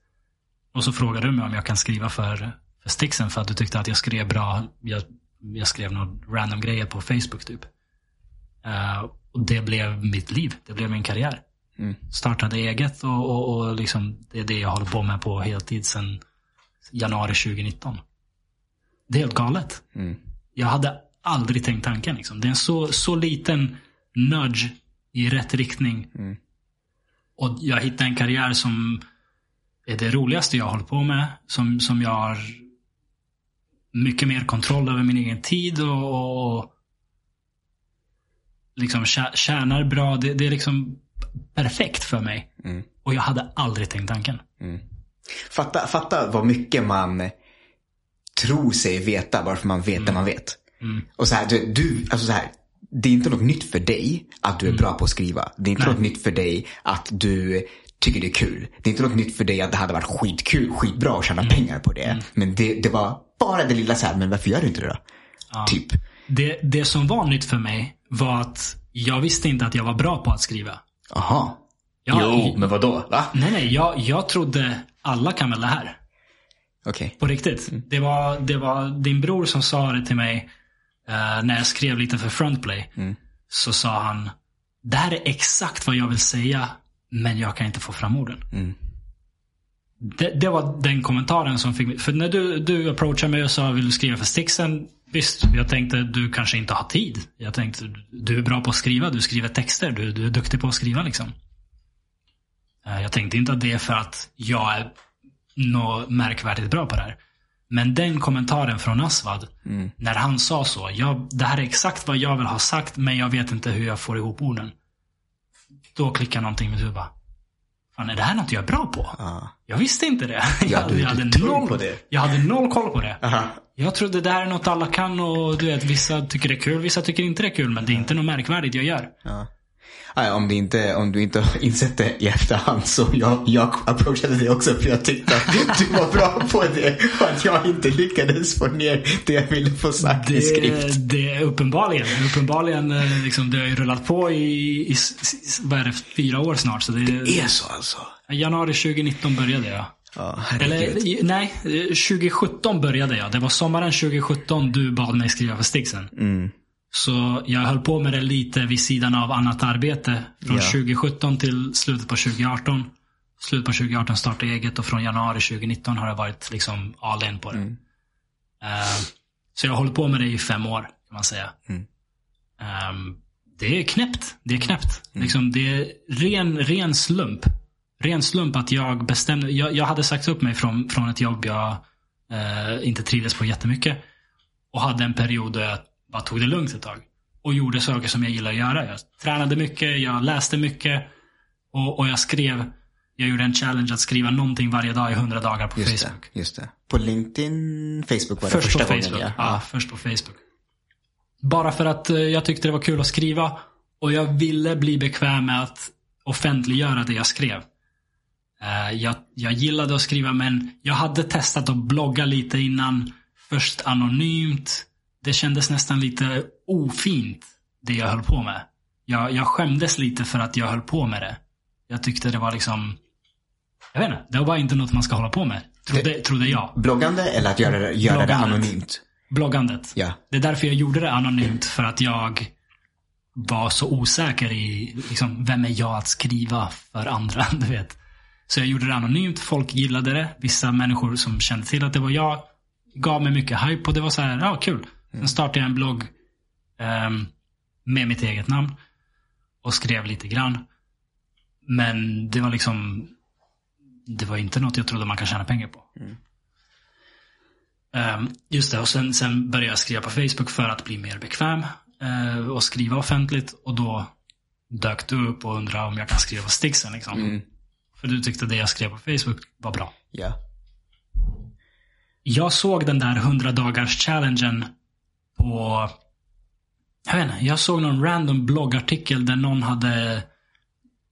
Och så frågade du mig om jag kan skriva för, för Stixen för att du tyckte att jag skrev bra. Jag, jag skrev några random grejer på Facebook typ. Eh, och det blev mitt liv. Det blev min karriär. Mm. Startade eget och, och, och liksom, det är det jag håller på med på heltid sedan januari 2019. Det är helt galet. Mm. Jag hade aldrig tänkt tanken. Liksom. Det är en så, så liten nudge i rätt riktning. Mm. Och jag hittade en karriär som är det roligaste jag håller på med. Som, som jag har mycket mer kontroll över min egen tid och, och liksom tjä- tjänar bra. Det, det är liksom perfekt för mig. Mm. Och jag hade aldrig tänkt tanken. Fatta, fatta vad mycket man tror sig veta varför man vet det man vet. Och så här, du, du, alltså så här, det är inte något nytt för dig att du är bra på att skriva. Det är inte Nej. något nytt för dig att du tycker det är kul. Det är inte något nytt för dig att det hade varit skitkul, skitbra att tjäna pengar på det. Men det, det var bara det lilla så här, men varför gör du inte det då? Typ. Det, det som var nytt för mig var att jag visste inte att jag var bra på att skriva. Aha. Jag, jo, men vad då? Va? Nej, nej. Jag, jag trodde alla kan väl det här. Okej. På riktigt. Det, var, det var din bror som sa det till mig eh, när jag skrev lite för Frontplay. Så sa han, det här är exakt vad jag vill säga, men jag kan inte få fram orden. Det, det var den kommentaren som fick mig. För när du, du approachade mig och sa, vill du skriva för Stixen? Visst, jag tänkte du kanske inte har tid. Jag tänkte, du är bra på att skriva, du skriver texter, du, du är duktig på att skriva liksom. Eh, Jag tänkte inte att det är för att jag är något märkvärdigt bra på det här. Men den kommentaren från Asvad, när han sa så. Jag, det här är exakt vad jag vill ha sagt, men jag vet inte hur jag får ihop orden. Då klickar någonting i mitt huvud. bara, Fan, är det här något jag är bra på? Ja. Jag visste inte det. Ja, du är jag, hade noll, på det. jag hade noll koll på det. Aha. Jag trodde det här är något alla kan och du vet, vissa tycker det är kul, vissa tycker inte det är kul. Men det är inte något märkvärdigt jag gör. Ja. Nej, om, det inte, om du inte har insett det i efterhand så jag, jag approachade dig också för jag tyckte att du var bra på det och att jag inte lyckades få ner det jag ville få sagt i skrift. Det, det är uppenbarligen. Uppenbarligen, eh, liksom, det har ju rullat på i, i, i vad är det, fyra år snart. Så det, Det är så alltså? Januari 2019 började jag. Ja, Eller i- nej, eh, 2017 började jag. Det var sommaren 2017 du bad mig skriva för Stixen. Mm. Så jag höll på med det lite vid sidan av annat arbete. Från Ja. 2017 till slutet på 2018. Slutet på 2018 startade jag eget och från januari 2019 har jag varit liksom all in på det. Mm. Eh, så jag har hållit på med det i fem år, kan man säga. Mm. Ehm, det är knäppt. Det är knäppt. Liksom, det är ren, ren slump. Ren slump att jag bestämde. Jag, jag hade sagt upp mig från, från ett jobb jag eh, inte trivdes på jättemycket. Och hade en period då jag bara tog det lugnt ett tag. Och gjorde saker som jag gillar att göra. Jag tränade mycket, jag läste mycket. Och, och jag skrev. Jag gjorde en challenge att skriva någonting varje dag i 100 dagar på Just Facebook. det, just det. På LinkedIn, Facebook var det Först på första Facebook. gången. Ja. först på Facebook. Bara för att eh, jag tyckte det var kul att skriva. Och jag ville bli bekväm med att offentliggöra det jag skrev. Eh, jag, jag gillade att skriva men jag hade testat att blogga lite innan. Först anonymt. Det kändes nästan lite ofint. Det jag höll på med. Jag, jag skämdes lite för att jag höll på med det. Jag tyckte det var liksom Jag vet inte. Det var bara inte något man ska hålla på med. Trodde, trodde jag. Bloggande eller att göra, det- göra det anonymt? Bloggandet. Ja. Det är därför jag gjorde det anonymt. För att jag var så osäker i liksom, vem är jag att skriva för andra. Du vet. Så jag gjorde det anonymt. Folk gillade det. Vissa människor som kände till att det var jag gav mig mycket hype och det var så här, ja kul. Sen startade jag en blogg ehm, med mitt eget namn och skrev lite grann. Men det var liksom det var inte något jag trodde man kan tjäna pengar på. Ehm, just det, och sen, sen började jag skriva på Facebook för att bli mer bekväm. eh, och skriva offentligt. Och då dök du upp och undrade om jag kan skriva sticksen. Liksom. För du tyckte det jag skrev på Facebook var bra. Ja. Jag såg den där 100 dagars challengen på... Jag vet inte, jag såg någon random bloggartikel där någon hade...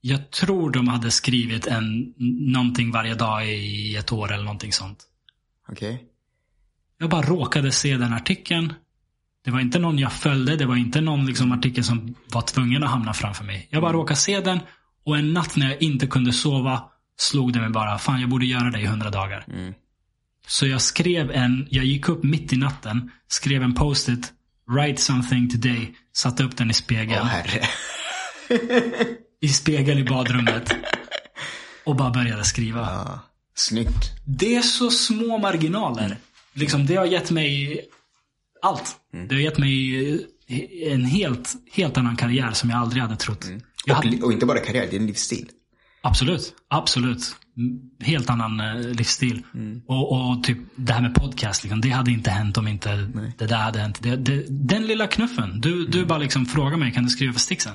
Jag tror de hade skrivit en, någonting varje dag i ett år eller någonting sånt. Okej. Jag bara råkade se den artikeln. Det var inte någon jag följde. Det var inte någon liksom, artikel som var tvungen att hamna framför mig. Jag bara råkade se den. Och en natt när jag inte kunde sova slog det mig bara, fan jag borde göra det i hundra dagar. Så jag skrev en, jag gick upp mitt i natten, skrev en post-it, write something today, satte upp den i spegeln. Åh. I spegeln i badrummet. Och bara började skriva. Ja. Snyggt. Det är så små marginaler. Liksom, det har gett mig allt. Det har gett mig en helt, helt annan karriär som jag aldrig hade trott. Jag Och, hade, och inte bara karriär, det är en livsstil. absolut, absolut. Mm, Helt annan eh, livsstil. Och, och typ det här med podcast, liksom, det hade inte hänt om inte det där hade hänt. Det, det, den lilla knuffen. Du, du bara liksom frågar mig, kan du skriva för sticksen?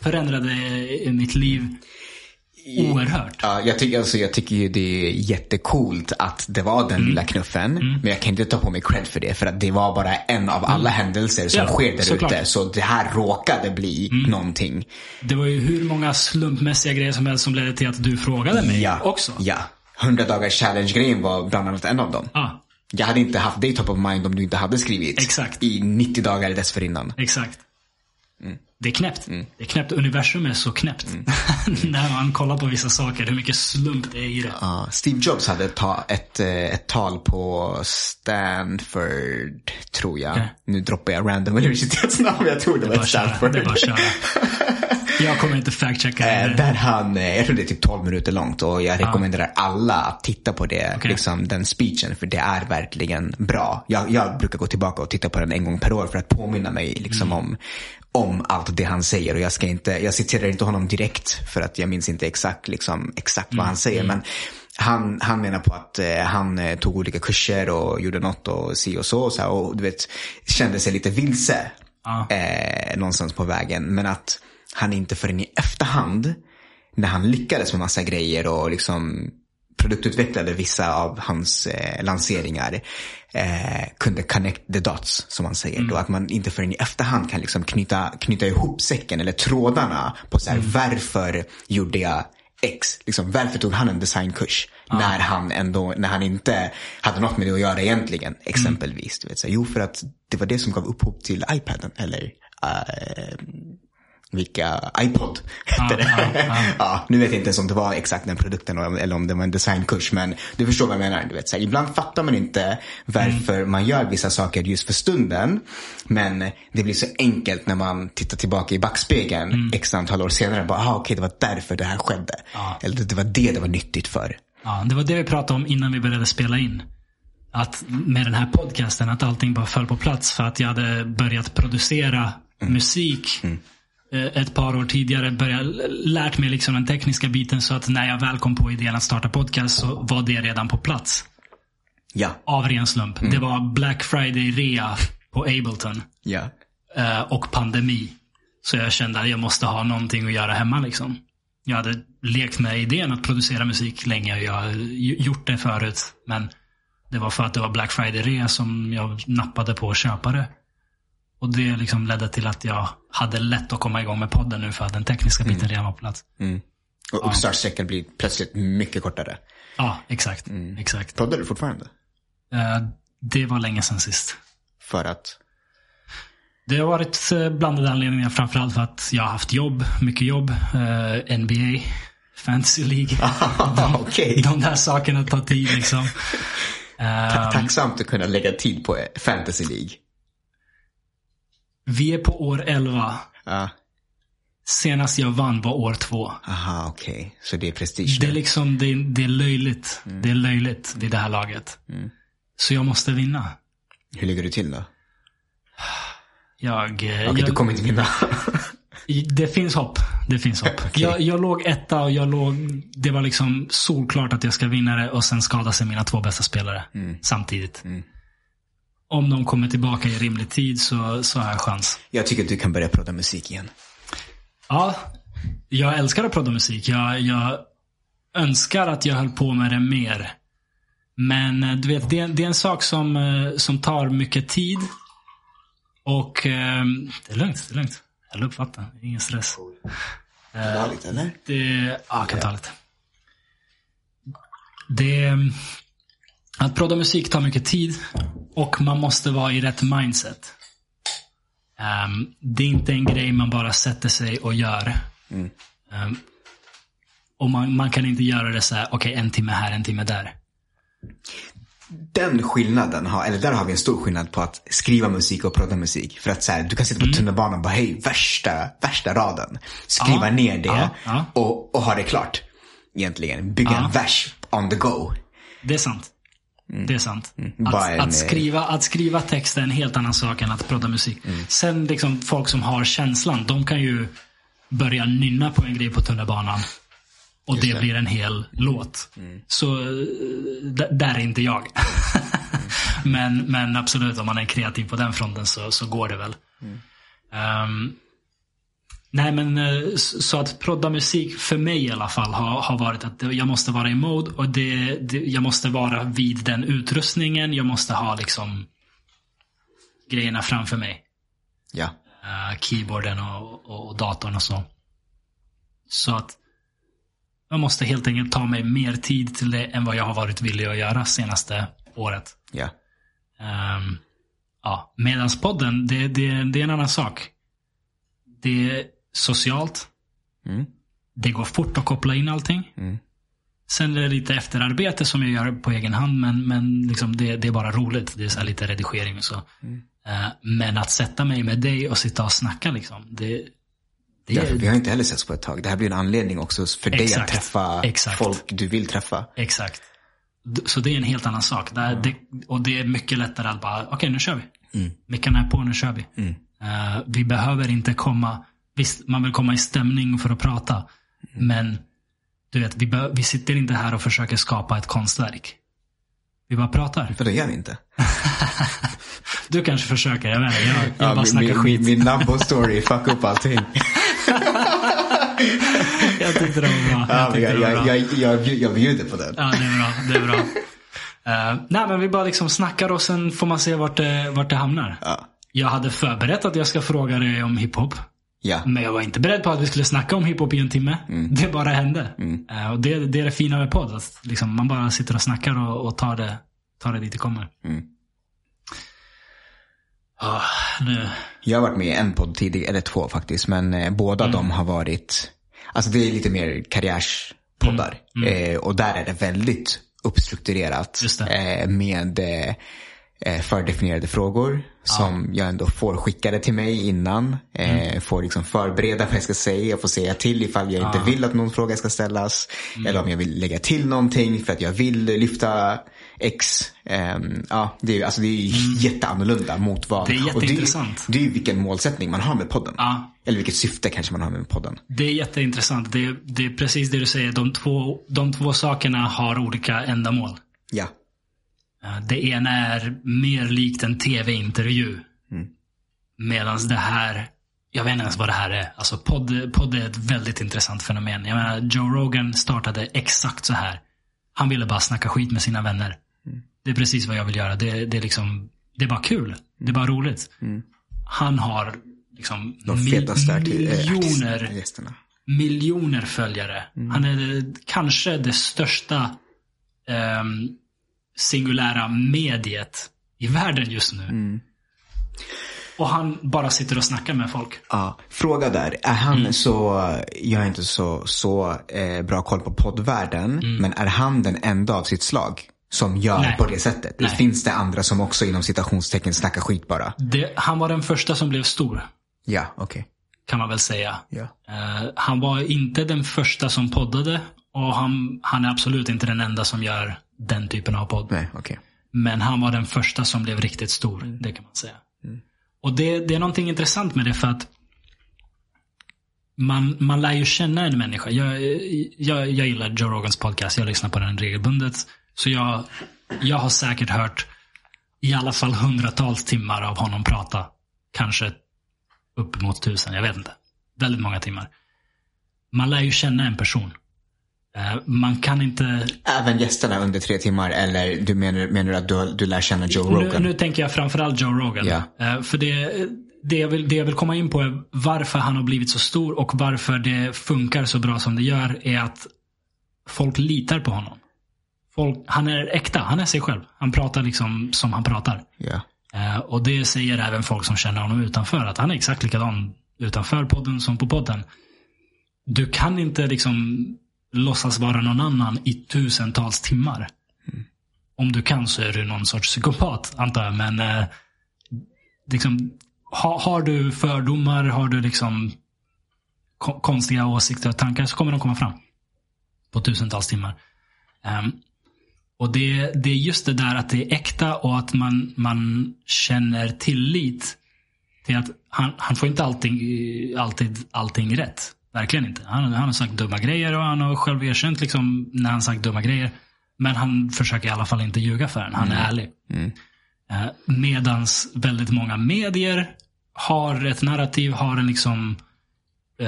Förändrade eh, mitt liv oerhört. Ja, jag, tycker, alltså, jag tycker ju det är jättecoolt att det var den lilla knuffen. Men jag kan inte ta på mig cred för det. För att det var bara en av alla händelser som Ja, sker där ute. Så det här råkade bli någonting. Det var ju hur många slumpmässiga grejer som helst som ledde till att du frågade mig Ja, också. ja. 100 dagars challenge-grejen var bland annat en av dem. Ja, Jag hade inte haft dig top of mind om du inte hade skrivit Exakt. i 90 dagar dessförinnan. exakt. Det är knäppt. Det är knäppt. Universum är så knäppt. När man kollar på vissa saker, hur mycket slump det är i det. Ja, Steve Jobs hade ta, ett, eh, ett tal på Stanford, tror jag. Okej. Nu droppar jag random universitetsnamn, jag tror det var ett köra. Stanford. Det är bara köra. Jag kommer inte fact-checka Eh, det. Där han, eh, jag tror det är typ 12 minuter långt och jag rekommenderar alla att titta på det, Okej. liksom den speechen, för det är verkligen bra. Jag, jag brukar gå tillbaka och titta på den en gång per år för att påminna mig liksom om, om allt det han säger. Och jag ska inte, jag citerar inte honom direkt för att jag minns inte exakt, liksom, exakt vad han säger. Men han, han menar på att eh, han eh, tog olika kurser och gjorde något och si och så. Och, så här, och du vet, kände sig lite vilse Ja. eh, någonstans på vägen. Men att han inte förrän i efterhand, när han lyckades med massa grejer och liksom produktutvecklade vissa av hans eh, lanseringar, eh, kunde connect the dots, som man säger. Då att man inte förrän i efterhand kan liksom knyta, knyta ihop säcken eller trådarna på så här, varför gjorde jag X? Liksom, varför tog han en designkurs? När han ändå, när han inte hade något med det att göra egentligen, exempelvis. Du vet, så jo, för att det var det som gav upphov till iPaden, eller eh, vilka, iPod hette det. Ja, nu vet jag inte ens om det var exakt den produkten eller om det var en designkurs. Men du förstår vad jag menar. Du vet, så här, ibland fattar man inte varför man gör vissa saker just för stunden. Men det blir så enkelt när man tittar tillbaka i backspegeln x antal år senare. Bara, ah, okej, det var därför det här skedde. Eller det var det det var nyttigt för. Ja, det var det vi pratade om innan vi började spela in. Att med den här podcasten, att allting bara föll på plats för att jag hade börjat producera musik eh, ett par år tidigare. Börjat, lärt mig liksom den tekniska biten så att när jag väl kom på idén att starta podcast så var det redan på plats. Ja, Av ren slump. Det var Black Friday-rea på Ableton. ja. eh, och pandemi. Så jag kände att jag måste ha någonting att göra hemma liksom. Jag hade lekt med idén att producera musik länge. Jag har gjort det förut. Men det var för att det var Black Friday-rea som jag nappade på att köpa det. Och det liksom ledde till att jag hade lätt att komma igång med podden nu för att den tekniska biten redan var på plats. Och uppstartsträckan blir plötsligt mycket kortare. Ja, exakt. exakt. Poddar du fortfarande? Eh, det var länge sedan sist. För att? Det har varit eh, blandade anledningar. Framförallt för att jag har haft jobb, mycket jobb. Eh, NBA, Fantasy League. Okej. De där sakerna tar tid liksom. Eh, Tacksamt att kunna lägga tid på Fantasy League. Vi är på år 11. Ja. Senast jag vann var år 2. Aha, okej. Så det är prestige Det är liksom, det det är löjligt. Det är löjligt vid det här laget. Så jag måste vinna. Hur ligger du till då? Jag, eh, Okej, du jag, kommer inte vinna. Det finns hopp. Det finns hopp. jag, jag låg etta och jag låg, det var liksom solklart att jag ska vinna det och sen skadade sig mina två bästa spelare samtidigt. Om de kommer tillbaka i rimlig tid så, så har jag chans. jag tycker att du kan börja prata musik igen. Ja, jag älskar att prodda musik. Jag, jag önskar att jag höll på med det mer. Men eh, du vet, det, är- det är en sak som, eh, som tar mycket tid. Och eh, det är lugnt, det är lugnt. Häll upp vatten, ingen stress. Dåligt eller? Det, ja, jag kan ta lite. Det, att prodda musik tar mycket tid och man måste vara i rätt mindset. Ehm, det är inte en grej man bara sätter sig och gör. Ehm, och man, man kan inte göra det så här, okej en timme här, en timme där. Den skillnaden, har, eller där har vi en stor skillnad på att skriva musik och prodda musik. För att så här, du kan sitta på tunnelbanan och bara, hej, värsta, värsta raden. Skriva Ja, ner det ja, ja. Och, och ha det klart. Egentligen. Bygga en vers on the go. Det är sant. Det är sant. Bara Att, att, skriva, att skriva text är en helt annan sak än att prodda musik. Sen liksom folk som har känslan, de kan ju börja nynna på en grej på tunnelbanan. Och det, det. blir en hel låt. Så eh, där är inte jag. men, men absolut, om man är kreativ på den fronten så, så går det väl. Ehm, Nej men eh, så att prodda musik för mig i alla fall har, har varit att jag måste vara i mode och det, det, jag måste vara vid den utrustningen. Jag måste ha liksom grejerna framför mig. Ja. Eh, keyboarden och, och, och datorn och så. Så att jag måste helt enkelt ta mig mer tid till det än vad jag har varit villig att göra senaste året. Ja. Um, ja, Medans-podden, det, det, det är en annan sak. Det är socialt. Mm. Det går fort att koppla in allting. Mm. Sen är det lite efterarbete som jag gör på egen hand, men, men liksom det, det är bara roligt. Det är så lite redigering och så. Eh, men att sätta mig med dig och sitta och snacka, liksom, det, det Ja, är vi har inte heller setts på ett tag. Det här blir en anledning också för dig att Exakt. träffa Exakt. folk du vill träffa. Exakt. Så det är en helt annan sak. Det, är- det, och det är mycket lättare att bara, okej nu kör vi. Mm. Mickarna är på, nu kör vi. Eh, vi behöver inte komma, visst man vill komma i stämning för att prata. Mm. Men du vet, vi, be, vi sitter inte här och försöker skapa ett konstverk. Vi bara pratar. För det gör vi inte. Du kanske försöker, jag vet. Jag, jag bara min, snackar min, skit. min, min Nabbo-story fuck upp allting. jag tyckte det var bra. Ja, Jag jag, det var bra. jag, jag, jag bjuder på den. Ja, det är bra. Det är bra. Eh, nej, men vi bara liksom snackar och sen får man se vart det, vart det hamnar. Ja. Jag hade förberett att jag ska fråga dig om hiphop. Ja. Men jag var inte beredd på att vi skulle snacka om hiphop i en timme. Det bara hände. Eh, och det, det är det fina med podd. Att liksom man bara sitter och snackar och, och tar, det, tar det dit det kommer. Mm. Ah, nu. Jag har varit med i en podd tidigare, eller två faktiskt, men eh, båda de har varit, alltså det är lite mer karriärspoddar. Eh, och där är det väldigt uppstrukturerat det. eh, med eh, eh, fördefinierade frågor som jag ändå får skickade till mig innan. Eh, Får liksom förbereda vad jag ska säga, jag får säga till ifall jag inte vill att någon fråga ska ställas. Eller om jag vill lägga till någonting för att jag vill lyfta X. Ehm, ja, det är, ju- alltså det är ju jätteannorlunda mot vad... Det är och jätteintressant. Det är ju vilken målsättning man har med podden. Ja. Eller vilket syfte kanske man har med podden. Det är jätteintressant. Det, är- det är precis det du säger. De två, de två sakerna har olika ändamål. Ja. Det ena är mer likt en tv-intervju. Medan det här, jag vet inte ens vad det här är. Alltså podd, podd är ett väldigt intressant fenomen. Jag menar, Joe Rogan startade exakt så här. Han ville bara snacka skit med sina vänner. Det är precis vad jag vill göra. Det, det är liksom, det är bara kul. Det är bara roligt. Han har liksom De fetaste eh, miljoner gästerna. miljoner följare. Han är kanske det största ehm, singulära mediet i världen just nu. Och han bara sitter och snackar med folk. Ja, fråga där. Är han Mm. så, jag har inte så, så eh, bra koll på poddvärlden, men är han den enda av sitt slag som gör Mm. Nej. på det sättet? Nej. Finns det andra som också inom citationstecken snackar skit bara? Det, han var den första som blev stor, Ja, okej. kan man väl säga. Ja. Eh, han var inte den första som poddade och han, han är absolut inte den enda som gör den typen av podd. Nej, okej. Men han var den första som blev riktigt stor. Det kan man säga. Och det, det är någonting intressant med det för att man, man lär ju känna en människa. Jag, jag, jag gillar Joe Rogans podcast. Jag lyssnar på den regelbundet. Så jag, jag har säkert hört i alla fall hundratals timmar av honom prata. Kanske uppemot tusen, jag vet inte. Väldigt många timmar. man lär ju känna en person. Eh, man kan inte... Även gästerna under tre timmar eller du menar, menar att du, du lär känna Joe Rogan? Nu, nu tänker jag framförallt Joe Rogan. Eh, För det, det, jag vill, det jag vill komma in på är varför han har blivit så stor och varför det funkar så bra som det gör är att folk litar på honom. Folk, han är äkta, han är sig själv. Han pratar liksom som han pratar. Eh, och det säger även folk som känner honom utanför. Att han är exakt likadan utanför podden som på podden. Du kan inte liksom låtsas vara någon annan i tusentals timmar. Om du kan så är du någon sorts psykopat antar jag. Men eh, liksom, ha, har du fördomar, har du liksom ko- konstiga åsikter och tankar så kommer de komma fram. På tusentals timmar. Um, och det, det är just det där att det är äkta och att man, man känner tillit till att han, han får inte allting, eh, alltid allting rätt. Verkligen inte. Han, han har sagt dumma grejer och han har själv erkänt liksom när han sagt dumma grejer. Men han försöker i alla fall inte ljuga för en. Han är ärlig. Eh, medans väldigt många medier har ett narrativ, har en liksom eh,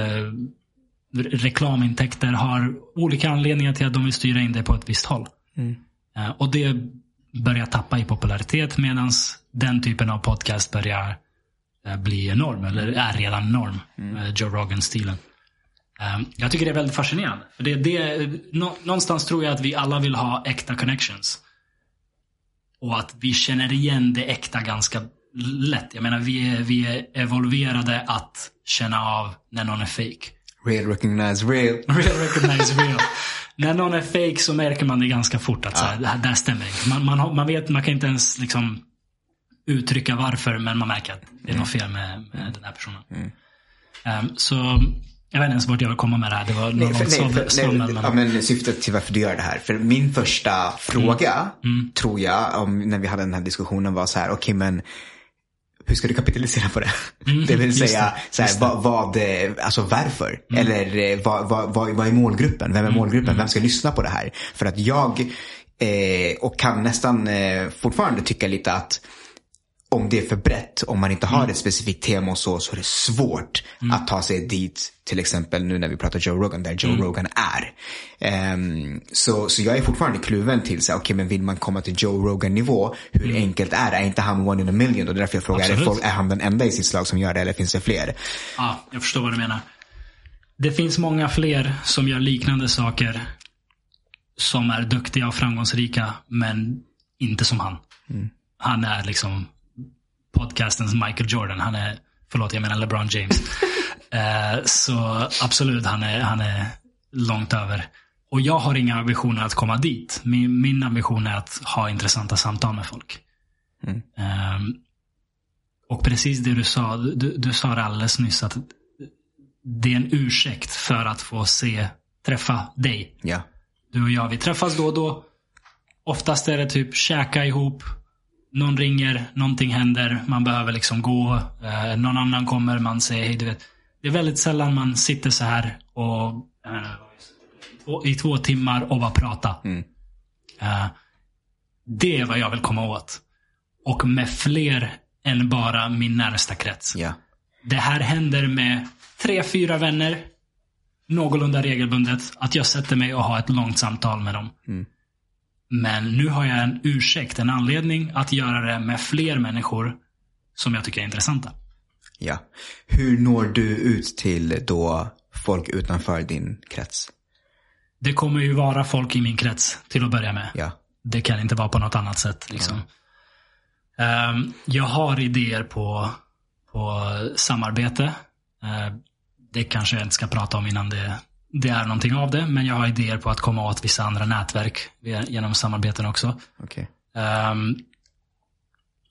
re- reklamintäkter, har olika anledningar till att de vill styra in det på ett visst håll. Eh, och det börjar tappa i popularitet medan den typen av podcast börjar eh, bli enorm, eller är redan enorm. eh, Joe Rogan-stilen. Eh, Jag tycker det är väldigt fascinerande. För det, det, nå, någonstans tror jag att vi alla vill ha äkta connections. Och att vi känner igen det äkta ganska lätt. Jag menar, vi är, vi är evolverade att känna av när någon är fake. Real recognize real. Real recognize real. När någon är fake så märker man det ganska fort att så här, det här, det här stämmer inte. Man, man, man vet, man kan inte ens liksom uttrycka varför, men man märker att det är något fel med, med den här personen. Ehm, så jag vet inte ens vart jag vill komma med det här. Det var Nej, något för, nej, för, nej, men- ja, men syftet till varför du gör det här. För min första fråga, tror jag, om, när vi hade den här diskussionen var så här, okej men hur ska du kapitalisera på det? det vill säga, det, så här, vad, vad, eh, alltså varför? Eller eh, vad, vad, vad, vad är målgruppen? Vem är målgruppen? Vem ska lyssna på det här? För att jag, eh, och kan nästan eh, fortfarande tycka lite att om det är för brett, om man inte har ett specifikt tema och så, så är det svårt att ta sig dit. Till exempel nu när vi pratar Joe Rogan, där Joe Rogan är. Ehm, så, så jag är fortfarande kluven till, okej men vill man komma till Joe Rogan nivå, hur enkelt är det? Är inte han one in a million? Och därför jag frågar, är, folk, är han den enda i sitt slag som gör det eller finns det fler? Ja, jag förstår vad du menar. Det finns många fler som gör liknande saker. Som är duktiga och framgångsrika, men inte som han. Han är liksom podcastens Michael Jordan. Han är, förlåt jag menar LeBron James. Eh, så absolut, han är, han är långt över. Och jag har inga ambitioner att komma dit. Min, min ambition är att ha intressanta samtal med folk. Ehm, och precis det du sa, du, du sa det alldeles nyss att det är en ursäkt för att få se, träffa dig. Ja. Du och jag, vi träffas då och då. Oftast är det typ käka ihop. Någon ringer, någonting händer, man behöver liksom gå. Eh, någon annan kommer, man säger hej, du vet. Det är väldigt sällan man sitter så här och eh, två- i två timmar och bara prata. Eh, det är vad jag vill komma åt. Och med fler än bara min närmsta krets. Ja. Det här händer med tre, fyra vänner. Någorlunda regelbundet. Att jag sätter mig och har ett långt samtal med dem. Men nu har jag en ursäkt, en anledning att göra det med fler människor som jag tycker är intressanta. Ja. Hur når du ut till då folk utanför din krets? Det kommer ju vara folk i min krets till att börja med. Ja. Det kan inte vara på något annat sätt. Liksom. Ehm, jag har idéer på, på samarbete. Eh, det kanske jag inte ska prata om innan det, det är någonting av det. Men jag har idéer på att komma åt vissa andra nätverk genom samarbeten också. Okej. Ehm,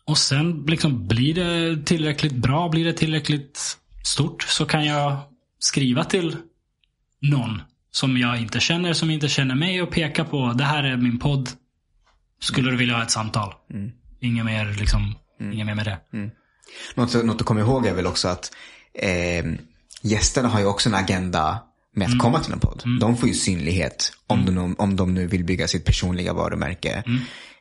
och sen liksom, blir det tillräckligt bra, blir det tillräckligt stort så kan jag skriva till någon som jag inte känner, som inte känner mig och peka på det här är min podd. Skulle du vilja ha ett samtal? Inget mer liksom, inget mer med det. Något, något att komma ihåg är väl också att eh, gästerna har ju också en agenda med att komma till en podd. De får ju synlighet om, de, om de nu vill bygga sitt personliga varumärke.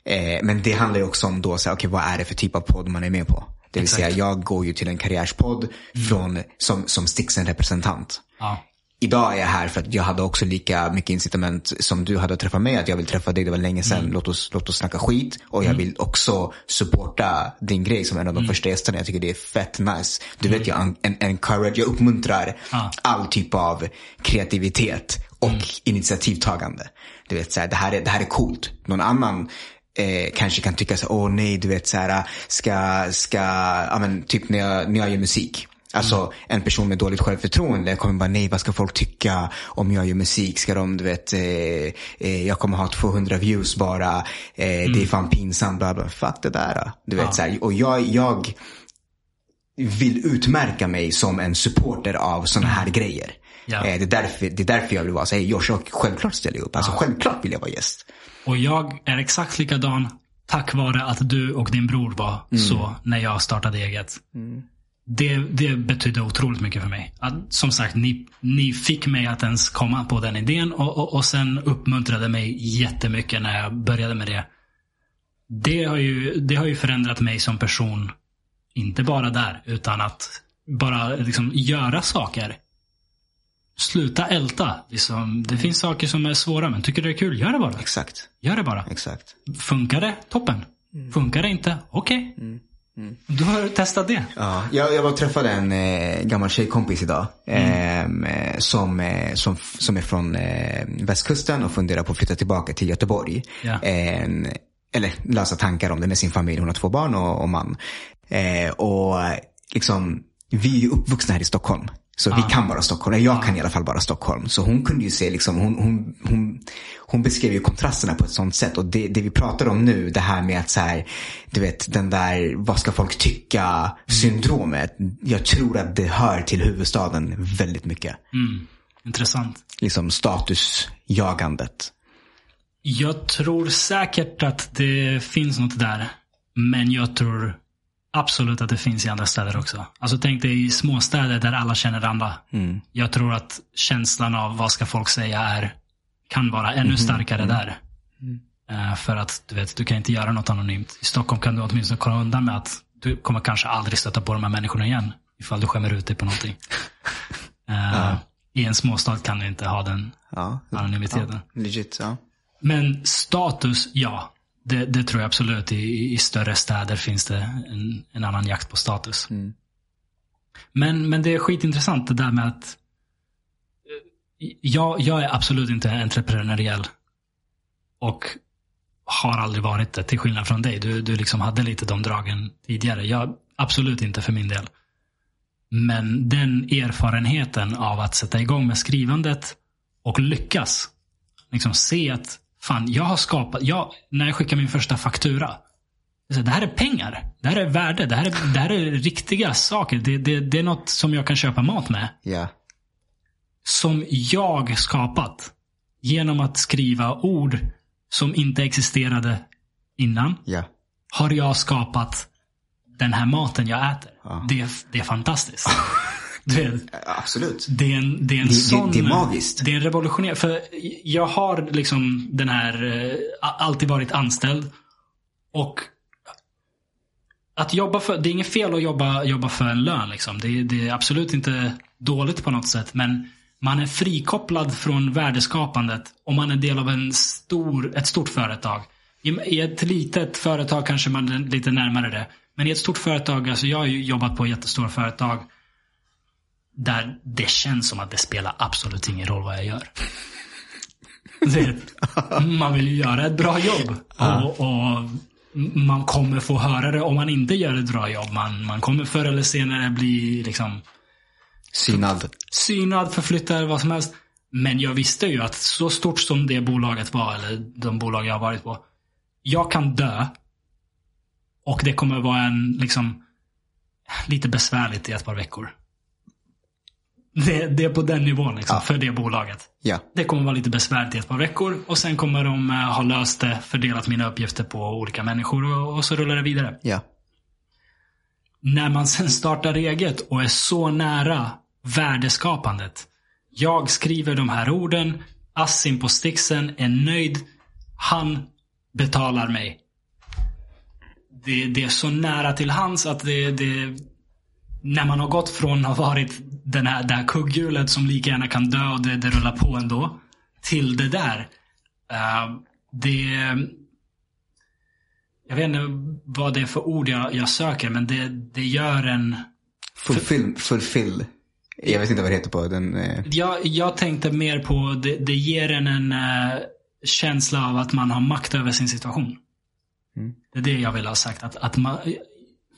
Eh, men det handlar ju också om då, så här, okay, vad är det för typ av podd man är med på? Det vill Exakt. säga, jag går ju till en karriärspodd från, som, som Stixen representant. Ja. Idag är jag här för att jag hade också lika mycket incitament som du hade att träffa mig. Att jag vill träffa dig, det var länge sedan. Mm. Låt, oss, låt oss snacka skit. Och jag vill också supporta din grej som en av de Mm. första gästerna. Jag tycker det är fett nice. Du vet, jag en, en, encourage, jag uppmuntrar Ja. all typ av kreativitet och Mm. initiativtagande. Du vet, så här, det, här är, det här är coolt. Någon annan eh, kanske kan tycka så åh nej, du vet så här, ska, ska, ja men typ när jag, när jag gör musik. Alltså Mm. en person med dåligt självförtroende kommer bara, nej vad ska folk tycka om jag gör musik? Ska de, du vet, eh, eh, jag kommer ha 200 views bara, eh, det är fan pinsamt, bla bla. Fuck det där. Du vet Mm. Ja. så här, och jag, jag vill utmärka mig som en supporter av sådana här grejer. Mm. Ja. Eh, det, är därför, det är därför jag vill vara så här, Josh, jag, självklart ställer jag upp. Alltså självklart vill jag vara gäst. Och jag är exakt likadan tack vare att du och din bror var Mm. så när jag startade eget. Det, det betydde otroligt mycket för mig. Att, som sagt, ni, ni fick mig att ens komma på den idén och, och, och sen uppmuntrade mig jättemycket när jag började med det. Det har, ju, det har ju förändrat mig som person. Inte bara där, utan att bara liksom göra saker. Sluta älta. Liksom, det finns saker som är svåra, men tycker du det är kul, gör det bara. Exakt, Gör det bara. exakt. Funkar det? Toppen. Funkar det inte? Okej. Du har testat det. Ja, jag, jag var träffade en eh, gammal tjejkompis idag. ehm, Eh, som, eh, som, som är från eh, västkusten och funderar på att flytta tillbaka till Göteborg. Ja. En- eller lösa tankar om det med sin familj. Hon har två barn och, och man. Eh, och liksom, vi är ju uppvuxna här i Stockholm. Så vi kan bara Stockholm. Eller jag kan i alla fall bara Stockholm. Så hon kunde ju se, liksom, hon, hon, hon, hon beskrev ju kontrasterna på ett sånt sätt. Och det, det vi pratar om nu, det här med att så här, du vet, den där, vad ska folk tycka, syndromet. Jag tror att det hör till huvudstaden väldigt mycket. Mm. Intressant. Liksom statusjagandet. Jag tror säkert att det finns något där. Men jag tror absolut att det finns i andra städer också. Alltså tänk dig i småstäder där alla känner alla. Jag tror att känslan av vad ska folk säga är kan vara ännu starkare där. Eh, för att du vet, du kan inte göra något anonymt. I Stockholm kan du åtminstone komma undan med att du kommer kanske aldrig stöta på de här människorna igen. Ifall du skämmer ut dig på någonting. Eh, I en småstad kan du inte ha den Ja, anonymiteten. legit. Ja. Men status, ja. Det, det tror jag absolut. I, I större städer finns det en, en annan jakt på status. Men, men det är skitintressant det där med att eh, jag, jag är absolut inte entreprenöriell. Och har aldrig varit det, till skillnad från dig. Du, du liksom hade lite de dragen tidigare. Jag, absolut inte för min del. Men den erfarenheten av att sätta igång med skrivandet och lyckas. Liksom se att fan, jag har skapat, jag, när jag skickar min första faktura. Det är så, Det här är pengar. Det här är värde. Det här är, det här är riktiga saker. Det, det, det är något som jag kan köpa mat med. Ja. Som jag skapat. Genom att skriva ord som inte existerade innan. Ja. Har jag skapat den här maten jag äter. Ja. Det, det är fantastiskt. Vet, Absolut. det är en, det är en Det- sån... det är magiskt. Det är en revolutionär. För jag har liksom den här, eh, alltid varit anställd. Och att jobba för, det är inget fel att jobba, jobba för en lön liksom. Det, det är absolut inte dåligt på något sätt. Men man är frikopplad från värdeskapandet om man är del av en stor, ett stort företag. I, ett litet företag kanske man är lite närmare det. Men i ett stort företag, alltså jag har ju jobbat på jättestora företag där det känns som att det spelar absolut ingen roll vad jag gör. Man vill ju göra ett bra jobb. Och, och man kommer få höra det om man inte gör ett bra jobb. Man, man kommer förr eller senare bli liksom Synad. synad, förflyttad, vad som helst. Men jag visste ju att så stort som det bolaget var, eller de bolag jag har varit på. Jag kan dö. Och det kommer vara en, liksom, lite besvärligt i ett par veckor. Det, det är på den nivån liksom, Ja. för det bolaget. Ja. Det kommer vara lite besvärligt i ett par veckor och sen kommer de eh, ha löst det, fördelat mina uppgifter på olika människor och, och så rullar det vidare. Ja. När man sen startar eget och är så nära värdeskapandet. Jag skriver de här orden, Assim på Stixen är nöjd, han betalar mig. Det, det är så nära till hans att det, det när man har gått från att ha varit den här, det här kugghjulet som lika gärna kan dö och det, det rullar på ändå. Till det där. Uh, det... Jag vet inte vad det är för ord jag, jag söker men det, det gör en... Fulfill, fulfill. Jag vet inte vad det heter på den. Eh... Jag, jag tänkte mer på, det, det ger en en uh, känsla av att man har makt över sin situation. Mm. Det är det jag vill ha sagt. Att, att man,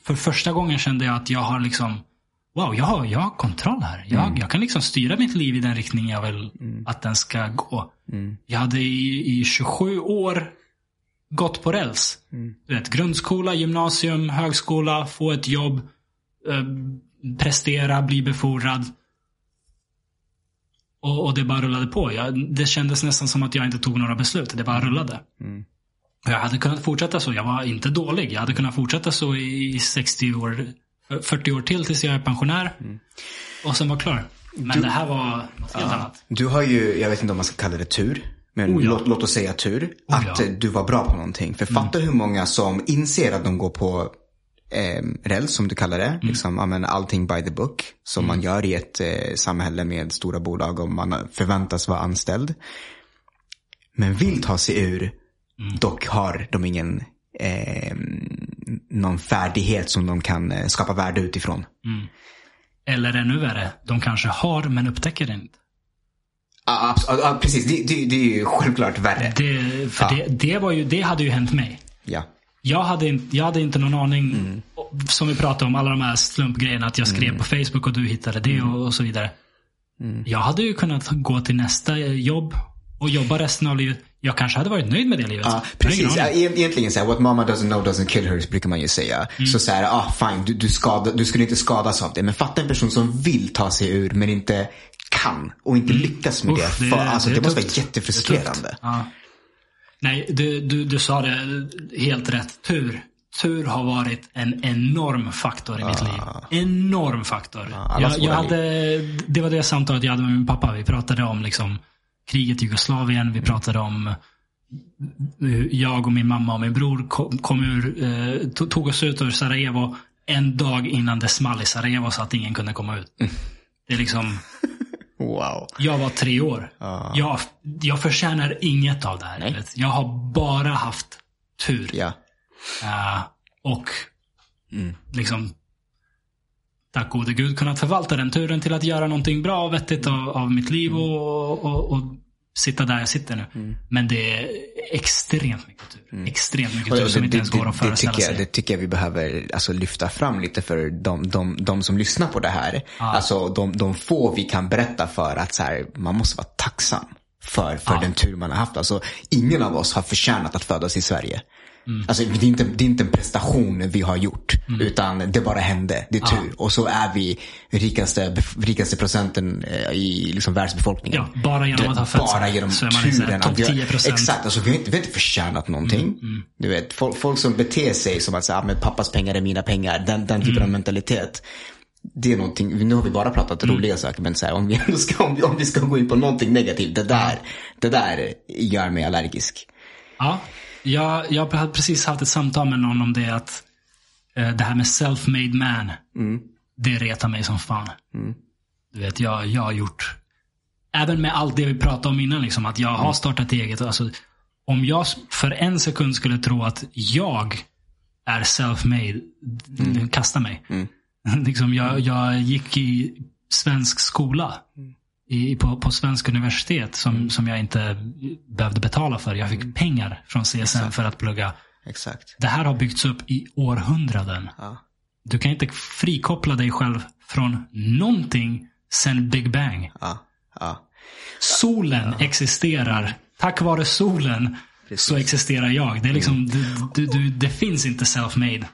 för första gången kände jag att jag har liksom Wow, jag har, jag har kontroll här. Jag, mm. jag kan liksom styra mitt liv i den riktning jag vill mm. att den ska gå. Mm. Jag hade i, i 27 år gått på räls. Mm. Du vet, grundskola, gymnasium, högskola, få ett jobb, eh, prestera, bli befordrad. Och, och, det bara rullade på. Jag, det kändes nästan som att jag inte tog några beslut. Det bara rullade. Mm. Jag hade kunnat fortsätta så. Jag var inte dålig. Jag hade kunnat fortsätta så i 60 år, 40 år till tills jag är pensionär. Mm. Och sen var klar. Men du, det här var något helt ja, annat. Du har ju, jag vet inte om man ska kalla det tur. Men oh ja. låt, låt, oss säga tur. Oh att ja. du var bra på någonting. För fatta mm. hur många som inser att de går på eh, räls som du kallar det. Mm. Liksom, amen, allting by the book. Som mm. man gör i ett eh, samhälle med stora bolag och man förväntas vara anställd. Men vill ta sig ur Mm. Dock har de ingen eh, någon färdighet som de kan eh, skapa värde utifrån. Mm. Eller ännu värre, de kanske har men upptäcker det inte. Ja, ah, precis. Det, det, det, är ju självklart värre. Det, för det, det, var ju, det hade ju hänt mig. Ja. Jag hade, inte, jag hade inte någon aning, mm. som vi pratade om, alla de här slumpgrejerna. Att jag skrev mm. på Facebook och du hittade det och, och så vidare. Mm. Jag hade ju kunnat gå till nästa jobb och jobba resten av livet. Jag kanske hade varit nöjd med det livet. Ja, precis. Ja, egentligen så här, what mama doesn't know doesn't kill her, brukar man ju säga. Mm. Så så här, ah, fine, du, du, skada, du skulle inte skadas av det. Men fatta en person som vill ta sig ur, men inte kan och inte mm. lyckas med Uff, det. För, det, alltså, det, det måste vara jättefrustrerande. Ja. Nej, du, du, du sa det helt rätt. Tur. Tur har varit en enorm faktor i mitt liv. Enorm faktor. jag, jag hade, det var det samtalet jag hade med min pappa. Vi pratade om liksom kriget i Jugoslavien. Vi pratade om jag och min mamma och min bror kom, kom ur, eh, tog oss ut ur Sarajevo en dag innan det small i Sarajevo så att ingen kunde komma ut. Det är liksom... Wow. Jag var tre år. Uh. Jag, jag förtjänar inget av det här. Jag har bara haft tur. Yeah. Uh, och mm. liksom tack gode gud kunnat förvalta den turen till att göra någonting bra och vettigt av, av mitt liv mm. och, och, och, sitta där jag sitter nu. Mm. Men det är extremt mycket tur. Mm. Extremt mycket tur som inte ens går att föreställa det sig. Det tycker jag vi behöver alltså, lyfta fram lite för de, de, de som lyssnar på det här. Ah. Alltså de, de få vi kan berätta för att så här, man måste vara tacksam för, för ah. den tur man har haft. Alltså, ingen av oss har förtjänat att födas i Sverige. Mm. Alltså, det, är inte, det är inte en prestation vi har gjort. Mm. Utan det bara hände. Det är tur. Ja. Och så är vi rikaste, rikaste procenten eh, i liksom världsbefolkningen. Ja, bara genom att ha fötts Bara genom så turen. Topp 10 procent. Exakt. Alltså, vi, har inte, vi har inte förtjänat någonting. Mm. mm. Du vet, folk, folk, som beter sig som att säga, ah, pappas pengar är mina pengar. Den, den typen av mm. mentalitet det är någonting, nu har vi bara pratat mm. roliga saker, men så här, om, vi ska, om, vi, om vi ska gå in på någonting negativt, det där, det där gör mig allergisk. Ja, jag, jag hade precis haft ett samtal med någon om det att eh, det här med self-made man. Mm. Det retar mig som fan. Mm. Du vet, jag, jag har gjort, även med allt det vi pratade om innan, liksom, att jag har mm. startat eget. Alltså, om jag för en sekund skulle tro att jag är self-made, mm. kasta mig. Mm. liksom, jag, jag gick i svensk skola. I, på, på svensk universitet som, mm. som jag inte behövde betala för. Jag fick mm. pengar från CSN Exakt. för att plugga. Exakt. Det här har byggts upp i århundraden. Ja. Du kan inte frikoppla dig själv från någonting sen Big Bang. Ja. Ja. Solen existerar. Tack vare solen Precis. så existerar jag. Det, är liksom, mm. du, du, du, det finns inte self-made.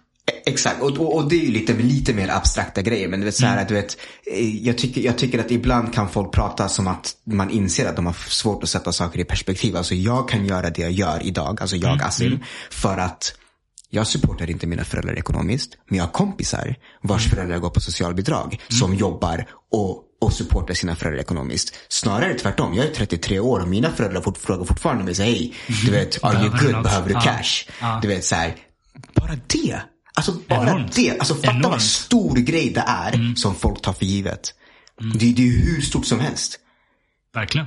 Exakt, och, och, och, det är ju lite, lite mer abstrakta grejer. Men du vet, så här, mm. du vet, eh, jag, tycker, jag tycker att ibland kan folk prata som att man inser att de har svårt att sätta saker i perspektiv. Alltså jag kan göra det jag gör idag, alltså jag mm. Asim, mm. för att jag supportar inte mina föräldrar ekonomiskt. Men jag har kompisar vars mm. föräldrar går på socialbidrag mm. som jobbar och, och supportar sina föräldrar ekonomiskt. Snarare tvärtom. Jag är 33 år och mina föräldrar fort, frågar fortfarande mig, hej, du vet, are you good, behöver du cash? Du vet så här, bara det Alltså bara Enormt. det. Alltså fatta Enormt. vad stor grej det är som folk tar för givet. Det, det är ju hur stort som helst. Verkligen.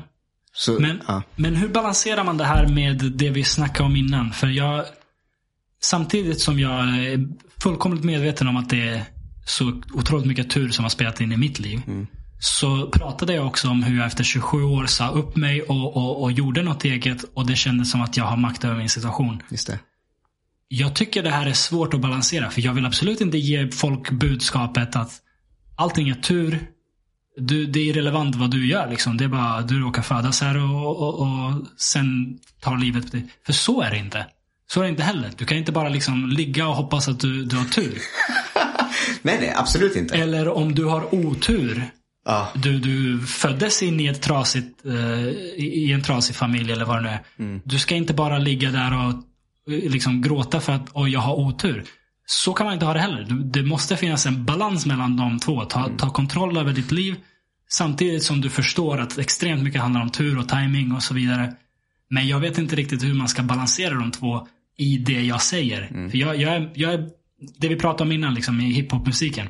Så, Men, ja. men hur balanserar man det här med det vi snackade om innan? För jag, samtidigt som jag är fullkomligt medveten om att det är så otroligt mycket tur som har spelat in i mitt liv. Så pratade jag också om hur jag efter 27 år sa upp mig och, och, och gjorde något eget. Och det kändes som att jag har makt över min situation. Just det. Jag tycker det här är svårt att balansera. För jag vill absolut inte ge folk budskapet att allting är tur. Du, det är irrelevant vad du gör. Liksom. Det är bara du råkar födas här och, och, och sen tar livet på dig. För så är det inte. Så är det inte heller. Du kan inte bara liksom ligga och hoppas att du, du har tur. Nej, nej, absolut inte. Eller om du har otur. Ja. Du, du föddes in i, ett trasigt, eh, i en trasig familj eller vad det nu är. Du ska inte bara ligga där och liksom gråta för att oj, jag har otur. Så kan man inte ha det heller. Det måste finnas en balans mellan de två. Ta, ta kontroll över ditt liv. Samtidigt som du förstår att extremt mycket handlar om tur och timing och så vidare. Men jag vet inte riktigt hur man ska balansera de två i det jag säger. För jag, jag, är, jag är, det vi pratade om innan liksom, i hiphopmusiken.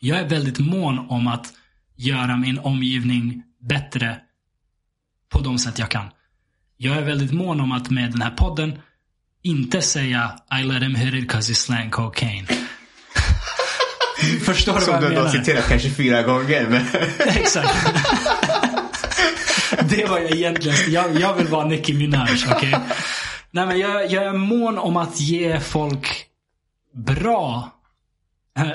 Jag är väldigt mån om att göra min omgivning bättre på de sätt jag kan. Jag är väldigt mån om att med den här podden inte säga I let him hit it cause he slang cocaine. Förstår du Som vad du jag har menar? citerat kanske fyra gånger. Men... Exakt. det var jag egentligen. Jag, jag vill vara Nicki Minaj, okej? Nej men jag, jag är mån om att ge folk bra eh,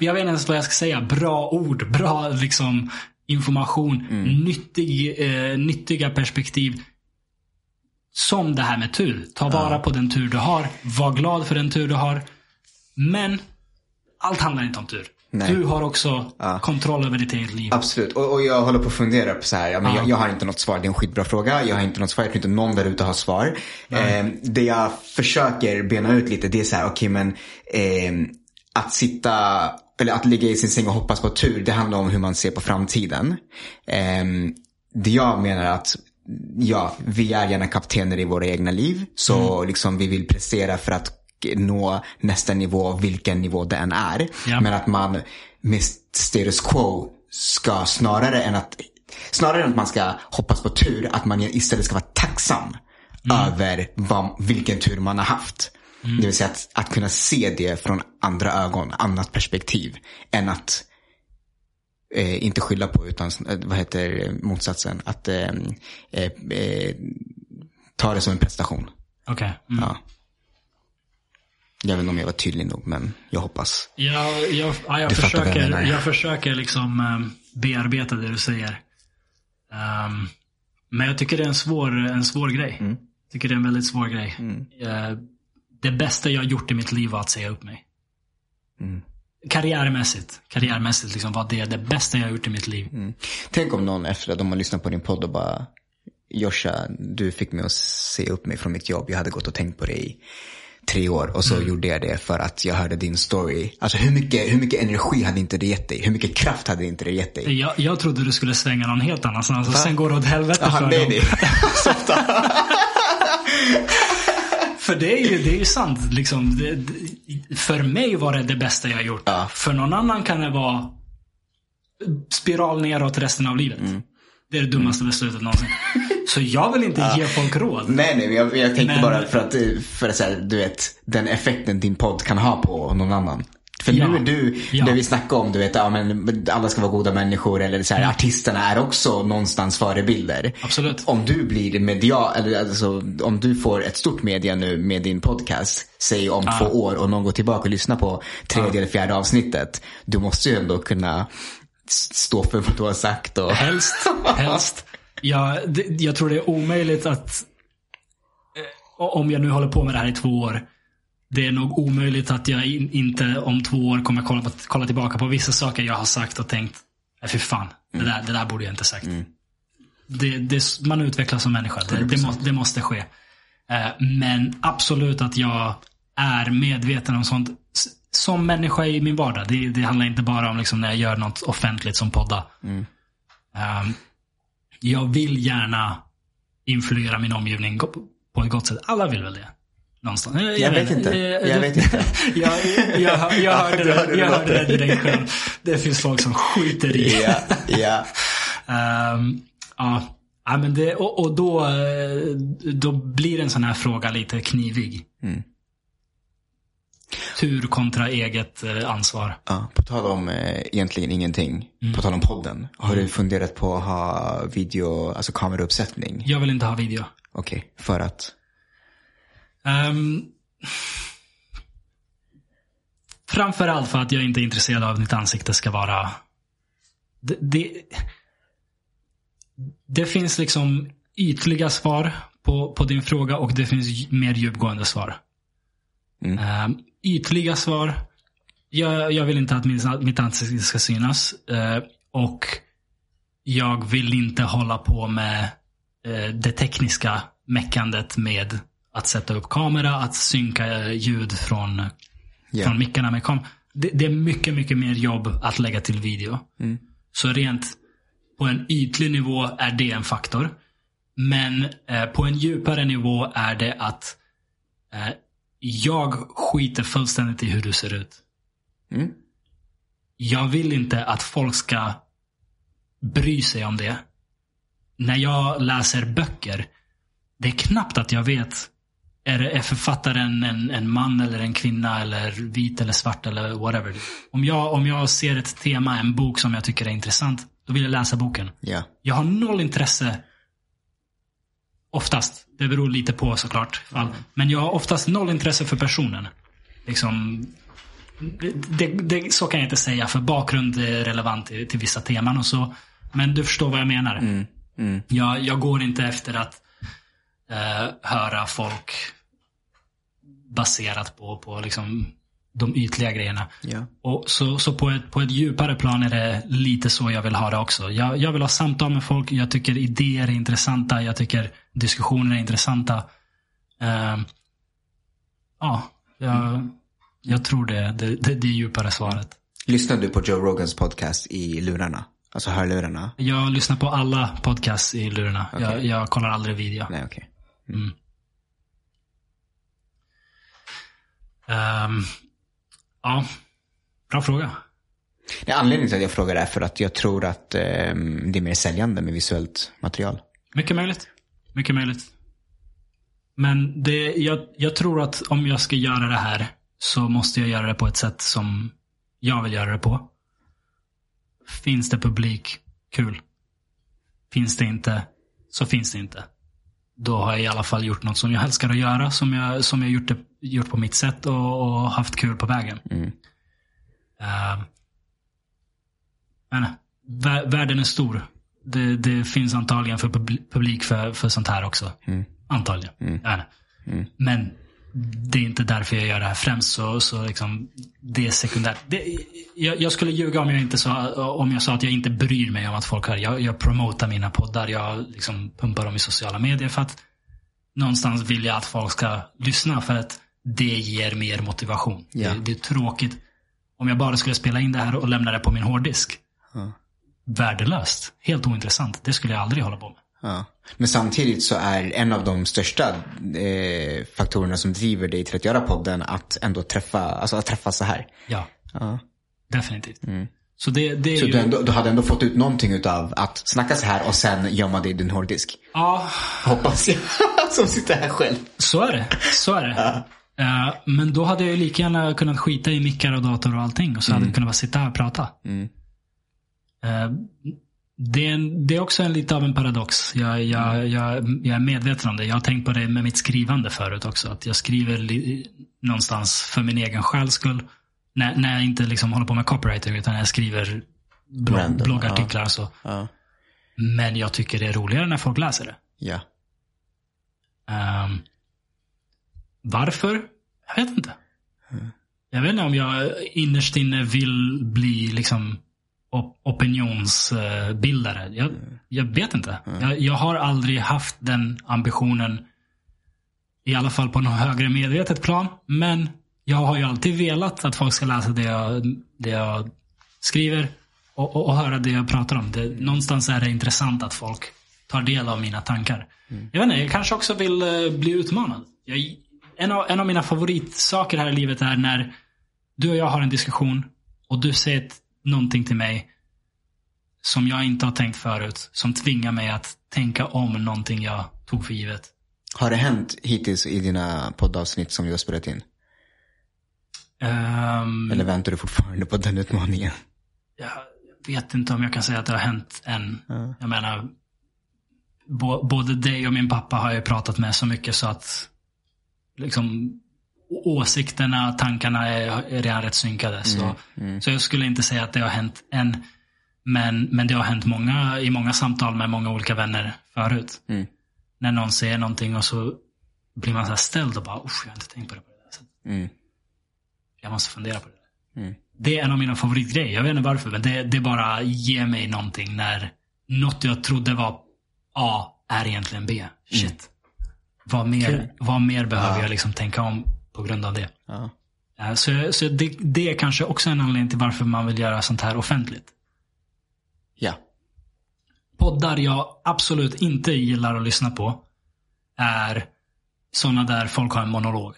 jag vet inte ens vad jag ska säga. Bra ord, bra liksom information, nyttig, eh, nyttiga perspektiv. Som det här med tur. Ta vara på den tur du har. Var glad för den tur du har. Men allt handlar inte om tur. Nej. Du har också kontroll över ditt eget liv. Absolut. Och, och jag håller på att fundera på så här. Ja, men jag, jag har inte något svar. Det är en skitbra fråga. Jag har inte något svar. Jag tror inte någon där ute har svar. Eh, det jag försöker bena ut lite det är så här. Okej men eh, att sitta eller att ligga i sin säng och hoppas på tur. Det handlar om hur man ser på framtiden. Eh, det jag menar att ja, vi är gärna kaptener i våra egna liv. Så liksom vi vill prestera för att nå nästa nivå, vilken nivå det än är. Ja. Men att man med status quo ska snarare än att Snarare än att man ska hoppas på tur, att man istället ska vara tacksam över vad, vilken tur man har haft. Det vill säga att, att kunna se det från andra ögon, annat perspektiv. Än att eh, inte skylla på utan, eh, vad heter motsatsen? Att eh, eh, eh, ta det som en prestation. Okej. Mm. Ja. Jag vet inte om jag var tydlig nog, men jag hoppas. Jag, jag, ja, jag, jag försöker, menar. jag försöker liksom um, bearbeta det du säger. Ehm, men jag tycker det är en svår, en svår grej. Mm. Jag tycker det är en väldigt svår grej. Eh, det bästa jag har gjort i mitt liv var att säga upp mig. Mm. Karriärmässigt. Karriärmässigt liksom var det det bästa jag har gjort i mitt liv. Mm. Tänk om någon efter att de har lyssnat på din podd och bara Josha, du fick mig att se upp mig från mitt jobb. Jag hade gått och tänkt på det i tre år och så Mm. gjorde jag det för att jag hörde din story. Alltså hur mycket, hur mycket energi hade inte det gett dig? Hur mycket kraft hade inte det gett dig? Jag, jag trodde du skulle svänga någon helt annanstans och sen går det åt helvete Jaha, för nej, dem. nej. För det är ju, det är ju sant. Liksom, det, för mig var det det bästa jag gjort. Ja. För någon annan kan det vara spiral neråt resten av livet. Mm. Det är det dummaste beslutet någonsin. Så jag vill inte ge folk råd. Nej, nej, jag, jag tänkte Men- bara för att, för att så här, du vet, den effekten din podd kan ha på någon annan. För Ja. nu är du, Ja. det vi snackade om, du vet, ja, men alla ska vara goda människor eller så här, Mm. artisterna är också någonstans förebilder. Absolut. Om du blir media, eller alltså, om du får ett stort media nu med din podcast, säg om två år och någon går tillbaka och lyssnar på tredje eller fjärde avsnittet. Du måste ju ändå kunna stå för vad du har sagt och... Helst. Helst. Jag, det, jag tror det är omöjligt att eh, om jag nu håller på med det här i två år. Det är nog omöjligt att jag in, inte om två år kommer kolla, på, kolla tillbaka på vissa saker jag har sagt och tänkt, nej fy fan, det, där, det där borde jag inte sagt. Det, det, man utvecklas som människa, det, det, må, det måste ske. Eh, Men absolut att jag är medveten om sånt som människa i min vardag. Det, det handlar inte bara om liksom när jag gör något offentligt som podda. Um, jag vill gärna influera min omgivning på ett gott sätt. Alla vill väl det. Någonstans. Jag, Jag vet inte. Jag vet inte. jag, jag, jag hörde du hörde jag hörde det direkt själv. Det finns folk som skiter i. Ja, ja. Ehm, ja. ja, men det, och, och då, eh, då blir en sån här fråga lite knivig. Mm. Tur kontra eget eh, ansvar. ja. På tal om eh, egentligen ingenting. På tal om podden. Har du funderat på att ha video, alltså kamerauppsättning? Jag vill inte ha video. Okej, för att? Um, framförallt för att jag inte är intresserad av att mitt ansikte ska vara... Det, det, det finns liksom ytliga svar på, på din fråga och det finns mer djupgående svar. Mm. Ehm, ytliga svar. Jag, jag vill inte att min, mitt ansikte ska synas. eh, och jag vill inte hålla på med eh, det tekniska meckandet med att sätta upp kamera, att synka ljud från, Ja. från mickarna med kam. Det, det är mycket, mycket mer jobb att lägga till video. Mm. Så rent på en ytlig nivå är det en faktor. Men eh, på en djupare nivå är det att eh, jag skiter fullständigt i hur du ser ut. Mm. Jag vill inte att folk ska bry sig om det. När jag läser böcker, det är knappt att jag vet är, är författaren en, en man eller en kvinna eller vit eller svart eller whatever. Om jag, om jag ser ett tema, en bok som jag tycker är intressant, då vill jag läsa boken. Ja. Jag har noll intresse. Oftast. Det beror lite på såklart. Fall. Men jag har oftast noll intresse för personen. Liksom, det, det, så kan jag inte säga för bakgrund är relevant till, till vissa teman och så. Men du förstår vad jag menar. Mm. Mm. Jag, jag går inte efter att eh, höra folk baserat på, på liksom de ytliga grejerna. Ja. Och så så på, ett, på ett djupare plan är det lite så jag vill ha det också. Jag, jag vill ha samtal med folk. Jag tycker idéer är intressanta. Jag tycker diskussioner är intressanta. Ehm, ja, jag, jag tror det, det, det, det är djupare svaret. Lyssnar du på Joe Rogans podcast i lurarna? Alltså hörlurarna? Jag lyssnar på alla podcasts i lurarna. Jag, Okej. jag kollar aldrig video. Nej, okej. Mm. Ehm, ja, bra fråga. Det är anledningen till att jag frågar är för att jag tror att ehm, det är mer säljande med visuellt material. Mycket möjligt. Mycket möjligt. Men det, jag, jag tror att om jag ska göra det här så måste jag göra det på ett sätt som jag vill göra det på. Finns det publik, kul. Finns det inte, så finns det inte. Då har jag i alla fall gjort något som jag älskar att göra, som jag, som jag gjort, det, gjort på mitt sätt och, och haft kul på vägen. Mm. Uh, men, vä- världen är stor. Det, det finns antagligen för publi- publik för, för sånt här också. Mm. Antagligen. Mm. Inte. Mm. Men det är inte därför jag gör det här. Främst så, så liksom, det är sekundärt. Det, jag, jag skulle ljuga om jag, inte sa, om jag sa att jag inte bryr mig om att folk hör. Jag, jag promotar mina poddar. Jag liksom pumpar dem i sociala medier för att någonstans vill jag att folk ska lyssna för att det ger mer motivation. Ja. Det, det är tråkigt. Om jag bara skulle spela in det här och lämna det på min hårddisk. Ja. Värdelöst. Helt ointressant. Det skulle jag aldrig hålla på med. Ja. Men samtidigt så är en av de största eh, faktorerna som driver dig till att göra podden att ändå träffa, alltså att träffas så här. Ja, Ja. definitivt. Mm. Så det, det Så ju... du, ändå, du hade ändå fått ut någonting utav att snacka så här och sen gömma det i din hårddisk. Ja, Hoppas jag. som sitter här själv. så är det. Så är det. Eh, men då hade jag ju lika gärna kunnat skita i mickar och dator och allting. Och så hade jag kunnat bara sitta här och prata. Mm. Eh, det, är en, det är också en, lite av en paradox. Jag, jag, jag, jag är medveten om det. Jag har tänkt på det med mitt skrivande förut också. Att jag skriver li, någonstans för min egen själs skull. När, när jag inte liksom håller på med copywriting utan jag skriver blogg, Random, bloggartiklar och så. Ja. Men jag tycker det är roligare när folk läser det. Ja. Ehm, varför? Jag vet inte. Jag vet inte om jag innerst inne vill bli liksom opinionsbildare. Jag, jag vet inte. Jag, jag har aldrig haft den ambitionen. I alla fall på något högre medvetet plan. Men jag har ju alltid velat att folk ska läsa det jag, det jag skriver. Och, och, och höra det jag pratar om. Det, någonstans är det intressant att folk tar del av mina tankar. Jag vet inte, jag kanske också vill eh, bli utmanad. Jag, en, av, en av mina favoritsaker här i livet är när du och jag har en diskussion och du säger ett- någonting till mig som jag inte har tänkt förut. Som tvingar mig att tänka om någonting jag tog för givet. Har det hänt hittills i dina poddavsnitt som du har spelat in? Ehm, Eller väntar du fortfarande på den utmaningen? jag vet inte om jag kan säga att det har hänt än. Ja. Jag menar, både dig och min pappa har jag pratat med så mycket så att liksom åsikterna, tankarna är, är redan rätt synkade. Så, så jag skulle inte säga att det har hänt än. Men, men det har hänt många, i många samtal med många olika vänner förut. Mm. När någon säger någonting och så blir man så här ställd och bara, usch jag har inte tänkt på det på det där sättet. Mm. Jag måste fundera på det. där." Mm. Det är en av mina favoritgrejer. Jag vet inte varför, men det, det bara ger mig någonting när något jag trodde var A är egentligen B. Shit. Vad, mer, vad mer behöver Ja. jag liksom tänka om på grund av det? Ja. Eh, Så, så det, det är kanske också en anledning till varför man vill göra sånt här offentligt. ja. Poddar jag absolut inte gillar att lyssna på är sådana där folk har en monolog.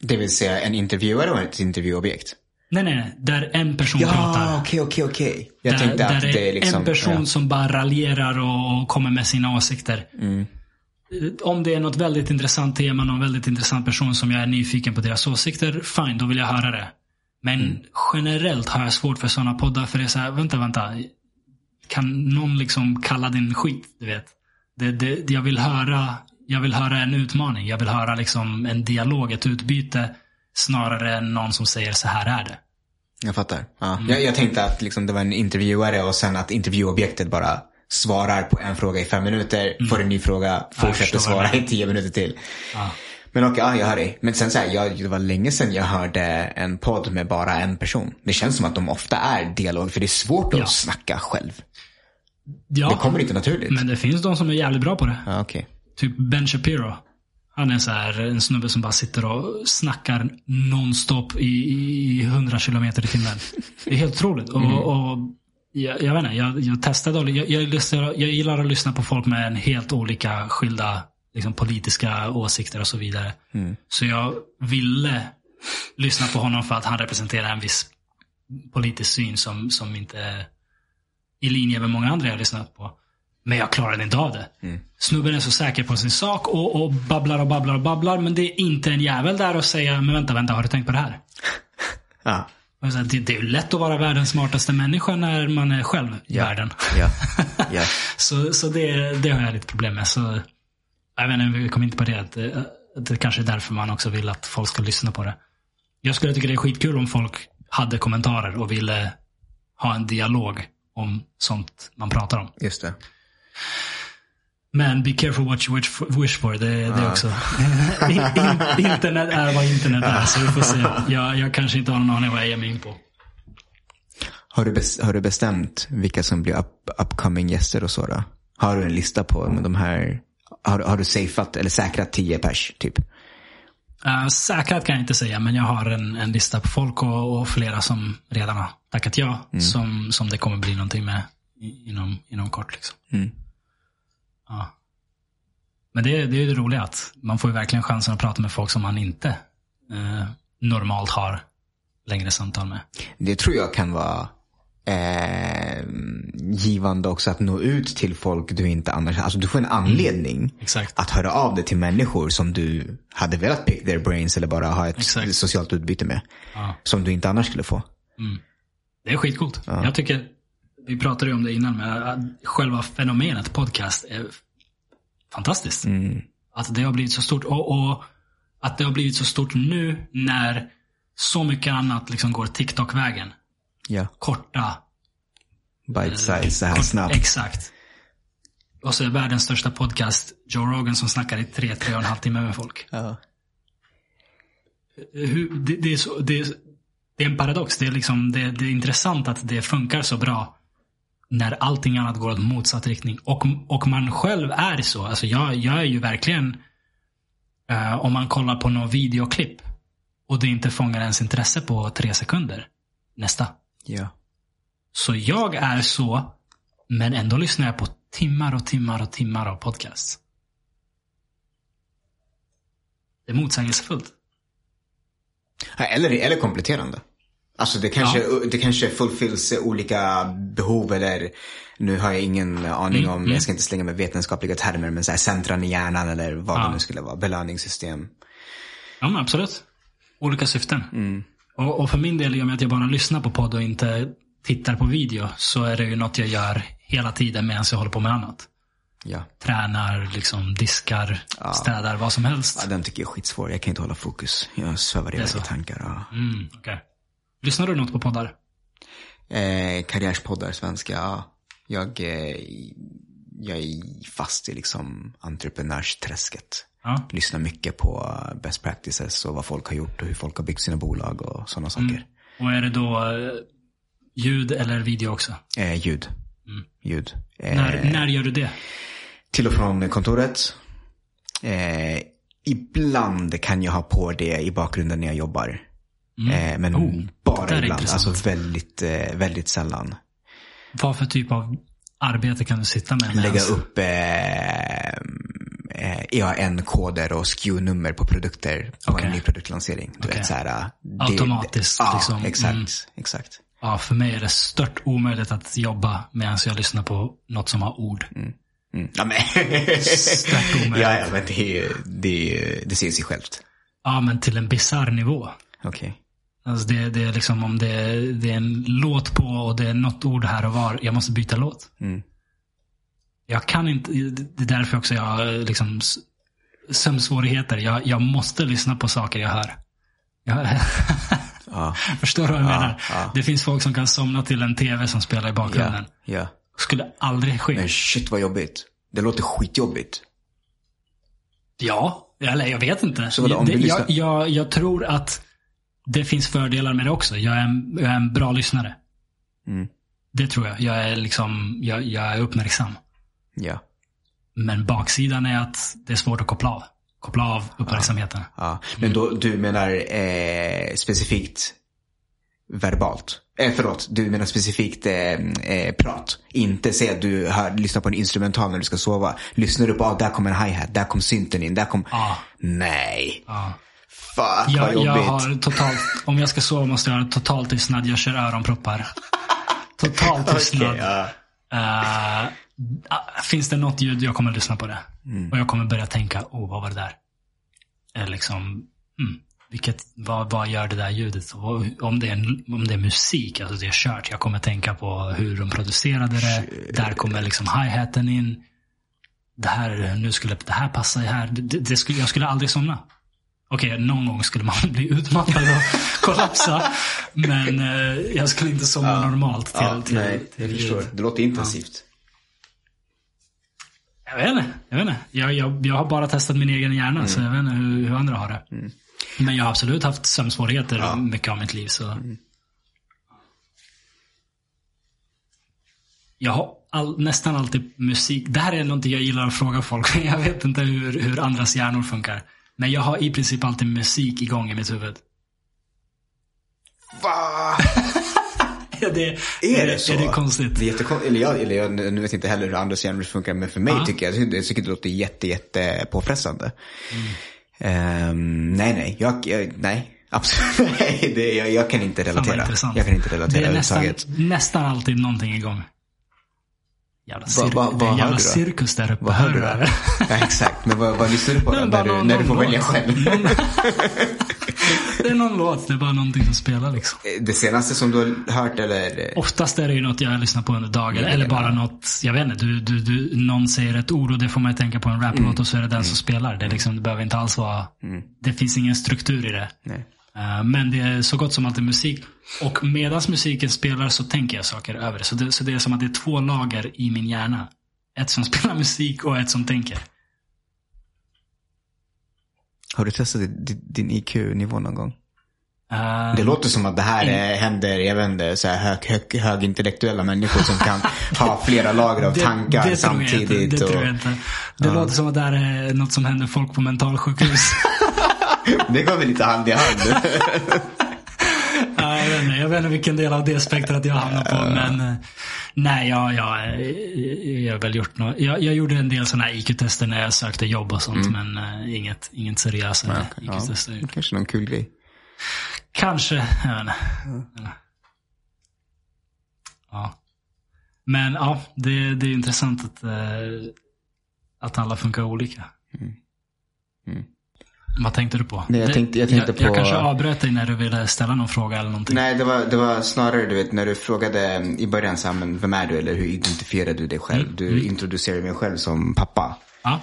Det vill säga en intervjuare och ett intervjuobjekt? Nej, nej. Där en person pratar. Ja, okej, okej, okej. Jag där, tänkte att där det är liksom... en person ja. som bara raljerar och kommer med sina åsikter. Mm. Eh, Om det är något väldigt intressant tema, någon väldigt intressant person som jag är nyfiken på deras åsikter, fine, då vill jag höra det. Men Mm. generellt har jag svårt för sådana poddar för det är så här, vänta, vänta. Kan någon liksom kalla din skit, du vet? Det, det, jag, vill höra, jag vill höra en utmaning. Jag vill höra liksom en dialog, ett utbyte. Snarare än någon som säger så här är det. Jag fattar. Ja. Mm. Jag, jag tänkte att liksom det var en intervjuare och sen att intervjuobjektet bara svarar på en fråga i fem minuter, får en ny fråga, Mm. fortsätter svara i tio minuter till. Ja. Men okej, ja, jag hör dig. Men sen så här, jag, det var länge sedan jag hörde en podd med bara en person. Det känns som att de ofta är dialog, för det är svårt att Ja. snacka själv. Ja, Det kommer inte naturligt. men det finns de som är jävligt bra på det. Ja, okej. Typ Ben Shapiro. Han är så här, en snubbe som bara sitter och snackar nonstop i, i 100 kilometer i timmen. Det är helt otroligt. Och, och jag, jag vet inte, jag, jag testade och jag, jag, lyssnar, jag gillar att lyssna på folk med en helt olika skilda liksom, politiska åsikter och så vidare. Så jag ville lyssna på honom för att han representerar en viss politisk syn som, som inte är i linje med många andra jag har lyssnat på. Men jag klarade inte av det. Snubben är så säker på sin sak och, och babblar och babblar och babblar. Men det är inte en jävel där och säga, men vänta, vänta, har du tänkt på det här? Ja. Det, är ju lätt att vara världens smartaste människa när man är själv Ja. världen. Ja. ja. Så, så det, det har jag lite problem med. Så, jag vet inte, vi kom inte på det. Att, det- att det kanske är därför man också vill att folk ska lyssna på det. Jag skulle tycka det är skitkul om folk hade kommentarer och ville ha en dialog om sånt man pratar om. Just det. Men be careful what you wish for. Det, det är också. In- internet är vad internet är. Så vi får se. Jag, jag kanske inte har någon aning vad jag ger mig in på. Har du, har du bestämt vilka som blir up, upcoming gäster och så då? Har du en lista på med de här? Har, har du safeat eller säkrat tio pers typ? Uh, säkrat kan jag inte säga, men jag har en, en lista på folk och, och flera som redan har tackat ja. Som, som det kommer bli någonting med inom, inom kort. Liksom. Mm. Ja. Men det, det är ju det roliga att man får ju verkligen chansen att prata med folk som man inte eh, normalt har längre samtal med. Det tror jag kan vara eh, givande också att nå ut till folk du inte annars, alltså du får en anledning Exakt. att höra av dig till människor som du hade velat pick their brains eller bara ha ett Exakt. socialt utbyte med. Ja. Som du inte annars skulle få. Det är skitcoolt. Jag tycker, vi pratade ju om det innan, men att själva fenomenet podcast är fantastiskt. Att det har blivit så stort. Och, och att det har blivit så stort nu när så mycket annat liksom går TikTok-vägen. Ja. Korta. Bite size så här kort, snabbt. Exakt. Och så är världens största podcast Joe Rogan som snackar i tre, tre och en halv timme med folk. Ja. hur, det, det, är så, det, det är en paradox. Det är, liksom, det, det är intressant att det funkar så bra när allting annat går åt motsatt riktning. Och, och man själv är så. Alltså jag, jag är ju verkligen, eh, om man kollar på någon videoklipp och det inte fångar ens intresse på tre sekunder. Nästa. Ja. Så jag är så, men ändå lyssnar jag på timmar och timmar och timmar av podcasts. det är motsägelsefullt. Eller, eller kompletterande. Alltså det kanske, det kanske fulfills olika behov eller nu har jag ingen aning Mm, om, jag ska inte slänga med vetenskapliga termer, men så här centran i hjärnan eller vad det nu skulle vara, belöningssystem. Ja, men absolut. Olika syften. Mm. Och, och för min del, i och med att jag bara lyssnar på podd och inte tittar på video, så är det ju något jag gör hela tiden medan jag håller på med annat. Ja. Tränar, liksom diskar, städar, vad som helst. ja, den tycker jag är skitsvår. Jag kan inte hålla fokus. Jag svävar iväg i tankar. Ja. Mm, okej. Lyssnar du något på poddar? Eh, karriärspoddar, svenska, ja. Jag, eh, jag är fast i liksom entreprenörsträsket. Ja. Lyssnar mycket på best practices och vad folk har gjort och hur folk har byggt sina bolag och sådana saker. Och är det då eh, ljud eller video också? Eh, ljud. Ljud. Eh, När, när gör du det? Till och från kontoret. Eh, ibland kan jag ha på det i bakgrunden när jag jobbar. Eh, men Oh, bara det ibland. Alltså väldigt, eh, väldigt sällan. Vad för typ av arbete kan du sitta med? Lägga medans- upp eh, eh, EAN-koder och SKU-nummer på produkter på Okej. en ny produktlansering. Du Okej. vet, så här, eh, det- Automatiskt, Ja, liksom. exakt. Mm. exakt. Ja, för mig är det stört omöjligt att jobba medan jag lyssnar på något som har ord. Mm. Ja, men ja, ja, men det, det, det ser sig självt. Ja, men till en bizarr nivå. Okej. Alltså det, det är liksom om det, det är en låt på och det är något ord här och var. Jag måste byta låt. Mm. Jag kan inte, det är därför också jag har liksom sömnsvårigheter. Jag, jag måste lyssna på saker jag hör. Jag, Ja. förstår du vad jag menar? ja. Det finns folk som kan somna till en tv som spelar i bakgrunden. Ja. ja. Skulle aldrig ske. Men shit vad jobbigt. Det låter skitjobbigt. Ja, eller jag vet inte. Så vadå, om du lyssnar- jag, jag, jag tror att det finns fördelar med det också. Jag är en, jag är en bra lyssnare. Mm. Det tror jag. Jag är liksom, jag, jag är uppmärksam. Ja. Men baksidan är att det är svårt att koppla av. Koppla av uppmärksamheten. ja. Men då, du menar eh, specifikt verbalt? Eh, förlåt, du menar specifikt eh, eh, prat. Inte säga att du hör, lyssnar på en instrumental när du ska sova. Lyssnar du på, ah, där kom en hi-hat, där kom synten in, där kom... Ja. Nej. Ja. Fuck vad Jag, jobbigt. jag har totalt, om jag ska sova måste jag ha totalt tystnad. Jag kör öronproppar. Total tystnad. Okej, ja. Eh, ah, finns det något ljud, jag kommer att lyssna på det. Mm. Och jag kommer börja tänka, oh vad var det där? Eller liksom, mm, vilket, vad, vad gör det där ljudet? Och om, det är en, om det är musik, alltså det är kört. Jag kommer tänka på hur de producerade det. Där kommer liksom hi-haten in. Det här, nu skulle det här passa i här. Det, det, det skulle, jag skulle aldrig somna. Okej, någon gång skulle man bli utmattad och kollapsa. Men eh, jag skulle inte somna normalt till, Ja, till, nej, till jag förstår. Det låter intensivt. Jag vet inte. Jag, vet inte. Jag, jag, jag har bara testat min egen hjärna, så jag vet inte hur, hur andra har det. Men jag har absolut haft sömnsvårigheter mycket av mitt liv. Så. Jag har all, nästan alltid musik. Det här är någonting jag gillar att fråga folk. Jag vet inte hur, hur andras hjärnor funkar. Men jag har i princip alltid musik igång i mitt huvud. Va? Ja, det, Är det så? Är det konstigt? Det är jättekon- eller jag, eller jag nu vet inte heller hur andras hjärnor funkar, men för mig Ja. tycker jag, jag tycker det låter jätte, jätte påfrestande. Mm. Ehm, nej, nej, jag, jag, nej, absolut, nej, det, jag, jag kan inte relatera. Jag kan inte Det relatera är nästan, överhuvudtaget. nästan alltid någonting igång. Jävla, Va- cir- va- en hör jävla cirkus där uppe. Vad hör du då? Ja, exakt, men vad, vad lyssnar du på då, när du, någon- när du får någon välja låt. själv? Det är någon låt, det är bara någonting som spelar liksom. Det senaste som du har hört eller? Oftast är det ju något jag lyssnar på under dagen. Eller bara något, jag vet inte, du, du, du, någon säger ett ord och det får man tänka på en raplåt Mm. och så är det den som spelar. Det, liksom, det behöver inte alls vara, det finns ingen struktur i det. Nej. Eh, Men det är så gott som alltid musik. Och medan musiken spelar så tänker jag saker över det. Så, det. så det är som att det är två lager i min hjärna. Ett som spelar musik och ett som tänker. Har du testat din, IQ-nivå någon gång? Eh, Det låter som att det här eh, händer, jag vet inte, så här hög, hög, högintellektuella människor som kan ha flera lager av tankar det samtidigt. Inte, det och, tror jag inte. Det låter som att det här är något som händer folk på mentalsjukhus. det går väl lite hand i hand. Nej, jag, vet inte, jag vet inte vilken del av det spektrat jag hamnar på. Men, eh, Nej, jag, jag, jag har väl gjort något. Jag, jag gjorde en del sådana här IQ-tester när jag sökte jobb och sånt. Mm. Men uh, inget, inget seriösare IQ-tester. Ja, kanske någon kul grej. Kanske, jag vet inte. Mm. Ja. Men ja, det, det är intressant att, uh, att alla funkar olika. Mm. Vad tänkte du på? Nej, jag tänkte, jag tänkte jag, på... jag kanske avbröt dig när du ville ställa någon fråga eller någonting. Nej, det var, det var snarare du vet när du frågade i början så här, vem är du eller hur identifierar du dig själv? Mm. Du Mm. introducerar mig själv som pappa. Ja.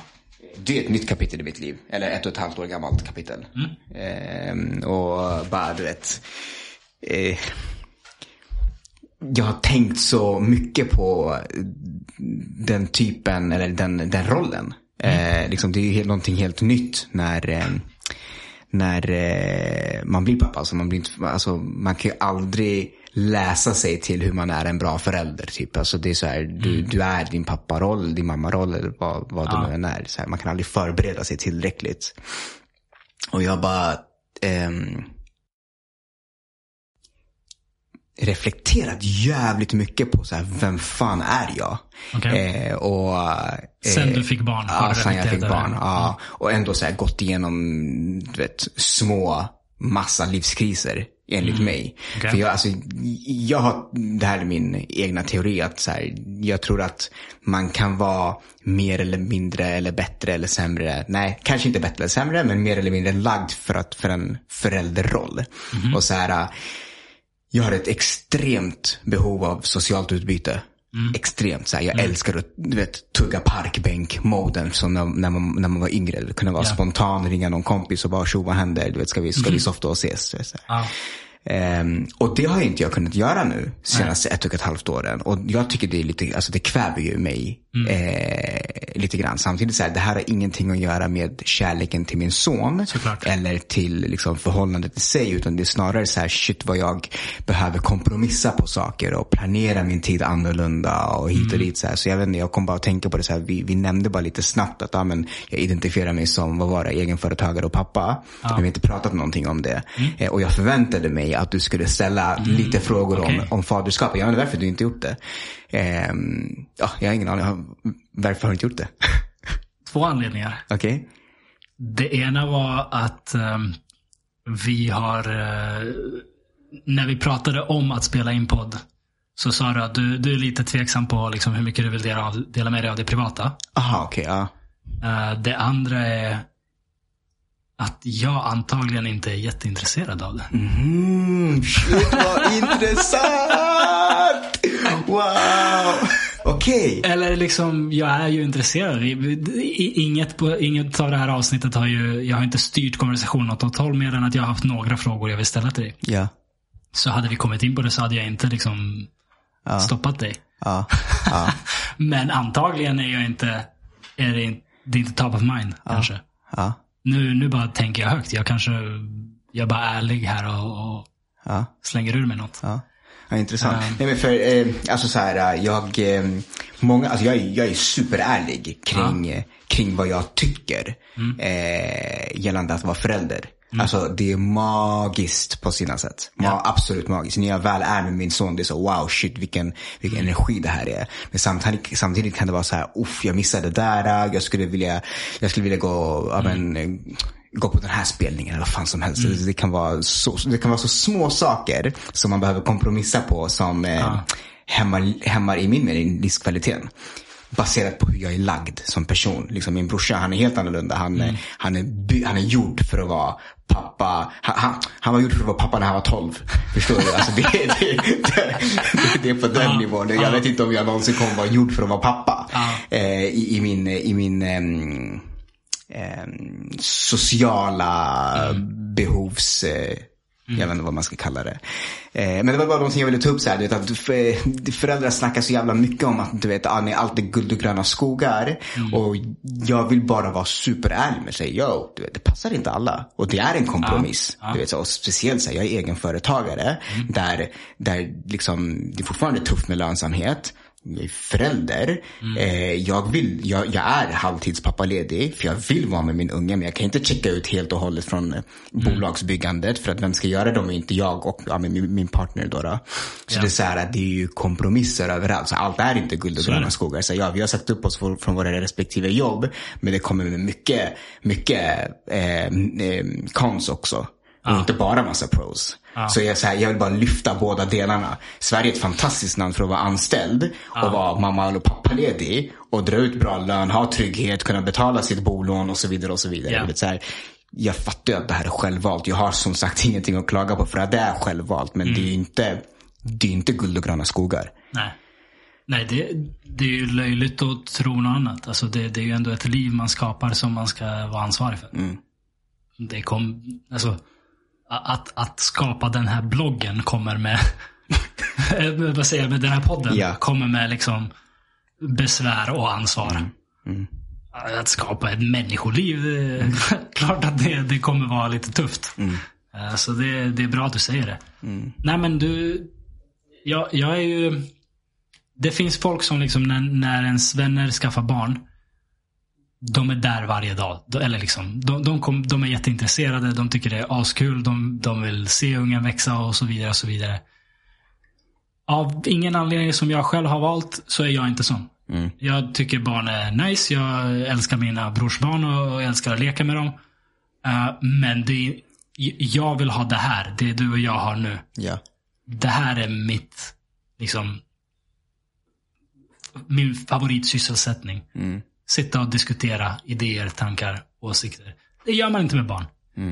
Det är ett nytt kapitel i mitt liv. Eller ett och ett halvt år gammalt kapitel. Mm. Ehm, och bara du vet. Eh, jag har tänkt så mycket på den typen, eller den, den rollen. Eh, liksom, det är helt, någonting helt nytt när, eh, när eh, man blir pappa. Alltså man, blir inte, alltså, man kan ju aldrig läsa sig till hur man är en bra förälder. Typ. Alltså, det är så här, du, du är din papparoll, din mammaroll eller vad, vad Ja. det nu är. Så här, man kan aldrig förbereda sig tillräckligt. Och jag bara ehm, reflekterat jävligt mycket på så här, vem fan är jag? Okej. Eh, och, Sen du fick barn, Ja, sen jag fick barn. Ja. Och ändå så här, gått igenom du vet, små massa livskriser enligt mig. Mm. Okej. För jag, alltså, jag har, det här är min egna teori, att så här, jag tror att man kan vara mer eller mindre eller bättre eller sämre. Nej, kanske inte bättre eller sämre, men mer eller mindre lagd för, att, för en förälderroll. Mhm. Och så här, jag har ett extremt behov av socialt utbyte. Extremt. Så här, jag älskar att du vet, tugga parkbänk-moden som när, när, man, när man var yngre. Det kunde vara Ja. spontan, ringa någon kompis och bara tjo vad händer? Du vet, ska vi, ska vi softa och ses? Vet, så här. Ja. Ehm, och det har inte jag kunnat göra nu senaste ett och ett halvt åren. Och jag tycker det är lite, alltså det kväver ju mig eh, lite grann. Samtidigt så här, det här har ingenting att göra med kärleken till min son. Såklart. Eller till liksom, förhållandet i sig. Utan det är snarare så här, shit vad jag behöver kompromissa på saker och planera min tid annorlunda och hit och dit. Så, här. så jag vet inte, jag kom bara att tänka på det så här, vi, vi nämnde bara lite snabbt att ja, men, jag identifierar mig som, vad var det, egenföretagare och pappa. Men vi har inte pratat någonting om det. Eh, och jag förväntade mig att du skulle ställa lite frågor okej. om, om faderskapet. Jag inte varför du inte gjort det. Ehm, ja, jag har ingen aning. Varför har du inte gjort det? Två anledningar. Okej? Det ena var att ehm, vi har, eh, när vi pratade om att spela in podd, så sa du att du, du är lite tveksam på liksom, hur mycket du vill dela, av, dela med dig av det privata. Aha, okej. ja. Eh, det andra är att jag antagligen inte är jätteintresserad av det. Mm, shit vad intressant! Wow! Okej. Eller liksom, jag är ju intresserad. Inget, på, inget av det här avsnittet har ju, jag har inte styrt konversationen åt något håll mer än att jag har haft några frågor jag vill ställa till dig. Ja. Så hade vi kommit in på det så hade jag inte liksom Ja. stoppat dig. Ja. Ja. Men antagligen är jag inte, är det, det är inte top of mind kanske. Ja. Nu, nu bara tänker jag högt. Jag kanske, jag är bara ärlig här och, och Ja. slänger ur mig något. Ja. Ja, intressant. Um. Nej, men för, eh, alltså så här, jag, eh, många, alltså jag, är- jag är superärlig kring, eh, kring vad jag tycker eh, gällande att vara förälder. Alltså det är magiskt på sina sätt. Ma- Absolut magiskt. När jag väl är med min son, det är så wow shit vilken, vilken energi det här är. Men samtidigt, samtidigt kan det vara så här, uff jag missade det där, jag skulle vilja, jag skulle vilja gå, ja, men, eh, gå på den här spelningen eller vad fan som helst. Det, det, kan vara så, det kan vara så små saker som man behöver kompromissa på som eh, hämmar, hämmar i min mening livskvaliteten. Baserat på hur jag är lagd som person. Liksom min brorsa, han är helt annorlunda. Han, är han, är, han är gjord för att vara pappa. Han, han, han var gjord för att vara pappa när han var 12. Förstår du? Alltså det, det, det, det, är på den Ja. nivån. Jag Ja. vet inte om jag någonsin kommer vara gjord för att vara pappa. Ja. Eh, i, I min, i min ehm, ehm, sociala behovs... Eh, Jag vet inte vad man ska kalla det. Eh, men det var bara någonting jag ville ta upp så här, du vet, att för, föräldrar snackar så jävla mycket om att du vet, ah, nej, allt är guld och gröna skogar. Och jag vill bara vara superärlig med sig. Yo, du vet, det passar inte alla. Och det är en kompromiss. Ja. Du vet, så, och speciellt så här, jag är egenföretagare. Där, där liksom, det är fortfarande tufft med lönsamhet. Förälder. Mm. Eh, jag, vill, jag, jag är halvtidspappaledig för jag vill vara med min unge. Men jag kan inte checka ut helt och hållet från Mm. bolagsbyggandet. För att vem ska göra det om inte jag och ja, min, min partner. Då, då. Så Ja. det är så här att det är ju kompromisser överallt. Så allt är inte guld och gröna skogar. Så ja, vi har sagt upp oss från, från våra respektive jobb. Men det kommer med mycket, mycket eh, eh, cons också. Och inte bara massa pros. Så jag, så här, jag vill bara lyfta båda delarna. Sverige är ett fantastiskt land för att vara anställd och vara mamma eller pappaledig. Och dra ut bra lön, ha trygghet, kunna betala sitt bolån och så vidare. och så vidare. Vet, så här, jag fattar ju att det här är självvalt. Jag har som sagt ingenting att klaga på för att det är självvalt. Men det är ju inte, det är inte guld och gröna skogar. Nej. Nej, det, det är ju löjligt att tro något annat. Alltså det, det är ju ändå ett liv man skapar som man ska vara ansvarig för. Det kom, alltså, att, att skapa den här bloggen kommer med, vad säger jag, med den här podden, Ja. kommer med liksom besvär och ansvar. Att skapa ett människoliv, eh, klart att det, det kommer vara lite tufft. Eh, Så det, det är bra att du säger det. Nej men du, jag, jag är ju, det finns folk som liksom när, när ens vänner skaffar barn, de är där varje dag. Eller liksom, de, de, kom, de är jätteintresserade, de tycker det är askul, de, de vill se ungen växa och så vidare. och så vidare. Av ingen anledning som jag själv har valt så är jag inte sån. Jag tycker barn är nice, jag älskar mina brorsbarn och älskar att leka med dem. Eh, men det, jag vill ha det här, det du och jag har nu Ja. det här är mitt, liksom, min favoritsysselsättning. Sitta och diskutera idéer, tankar, åsikter. Det gör man inte med barn.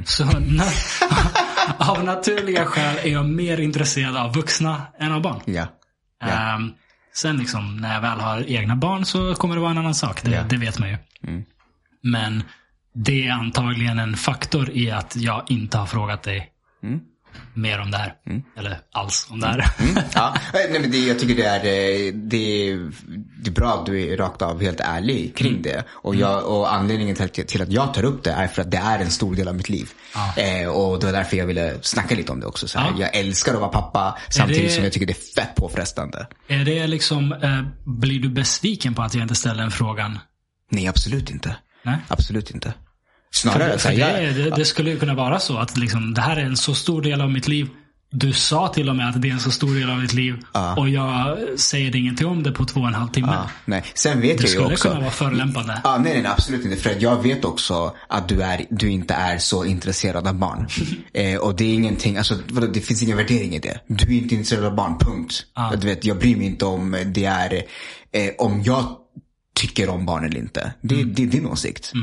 Så na av naturliga skäl är jag mer intresserad av vuxna än av barn. Ja. Ehm, sen liksom, när jag väl har egna barn så kommer det vara en annan sak. Det, Ja. det vet man ju. Men det är antagligen en faktor i att jag inte har frågat dig mer om det här. Eller alls om det här. Ja, nej, men det, jag tycker det är, eh, det, är, det är bra att du är rakt av helt ärlig kring det. Och, jag, och anledningen till, till att jag tar upp det är för att det är en stor del av mitt liv. Eh, och det var därför jag ville snacka lite om det också. Så. Ja. Jag älskar att vara pappa samtidigt det- som jag tycker det är fett påfrestande. Är det liksom, eh, blir du besviken på att jag inte ställer en frågan? Nej, absolut inte. Nej. Absolut inte. Snarare För här, det, det, det skulle ju kunna vara så att liksom, det här är en så stor del av mitt liv. Du sa till och med att det är en så stor del av mitt liv. Och jag säger ingenting om det på två och en halv timme. Ja, nej. Sen vet Det jag skulle också. kunna vara förolämpande. Ja, nej, nej, absolut inte. För jag vet också att du, är, du inte är så intresserad av barn. eh, och det är ingenting, alltså det finns ingen värdering i det. Du är inte intresserad av barn, punkt. Du vet, jag bryr mig inte om det är, eh, om jag tycker om barn eller inte. Det, Mm. det är din åsikt.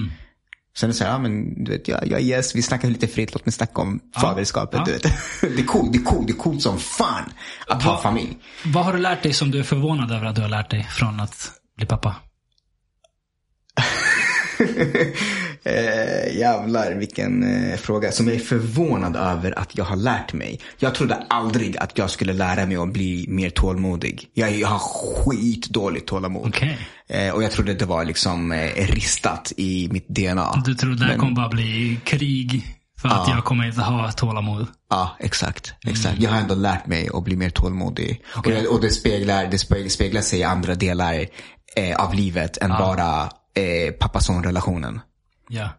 Sen så här, ja, men du vet, jag, jag är gäst, vi snackar lite fritt, låt mig snacka om faderskapet. Ja. Du vet. det är coolt, det är coolt, det är coolt som fan att ha Vad- familj. Vad har du lärt dig som du är förvånad över att du har lärt dig från att bli pappa? Eh, jävlar vilken eh, fråga som jag är förvånad över att jag har lärt mig. Jag trodde aldrig att jag skulle lära mig att bli mer tålmodig. Jag, jag har skitdåligt tålamod. Okej. Eh, och jag trodde det var liksom eh, ristat i mitt DNA. Du tror det här kommer bara bli krig för att jag kommer inte ha tålamod? Ja, exakt. exakt. Mm. Jag har ändå lärt mig att bli mer tålmodig. Och, jag, och det, speglar, det speglar, sig i andra delar eh, av livet än bara eh, pappa-son-relationen. Ja.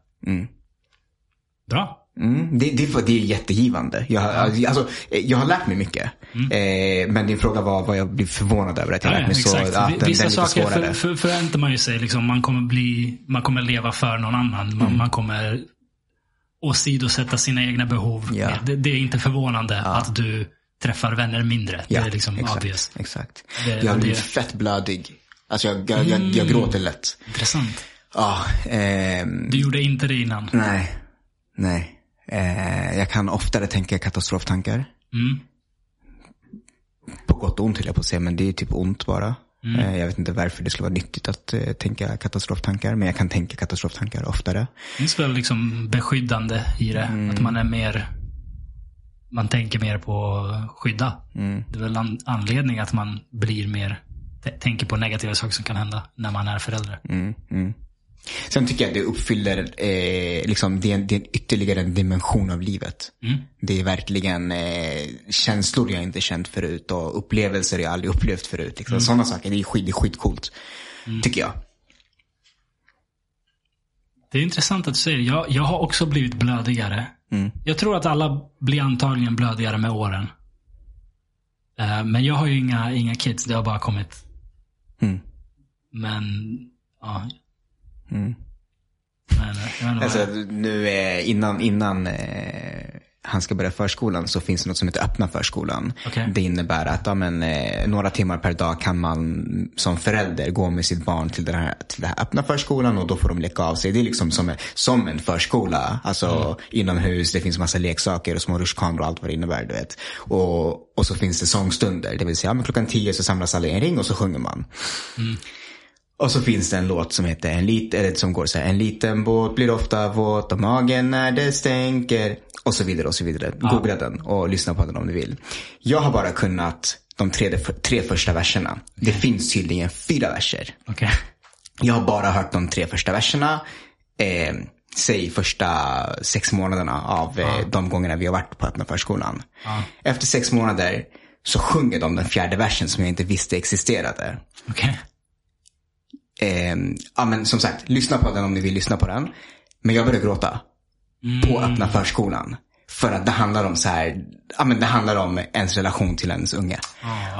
Bra. Mm, det, det, det är jättegivande. Jag, har- alltså, jag har lärt mig mycket. Eh, men din fråga var vad jag blir förvånad över att jag Mm. Ja, lärt mig så. exakt. Ja, Vi- den, Vissa den saker för, för, förväntar man ju sig. Liksom, man, kommer bli, man kommer leva för någon annan. Mm. Man, man kommer åsidosätta sina egna behov. Ja. Det, det är inte förvånande att du träffar vänner mindre. ja, det är liksom exakt, obvious. exakt. Det- jag blir fett blödig. Alltså jag, jag, jag, jag gråter lätt. Intressant. Ja, ehm, Du gjorde inte det innan. nej. Nej. Eh, jag kan oftare tänka katastroftankar. Mm. På gott och ont höll jag på att säga, men det är typ ont bara. Mm. Eh, jag vet inte varför det skulle vara nyttigt att eh, tänka katastroftankar, men jag kan tänka katastroftankar oftare. Det finns väl liksom beskyddande i det. Mm. Att man är mer man tänker mer på att skydda. Mm. Det är väl an, anledning att man blir mer, tänker på negativa saker som kan hända när man är förälder. Mm, mm. Sen tycker jag att det uppfyller, eh, liksom, det är, en, det är ytterligare en dimension av livet. Det är verkligen eh, känslor jag inte känt förut och upplevelser jag aldrig upplevt förut. Liksom. Sådana saker, det är, skit, det är skitcoolt. Tycker jag. Det är intressant att du säger det. Jag, jag har också blivit blödigare. Jag tror att alla blir antagligen blödigare med åren. Eh, men jag har ju inga, inga kids. Det har bara kommit. Mm. Men, ja. Mm. Eh, Alltså, nu eh, innan, innan eh, han ska börja förskolan så finns det något som heter öppna förskolan. Okej. Det innebär att ja, men, eh, några timmar per dag kan man som förälder gå med sitt barn till den här, till den här öppna förskolan och då får de leka av sig. Det är liksom som, en- som en förskola. Alltså inomhus, det finns massa leksaker och små rutschkanor och allt vad det innebär. Du vet. Och, och så finns det sångstunder. Det vill säga ja, men klockan tio så samlas alla i en ring och så sjunger man. Och så finns det en låt som heter en lit, eller som går så här. En liten båt blir ofta våt och magen när det stänker. Och så vidare och så vidare. Googla den och lyssna på den om du vill. Jag har bara kunnat de tre, tre första verserna. Det finns tydligen fyra verser. Okej. Jag har bara hört de tre första verserna. Eh, säg första sex månaderna av eh, de gångerna vi har varit på öppna förskolan. Efter sex månader så sjunger de den fjärde versen som jag inte visste existerade. Okej. Eh, ja, men som sagt, lyssna på den om ni vill lyssna på den. Men jag började gråta på öppna förskolan. För att det handlar om så här, ja men det handlar om ens relation till ens unge.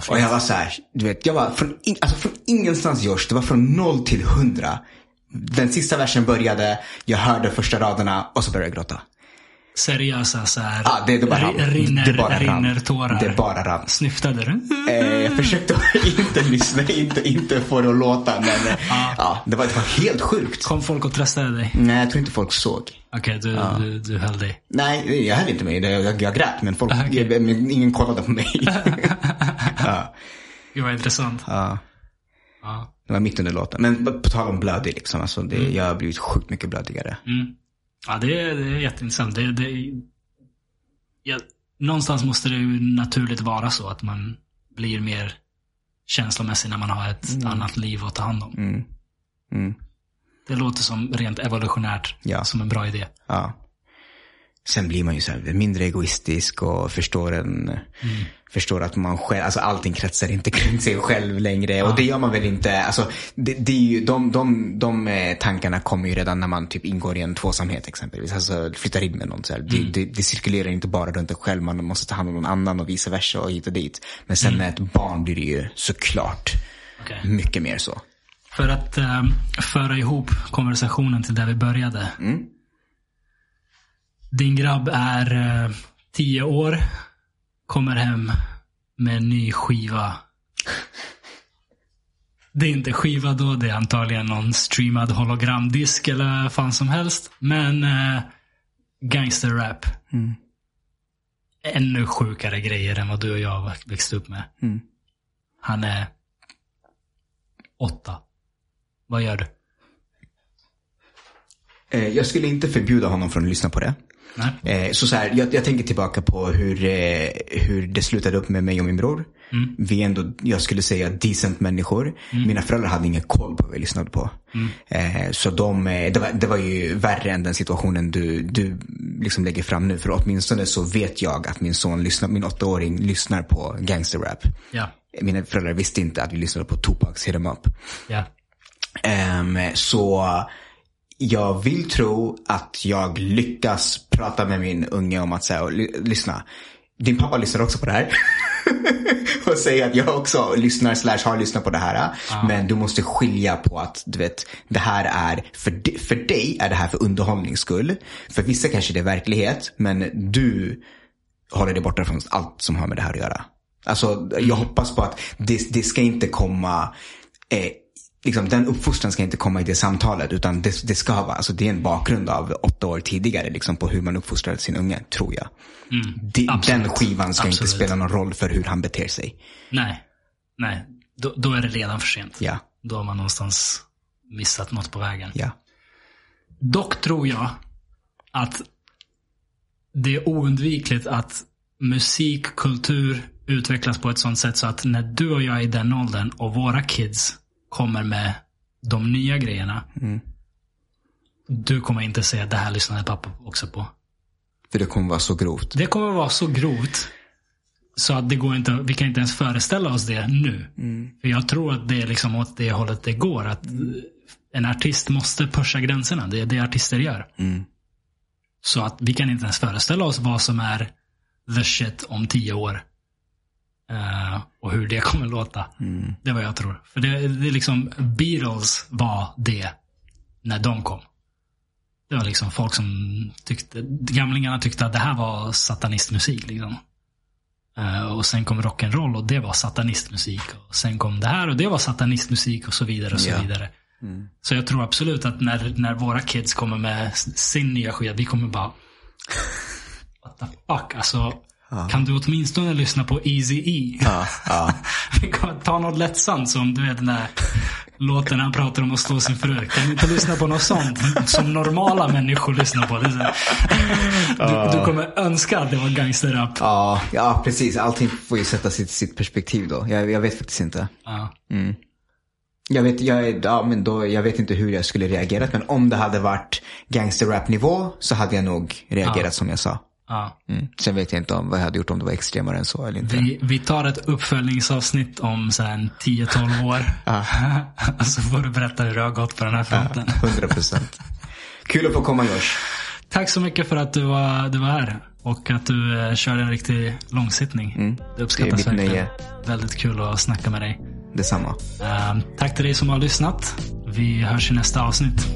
fint. och jag var så här, du vet, jag var från, in, alltså från ingenstans Josh, det var från noll till hundra. Den sista versen började, jag hörde första raderna och så började jag gråta. Seriösa så här. Ja, det, bara rinner, det bara rinner tårar. Det bara rann. Snyftade du? Eh, jag försökte inte lyssna, inte, inte få det att låta. Men eh, ja, det, var, det var helt sjukt. Kom folk och tröstade dig? Nej, jag tror inte folk såg. Okej, du, du, du höll dig. Nej, jag höll inte med. Jag, jag, jag grät, men folk, Ah, okej. jag, ingen kollade på mig. ja, Det var intressant. ja, det var mitt under låten. Men på tal om blödig, liksom, alltså, det, jag har blivit sjukt mycket blödigare. Mm. Ja, det är, det är jätteintressant. Det, det, ja, någonstans måste det ju naturligt vara så att man blir mer känslomässig när man har ett annat liv att ta hand om. Mm. Mm. Det låter som rent evolutionärt Ja. som en bra idé. Ja. Sen blir man ju så här mindre egoistisk och förstår, en, förstår att man själv, alltså allting kretsar inte kring sig själv längre. Och det gör man väl inte, alltså det, det är ju, de, de, de eh, tankarna kommer ju redan när man typ ingår i en tvåsamhet exempelvis. Alltså flyttar in med någon. Så här. Det, det, det cirkulerar inte bara runt en själv, man måste ta hand om någon annan och vice versa och hit och dit. Men sen med ett barn blir det ju såklart Okej. mycket mer så. För att eh, föra ihop konversationen till där vi började. Din grabb är eh, tio år. Kommer hem med en ny skiva. Det är inte skiva då, det är antagligen någon streamad hologramdisk eller vad fan som helst. Men eh, gangsterrap. Ännu sjukare grejer än vad du och jag växte upp med. Han är åtta. Vad gör du? Eh, Jag skulle inte förbjuda honom från att lyssna på det. Eh, Så, så här, jag, jag tänker tillbaka på hur, eh, hur det slutade upp med mig och min bror. Vi är ändå, jag skulle säga, decent människor. Mina föräldrar hade ingen koll på vad vi lyssnade på. Eh, så de, eh, det, var, det var ju värre än den situationen du, du liksom lägger fram nu. För åtminstone så vet jag att min son, lyssnar, min åttaåring, lyssnar på gangsterrap. Ja. Mina föräldrar visste inte att vi lyssnade på Tupacs Hit 'em Up. Ja. Ehm, så jag vill tro att jag lyckas prata med min unge om att säga, "Ly- lyssna, din pappa lyssnar också på det här. och säga att jag också lyssnar slash har lyssnat på det här. Men du måste skilja på att du vet, det här är, för, för dig är det här för underhållnings skull. För vissa kanske det är verklighet, men du håller dig borta från allt som har med det här att göra. Alltså, jag hoppas på att det, det ska inte komma, eh, liksom, den uppfostran ska inte komma i det samtalet. Utan det, det ska vara, alltså det är en bakgrund av åtta år tidigare liksom, på hur man uppfostrar sin unge, tror jag. Det, absolut. den skivan ska inte Absolut. spela någon roll för hur han beter sig. Nej. Nej. Då, då är det redan för sent. Ja, Då har man någonstans missat något på vägen. ja. Dock tror jag att det är oundvikligt att musik, kultur utvecklas på ett sånt sätt så att när du och jag är i den åldern och våra kids kommer med de nya grejerna. du kommer inte säga det här lyssnade pappa också på. För det kommer vara så grovt. Det kommer vara så grovt. Så att det går inte, vi kan inte ens föreställa oss det nu. För jag tror att det är liksom åt det hållet det går. Att en artist måste pusha gränserna. Det är det artister gör. Så att vi kan inte ens föreställa oss vad som är the shit om tio år. Eh, och hur det kommer låta. Det är vad jag tror. För det, det är liksom, Beatles var det när de kom. Det var liksom folk som tyckte, gamlingarna tyckte att det här var satanistmusik. Liksom. Eh, och sen kom rock'n'roll och det var satanistmusik. Och sen kom det här och det var satanistmusik och så vidare. och så Ja. vidare. Så jag tror absolut att när, när våra kids kommer med sin nya skiva, vi kommer bara What the fuck? Alltså, kan du åtminstone lyssna på Easy E? Ja, ja. Ta något lättsamt som du vet den där låten han pratar om att slå sin fru. Kan du inte lyssna på något sånt som normala människor lyssnar på? Du, du kommer önska att det var gangsterrap. Ja, ja, precis. Allting får ju sätta sitt, sitt perspektiv då. Jag, jag vet faktiskt inte. Ja. Jag vet, jag, ja, men då, jag vet inte hur jag skulle reagerat. Men om det hade varit gangsterrap-nivå så hade jag nog reagerat Ja. som jag sa. Ja. Mm. Sen vet jag inte om vad jag hade gjort om det var extremare än så eller inte. Vi, vi tar ett uppföljningsavsnitt om så här en 10-12 år. så får du berätta hur det har gått på den här fronten. 100 procent. Kul att få komma Josh. Tack så mycket för att du var, du var här. Och att du eh, körde en riktig långsittning. Det Mm. Det uppskattas mitt verkligen. nöje. Väldigt kul att snacka med dig. Detsamma. Ehm, tack till dig som har lyssnat. Vi hörs i nästa avsnitt.